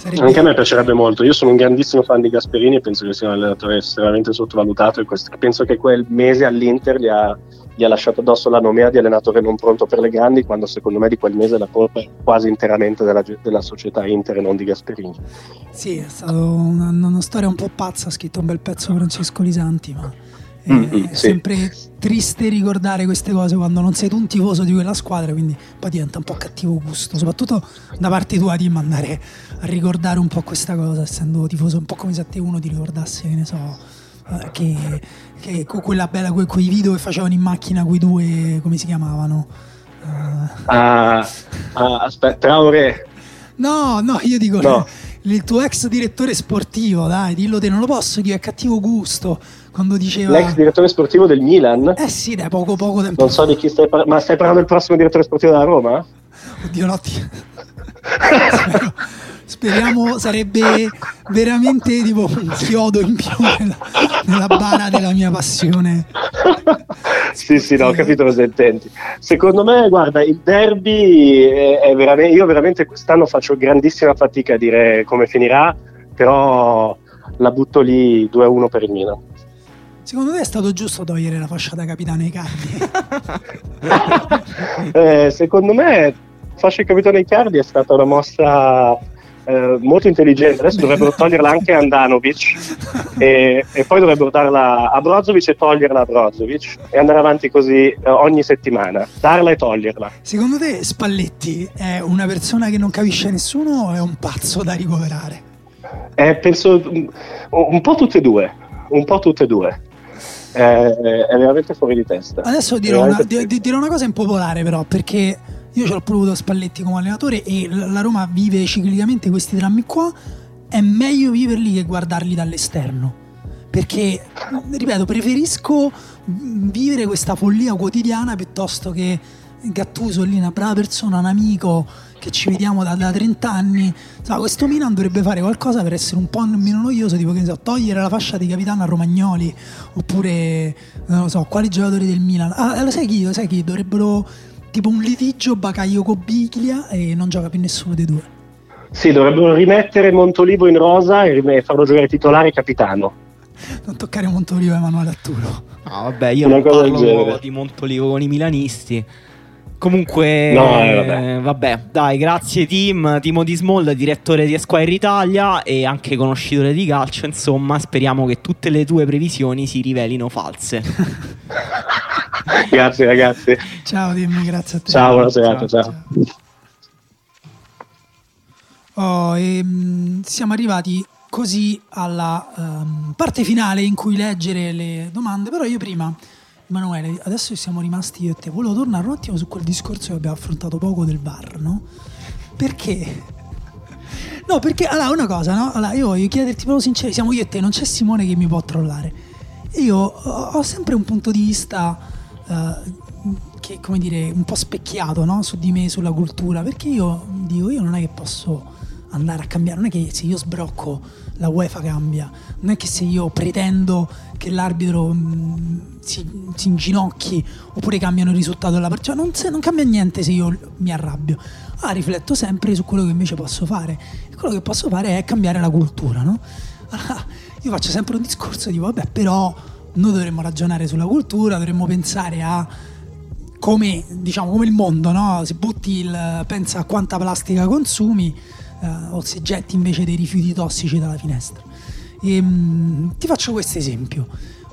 Sarebbe... Anche a me piacerebbe molto. Io sono un grandissimo fan di Gasperini e penso che sia un allenatore estremamente sottovalutato. E questo, penso che quel mese all'Inter gli ha, gli ha lasciato addosso la nomea di allenatore non pronto per le grandi, quando secondo me di quel mese la colpa è quasi interamente della, della società Inter e non di Gasperini. Sì, è stata una, una storia un po' pazza. Ha scritto un bel pezzo Francesco Lisanti, ma Mm-hmm, è sì. sempre triste ricordare queste cose quando non sei tu un tifoso di quella squadra, quindi poi diventa un po' cattivo gusto, soprattutto da parte tua di mandare a ricordare un po' questa cosa, essendo tifoso, un po' come se a te uno ti ricordasse, che ne so, eh, che, che quella bella, que, quei video che facevano in macchina quei due, come si chiamavano? Uh, uh, uh, aspetta, Traore. No, no, io dico no. il tuo ex direttore sportivo, dai, dillo te, non lo posso dire, è cattivo gusto quando diceva... L'ex direttore sportivo del Milan? Eh sì, da poco poco tempo Non so di chi stai parlando, ma stai parlando del prossimo direttore sportivo della Roma? Oddio, no, ti... Speriamo sarebbe veramente tipo un chiodo in più nella, nella bara della mia passione. sì, sì, no, ho capito cosa intendi. Secondo me, guarda, il derby è, è veramente. Io veramente quest'anno faccio grandissima fatica a dire come finirà, però la butto lì 2-1 per il Milan. Secondo te è stato giusto togliere la fascia da capitano Icardi? eh, secondo me fascia di capitano Icardi è stata una mossa eh, molto intelligente. Adesso dovrebbero toglierla anche a Andanovic e, e, poi dovrebbero darla a Brozovic e toglierla a Brozovic e andare avanti così eh, ogni settimana, darla e toglierla. Secondo te Spalletti è una persona che non capisce nessuno o è un pazzo da ricoverare? Eh, penso un po' tutte e due, un po' tutte e due è, è veramente fuori di testa. Adesso dirò una, dirò una, cosa impopolare però, perché io ce l'ho pure avuto Spalletti come allenatore e la Roma vive ciclicamente questi drammi qua, è meglio viverli che guardarli dall'esterno. Perché, ripeto, preferisco vivere questa follia quotidiana piuttosto che Gattuso lì una brava persona, un amico che ci vediamo da, da 30 anni. Insomma, questo Milan dovrebbe fare qualcosa per essere un po' meno noioso, tipo che so, togliere la fascia di capitano a Romagnoli, oppure non lo so, quali giocatori del Milan. Ah, lo sai chi? Lo sai chi? Dovrebbero tipo un litigio Bacaglio con Biglia e non gioca più nessuno dei due. Sì, dovrebbero rimettere Montolivo in rosa e farlo giocare titolare capitano. Non toccare Montolivo e Emanuele Atturo. No, vabbè, io Una non parlo di Montolivo con i milanisti. Comunque, no, eh, vabbè. vabbè. dai, grazie team, Timo Di Small, direttore di Esquire Italia e anche conoscitore di calcio, insomma, speriamo che tutte le tue previsioni si rivelino false. grazie ragazzi. Ciao Tim, grazie a te. Ciao, buona serata, ciao. ciao. Oh, e, um, siamo arrivati così alla um, parte finale in cui leggere le domande, però io prima Emanuele, adesso siamo rimasti io e te. Volevo tornare un attimo su quel discorso che abbiamo affrontato poco del bar, no? Perché? No, perché allora una cosa, no? Allora, io voglio chiederti proprio sincero, siamo io e te, non c'è Simone che mi può trollare. io ho sempre un punto di vista uh, che, come dire, un po' specchiato, no? Su di me, sulla cultura, perché io dico, io non è che posso andare a cambiare, non è che se io sbrocco la UEFA cambia, non è che se io pretendo che l'arbitro mh, mm, si, si, inginocchi oppure cambiano il risultato della partita, non, se, non cambia niente se io mi arrabbio. Ah, rifletto sempre su quello che invece posso fare e quello che posso fare è cambiare la cultura, no? Allora, io faccio sempre un discorso di vabbè, però noi dovremmo ragionare sulla cultura, dovremmo pensare a come, diciamo, come il mondo, no? Se butti il, pensa a quanta plastica consumi, uh, o se getti invece dei rifiuti tossici dalla finestra. E, um, ti faccio questo esempio.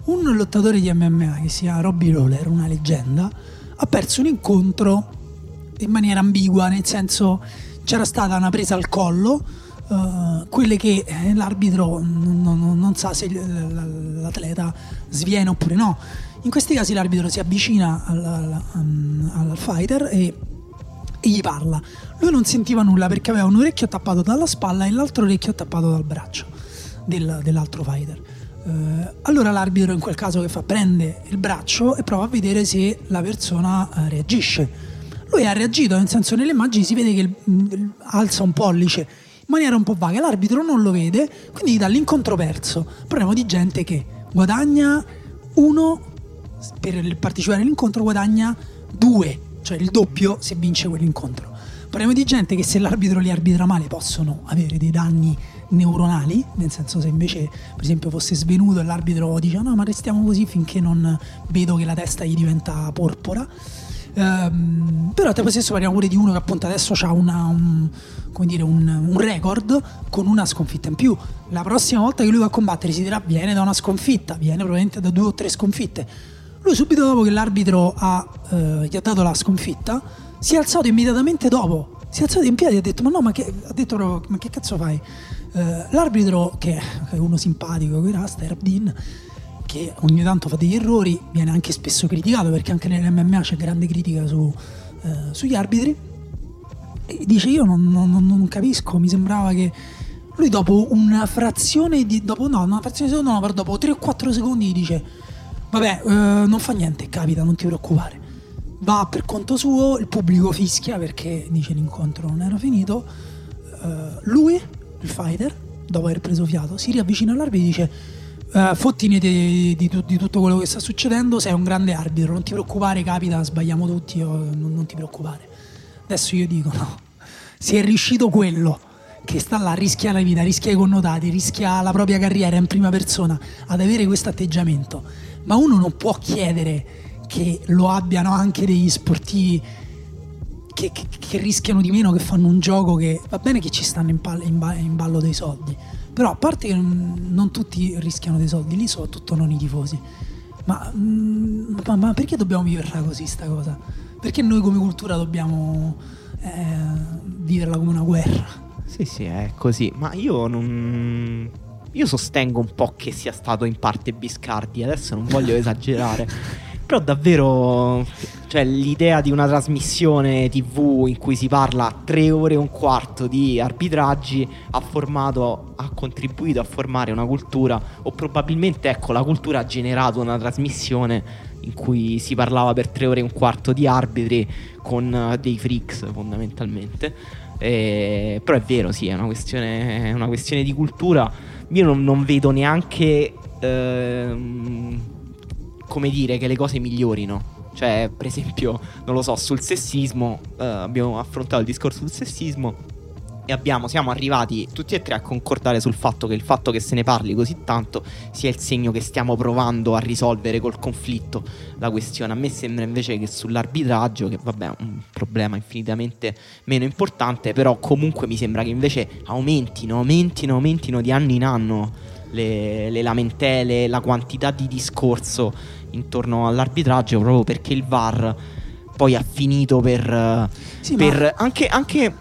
un lottatore di MMA che si chiama Robbie Lawler, una leggenda, ha perso un incontro in maniera ambigua, nel senso c'era stata una presa al collo, uh, quelle che eh, l'arbitro non, non, non, sa se l'atleta sviene oppure no. In questi casi l'arbitro si avvicina al, al, al fighter e, e, gli parla. Lui non sentiva nulla perché aveva un orecchio tappato dalla spalla e l'altro orecchio tappato dal braccio del, dell'altro fighter. Uh, allora l'arbitro in quel caso che fa? Prende il braccio e prova a vedere se la persona uh, reagisce lui ha reagito, nel senso nelle immagini si vede che il, il, alza un pollice in maniera un po' vaga, l'arbitro non lo vede, quindi gli dà l'incontro perso. Parliamo di gente che guadagna uno per partecipare all'incontro, guadagna due, cioè il doppio se vince quell'incontro. Parliamo di gente che se l'arbitro li arbitra male possono avere dei danni neuronali, nel senso se invece per esempio fosse svenuto e l'arbitro dice no ma restiamo così finché non vedo che la testa gli diventa porpora Um, però tempo stesso parliamo pure di uno che appunto adesso ha una, un, dire, un, un, record con una sconfitta in più. La prossima volta che lui va a combattere si dirà viene da una sconfitta, viene probabilmente da due o tre sconfitte. Lui subito dopo che l'arbitro ha, eh, gli ha dato la sconfitta si è alzato immediatamente dopo. Si è alzato in piedi e ha detto ma no ma che, ha detto ma che cazzo fai? Uh, l'arbitro che è uno simpatico, che era Sterb Dean che ogni tanto fa degli errori, viene anche spesso criticato perché anche nell'MMA c'è grande critica su, eh, sugli arbitri. E dice io non, non, non, capisco, mi sembrava che lui dopo una frazione di... Dopo, no, una frazione di secondo no, dopo 3 o 4 secondi dice vabbè eh, non fa niente, capita, non ti preoccupare. Va per conto suo, il pubblico fischia perché dice l'incontro non era finito. Uh, lui, il fighter, dopo aver preso fiato, si riavvicina all'arbitro e dice Uh, fottine di, di, di, tutto quello che sta succedendo, sei un grande arbitro, non ti preoccupare, capita, sbagliamo tutti, non, non ti preoccupare. Adesso io dico no, se è riuscito quello che sta là, rischia la vita, rischia i connotati, rischia la propria carriera in prima persona ad avere questo atteggiamento, ma uno non può chiedere che lo abbiano anche degli sportivi che, che, che rischiano di meno, che fanno un gioco che va bene che ci stanno in, pal- in, ba- in ballo dei soldi però a parte che non tutti rischiano dei soldi lì, soprattutto non i tifosi. Ma, mm, ma, ma perché dobbiamo viverla così sta cosa? Perché noi come cultura dobbiamo eh, viverla come una guerra? Sì, sì, è così. Ma io non... Io sostengo un po' che sia stato in parte Biscardi, adesso non voglio esagerare. Però davvero, cioè, l'idea di una trasmissione TV in cui si parla tre ore e un quarto di arbitraggi ha formato, ha contribuito a formare una cultura, o probabilmente ecco, la cultura ha generato una trasmissione in cui si parlava per tre ore e un quarto di arbitri con uh, dei freaks fondamentalmente. E, però è vero, sì, è una questione, è una questione di cultura. Io non, non vedo neanche. Ehm, come dire che le cose migliorino. Cioè, per esempio, non lo so, sul sessismo, eh, abbiamo affrontato il discorso sul sessismo e abbiamo, siamo arrivati tutti e tre a concordare sul fatto che il fatto che se ne parli così tanto sia il segno che stiamo provando a risolvere col conflitto la questione. A me sembra invece che sull'arbitraggio, che vabbè è un problema infinitamente meno importante, però comunque mi sembra che invece aumentino, aumentino, aumentino di anno in anno le, le lamentele, la quantità di discorso intorno all'arbitraggio proprio perché il VAR poi ha finito per, sì, per ma... anche, anche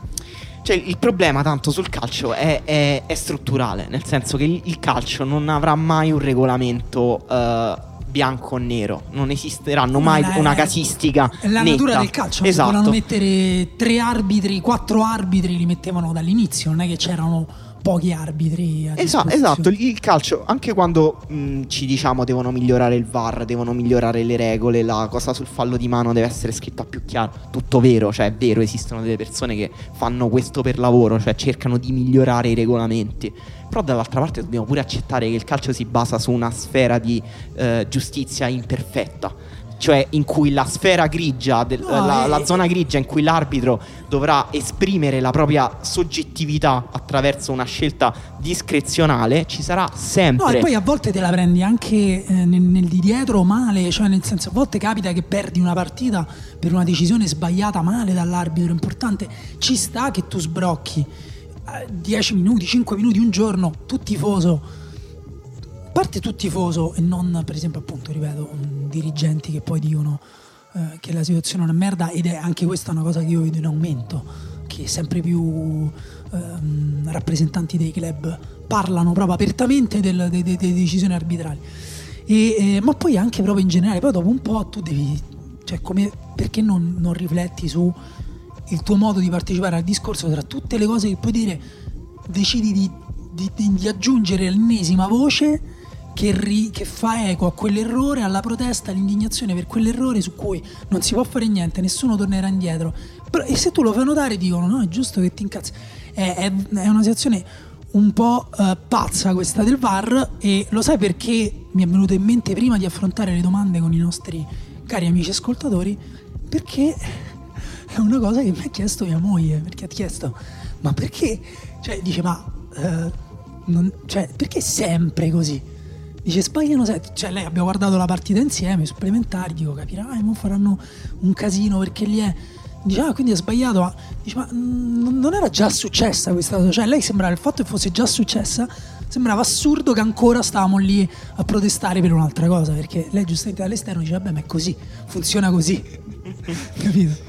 cioè, il problema tanto sul calcio è, è, è, strutturale, nel senso che il, il, calcio non avrà mai un regolamento uh, bianco o nero, non esisteranno mai la, una casistica. La netta. natura del calcio, esatto. potevano mettere tre arbitri, quattro arbitri li mettevano dall'inizio, non è che c'erano pochi arbitri. Esatto, esatto, il calcio, anche quando mh, ci diciamo devono migliorare il VAR, devono migliorare le regole, la cosa sul fallo di mano deve essere scritta più chiaro, tutto vero, cioè è vero, esistono delle persone che fanno questo per lavoro, cioè cercano di migliorare i regolamenti. Però dall'altra parte dobbiamo pure accettare che il calcio si basa su una sfera di eh, giustizia imperfetta cioè in cui la sfera grigia, del, no, la, è... la, zona grigia in cui l'arbitro dovrà esprimere la propria soggettività attraverso una scelta discrezionale, ci sarà sempre. No, e poi a volte te la prendi anche eh, nel, nel, di dietro male, cioè nel senso a volte capita che perdi una partita per una decisione sbagliata male dall'arbitro importante, ci sta che tu sbrocchi 10 eh, minuti, 5 minuti, un giorno, tu tifoso parte tu tifoso e non, per esempio, appunto, ripeto, dirigenti che poi dicono eh, che la situazione è una merda ed è anche questa una cosa che io vedo in aumento, che sempre più ehm, rappresentanti dei club parlano proprio apertamente del- de- de- delle decisioni arbitrali. E, eh, ma poi anche proprio in generale, poi dopo un po' tu devi, cioè come, perché non, non rifletti su il tuo modo di partecipare al discorso tra tutte le cose che puoi dire, decidi di, di- di- di aggiungere l'ennesima voce che, ri- che fa eco a quell'errore, alla protesta, all'indignazione per quell'errore su cui non si può fare niente, nessuno tornerà indietro. Però- e se tu lo fai notare dicono no, è giusto che ti incazzi. È, è- è una situazione un po' eh, pazza questa del VAR e lo sai perché mi è venuto in mente prima di affrontare le domande con i nostri cari amici ascoltatori? Perché è una cosa che mi ha chiesto mia moglie, perché ha chiesto ma perché? Cioè dice ma eh, non- cioè, perché sempre così? Dice sbagliano sempre, cioè lei abbiamo guardato la partita insieme, supplementari, dico capirai, non faranno un casino perché lì è... Dice ah quindi ha sbagliato, ma, dice, ma mm, non era già successa questa cosa? Cioè lei sembrava il fatto che fosse già successa, sembrava assurdo che ancora stavamo lì a protestare per un'altra cosa, perché lei giustamente dall'esterno dice vabbè ma è così, funziona così, capito?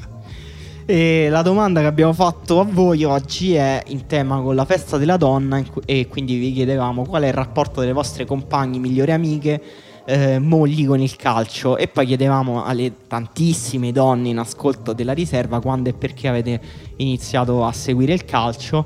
E la domanda che abbiamo fatto a voi oggi è in tema con la festa della donna e quindi vi chiedevamo qual è il rapporto delle vostre compagne, migliori amiche, eh, mogli con il calcio e poi chiedevamo alle tantissime donne in ascolto della riserva quando e perché avete iniziato a seguire il calcio.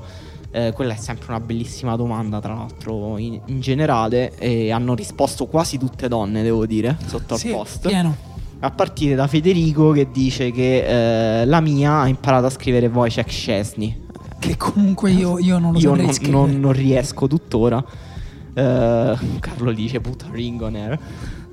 Eh, quella è sempre una bellissima domanda, tra l'altro, in, in generale. E hanno risposto quasi tutte donne, devo dire, sotto Sì, al post. pieno. A partire da Federico che dice che eh, la mia ha imparato a scrivere Wojciech Szczesny. Che comunque io, io non lo Io non, non- non riesco tuttora. Eh, Carlo dice puta ring on air.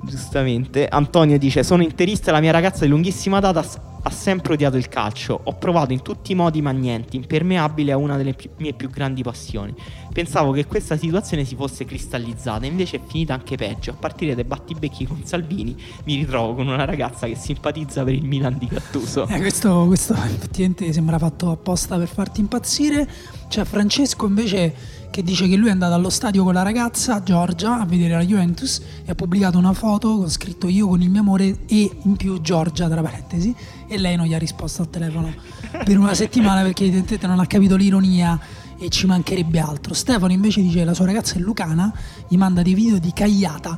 Giustamente. Antonio dice: Sono interista la mia ragazza di lunghissima data ha sempre odiato il calcio. Ho provato in tutti i modi, ma niente. Impermeabile a una delle pi- mie più grandi passioni. Pensavo che questa situazione si fosse cristallizzata, invece è finita anche peggio. A partire dai battibecchi con Salvini, mi ritrovo con una ragazza che simpatizza per il Milan di Gattuso. Eh, questo, questo effettivamente sembra fatto apposta per farti impazzire. C'è Francesco invece che dice che lui è andato allo stadio con la ragazza Giorgia a vedere la Juventus e ha pubblicato una foto con scritto io con il mio amore e in più Giorgia tra parentesi e lei non gli ha risposto al telefono per una settimana perché evidentemente non ha capito l'ironia e ci mancherebbe altro. Stefano invece dice che la sua ragazza è lucana, gli manda dei video di Cagliata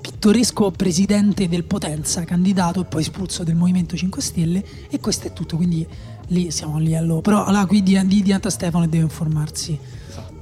pittoresco presidente del Potenza, candidato e poi espulso del Movimento 5 Stelle e questo è tutto, quindi lì siamo lì allo... Però allora qui di, di, diventa Stefano e deve informarsi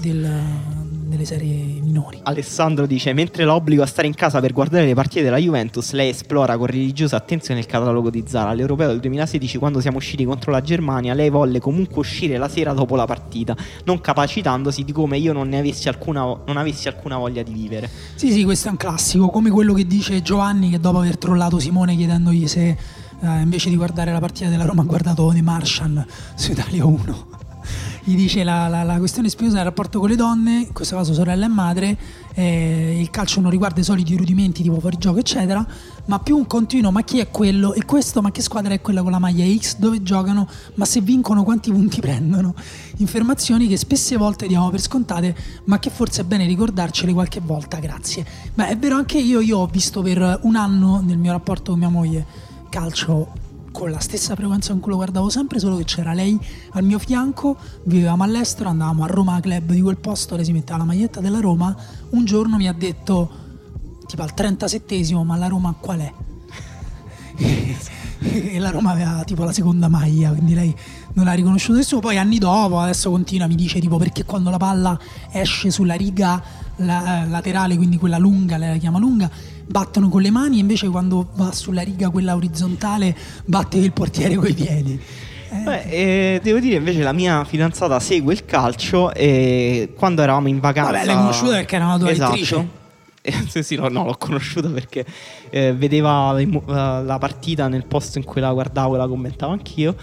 del- delle serie minori. Alessandro dice: Mentre l'obbligo a stare in casa per guardare le partite della Juventus, lei esplora con religiosa attenzione il catalogo di Zara. All'Europeo del 2016, quando siamo usciti contro la Germania, lei volle comunque uscire la sera dopo la partita, non capacitandosi di come io non ne avessi alcuna, non avessi alcuna voglia di vivere. Sì, sì, questo è un classico, come quello che dice Giovanni che dopo aver trollato Simone chiedendogli se eh, invece di guardare la partita della Roma ha guardato The Martian su Italia 1. Gli dice la, la- la questione spinosa del rapporto con le donne, in questo caso sorella e madre, eh, il calcio non riguarda i soliti rudimenti tipo fuorigioco eccetera, ma più un continuo ma chi è quello e questo ma che squadra è quella con la maglia X, dove giocano, ma se vincono quanti punti prendono. Informazioni che spesse volte diamo per scontate, ma che forse è bene ricordarcele qualche volta, grazie. Beh, è vero anche io, io ho visto per un anno nel mio rapporto con mia moglie calcio con la stessa frequenza con cui lo guardavo sempre, solo che c'era lei al mio fianco, vivevamo all'estero, andavamo a Roma Club di quel posto, lei si metteva la maglietta della Roma, un giorno mi ha detto, tipo al 37esimo, ma la Roma qual è? e la Roma aveva tipo la seconda maglia, quindi lei non l'ha riconosciuto nessuno. Poi anni dopo, adesso continua, mi dice tipo perché quando la palla esce sulla riga la- eh, laterale, quindi quella lunga, lei la chiama lunga, battono con le mani, e invece quando va sulla riga quella orizzontale batte il portiere coi piedi. Eh, Beh, eh, devo dire invece la mia fidanzata segue il calcio e quando eravamo in vacanza... Vabbè, l'hai conosciuta perché era una tua esatto. lettrice. Eh, sì, sì, no, no, l'ho conosciuta perché eh, vedeva la, la partita nel posto in cui la guardavo e la commentavo anch'io.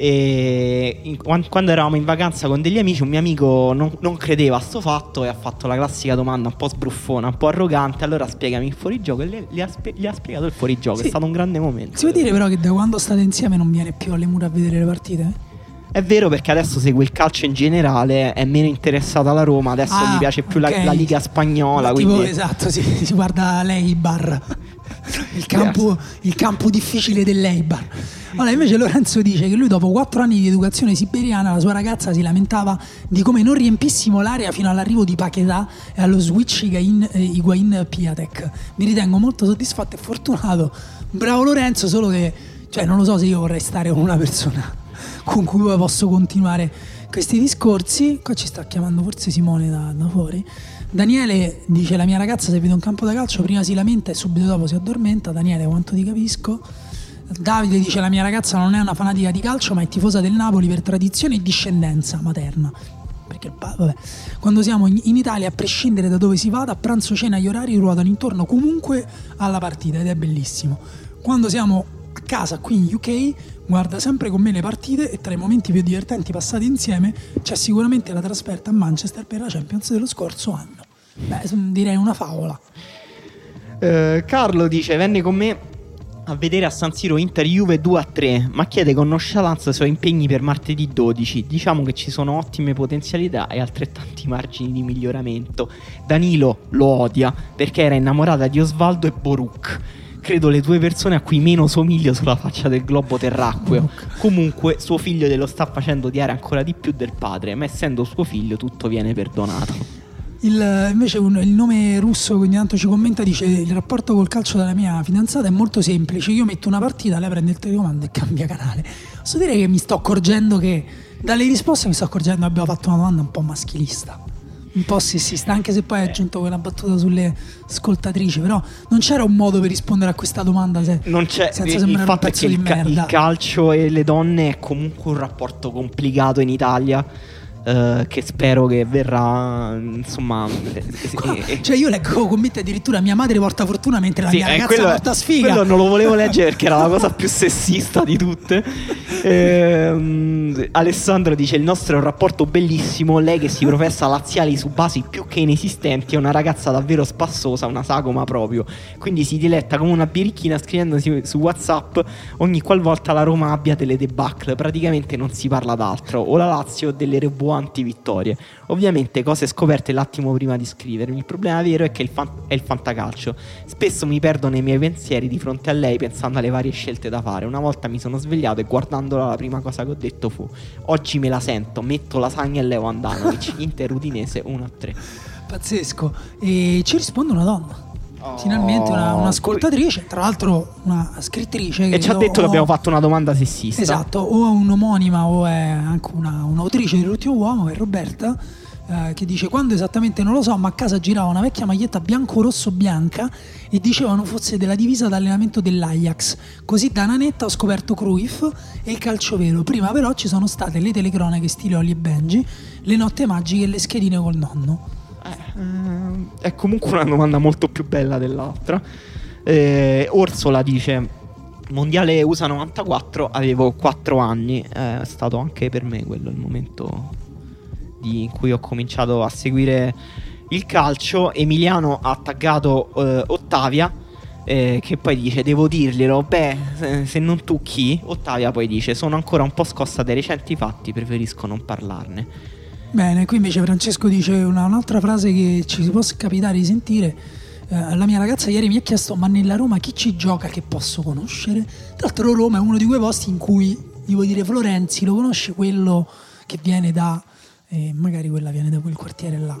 E in- quan- quando eravamo in vacanza con degli amici, un mio amico non, non credeva a sto fatto e ha fatto la classica domanda un po' sbruffona, un po' arrogante. Allora spiegami il fuorigioco e le- gli, ha, spie- gli ha spiegato il fuorigioco. Sì. È stato un grande momento. Si può dire però che da quando state insieme non viene più alle mura a vedere le partite? È vero perché adesso segue il calcio in generale, è meno interessato alla Roma, adesso Ah, gli piace più la- ok. la, Liga Spagnola. Tipo, Quindi... esatto, si, si guarda l'Eibar, il campo, il campo difficile dell'Eibar. Allora, invece Lorenzo dice che lui dopo quattro anni di educazione siberiana la sua ragazza si lamentava di come non riempissimo l'area fino all'arrivo di Paquetà e allo switch Higuain, eh, Higuain Piatek. Mi ritengo molto soddisfatto e fortunato. Bravo Lorenzo, solo che cioè, non lo so se io vorrei stare con una persona con cui poi posso continuare questi discorsi. Qua ci sta chiamando forse Simone da, da fuori. Daniele dice: La mia ragazza, se vede un campo da calcio, prima si lamenta e subito dopo si addormenta. Daniele, quanto ti capisco. Davide dice: La mia ragazza non è una fanatica di calcio, ma è tifosa del Napoli per tradizione e discendenza materna. Perché vabbè. quando siamo in Italia, a prescindere da dove si vada, a pranzo, cena, gli orari ruotano intorno comunque alla partita ed è bellissimo. Quando siamo a casa qui in UK, guarda sempre con me le partite e tra i momenti più divertenti passati insieme c'è sicuramente la trasferta a Manchester per la Champions dello scorso anno. Beh, direi una favola. Eh, Carlo dice: Venne con me a vedere a San Siro Inter Juve 2 a 3, ma chiede con nonchalance i suoi impegni per martedì 12. Diciamo che ci sono ottime potenzialità e altrettanti margini di miglioramento. Danilo lo odia perché era innamorata di Osvaldo e Boruk. Credo le due persone a cui meno somiglio sulla faccia del globo terracqueo. Comunque, suo figlio glielo sta facendo odiare ancora di più del padre, ma essendo suo figlio tutto viene perdonato. Il, invece un- il nome russo che ogni tanto ci commenta dice il rapporto col calcio della mia fidanzata è molto semplice, io metto una partita, lei prende il telecomando e cambia canale. Posso dire che mi sto accorgendo che dalle risposte mi sto accorgendo che abbiamo fatto una domanda un po' maschilista. Un po' sessista, anche se poi hai aggiunto quella battuta sulle ascoltatrici, però non c'era un modo per rispondere a questa domanda se- Non c'è senza il sembrare un fatto è pezzo che di il, merda. il calcio e le donne è comunque un rapporto complicato in Italia. Eh, che spero che verrà insomma eh, eh, eh, Cioè io leggo commenti addirittura mia madre porta fortuna mentre la sì, mia eh, ragazza quello, porta sfiga. quello non lo volevo leggere perché era la cosa più sessista di tutte. Ehm, Alessandro dice: Il nostro è un rapporto bellissimo. Lei che si professa laziali su basi più che inesistenti. È una ragazza davvero spassosa, una sagoma proprio. Quindi si diletta come una birichina scrivendosi su WhatsApp ogni qualvolta la Roma abbia delle debacle. Praticamente non si parla d'altro. O la Lazio delle rebuanti vittorie. Ovviamente cose scoperte l'attimo prima di scrivermi. Il problema vero è che il fan- è il fantacalcio. Spesso mi perdo nei miei pensieri di fronte a lei pensando alle varie scelte da fare. Una volta mi sono svegliato e guardandola la prima cosa che ho detto fu Oggi me la sento, metto lasagna e Leo Andanovic. Inter Udinese 1 a 3. Pazzesco. E ci risponde una donna. Finalmente una, un'ascoltatrice, tra l'altro una scrittrice. E ci ha detto che o- abbiamo fatto una domanda sessista. Esatto, o è un'omonima o è anche una, un'autrice dell'ultimo uomo, che è Roberta, eh, che dice quando esattamente non lo so, ma a casa girava una vecchia maglietta bianco-rosso-bianca e dicevano fosse della divisa d'allenamento dell'Ajax. Così da nanetta ho scoperto Cruyff e il calcio vero. Prima però ci sono state le telecronache stile Olli e Benji, le notte magiche e le schedine col nonno. Eh, è comunque una domanda molto più bella dell'altra. Eh, Orsola dice: Mondiale USA 94, avevo 4 anni. Eh, è stato anche per me quello il momento di- in cui ho cominciato a seguire il calcio. Emiliano ha taggato eh, Ottavia. eh, che poi dice: Devo dirglielo. Beh, se non tu chi? Ottavia poi dice: Sono ancora un po' scossa dai recenti fatti, preferisco non parlarne. Bene, qui invece Francesco dice una- un'altra frase che ci si può capitare di sentire. Eh, la mia ragazza ieri mi ha chiesto: Ma nella Roma chi ci gioca che posso conoscere? Tra l'altro, Roma è uno di quei posti in cui vuoi dire Florenzi, lo conosce quello che viene da. eh, magari quella viene da quel quartiere là.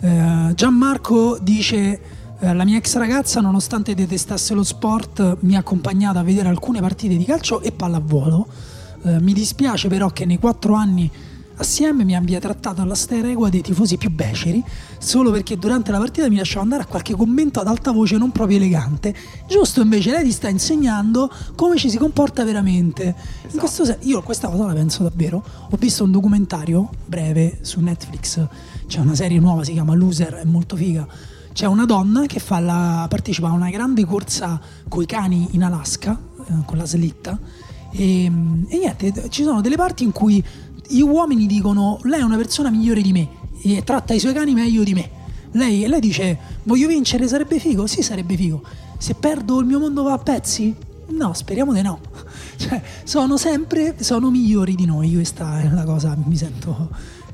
Eh, Gianmarco dice. eh, La mia ex ragazza, nonostante detestasse lo sport, mi ha accompagnato a vedere alcune partite di calcio e pallavolo. Eh, mi dispiace però che nei quattro anni assieme mi abbia trattato alla steregua dei tifosi più beceri, solo perché durante la partita mi lasciava andare a qualche commento ad alta voce non proprio elegante. Giusto invece lei ti sta insegnando come ci si comporta veramente. In questo io questa cosa la penso davvero. Ho visto un documentario breve su Netflix, c'è una serie nuova, si chiama Loser, è molto figa. C'è una donna che fa la- partecipa a una grande corsa coi cani in Alaska, eh, con la slitta. E, e niente, ci sono delle parti in cui gli uomini dicono lei è una persona migliore di me e tratta i suoi cani meglio di me. Lei, lei dice voglio vincere, sarebbe figo? Sì, sarebbe figo. Se perdo il mio mondo va a pezzi? No, speriamo di no. Cioè, sono sempre, sono migliori di noi, questa è la cosa mi sento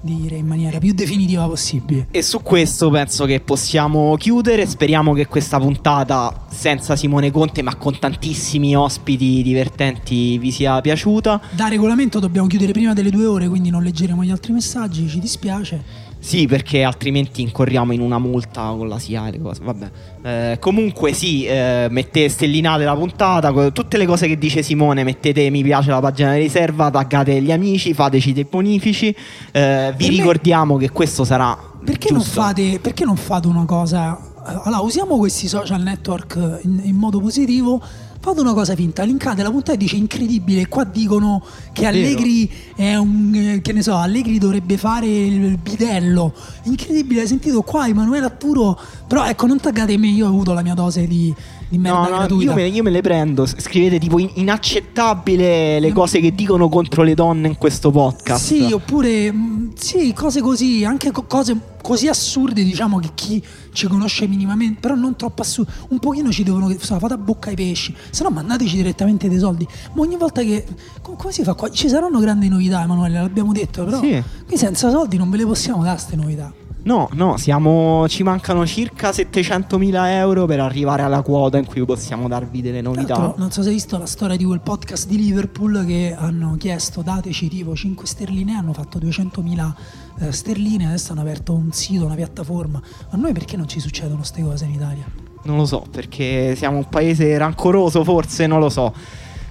dire in maniera più definitiva possibile. E su questo penso che possiamo chiudere. Speriamo che questa puntata senza Simone Conte, ma con tantissimi ospiti divertenti, vi sia piaciuta. Da regolamento dobbiamo chiudere prima delle due ore, quindi non leggeremo gli altri messaggi, ci dispiace. Sì, perché altrimenti incorriamo in una multa con la SIA e le cose. Vabbè. Eh, comunque, sì, eh, mettete stellinate la puntata. Tutte le cose che dice Simone, mettete mi piace la pagina di riserva, taggate gli amici, fateci dei bonifici. Eh, vi me- ricordiamo che questo sarà. Perché non, fate, perché non fate una cosa? Allora, usiamo questi social network in, in modo positivo. Fate una cosa finta, linkate la puntata e dice incredibile. Qua dicono che Allegri è un. eh, che ne so, Allegri dovrebbe fare il bidello. Incredibile, hai sentito qua Emanuele Atturo. Però ecco, non taggate me, io ho avuto la mia dose di, di merda No, no, io me, io me le prendo. Scrivete tipo in- inaccettabile le cose che dicono contro le donne in questo podcast. Sì, oppure mh, sì, cose così, anche co- cose così assurde, diciamo che chi ci conosce minimamente, però non troppo assurde. Un pochino ci devono so, fate a bocca ai pesci, se no mandateci direttamente dei soldi. Ma ogni volta che co- come si fa qua? Ci saranno grandi novità, Emanuele, l'abbiamo detto, però Sì. qui senza soldi non ve le possiamo dare queste novità. No, no, siamo, ci mancano circa 700.000 euro per arrivare alla quota in cui possiamo darvi delle novità. l'altro, non so se hai visto la storia di quel podcast di Liverpool che hanno chiesto dateci tipo 5 sterline, hanno fatto 200.000 eh, sterline, adesso hanno aperto un sito, una piattaforma. A noi perché non ci succedono queste cose in Italia? Non lo so, perché siamo un paese rancoroso, forse, non lo so.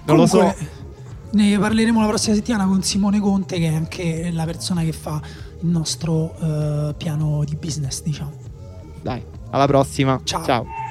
Non lo so. Comunque, Ne parleremo la prossima settimana con Simone Conte, che è anche la persona che fa il nostro eh, piano di business, diciamo. Dai, alla prossima. Ciao. Ciao.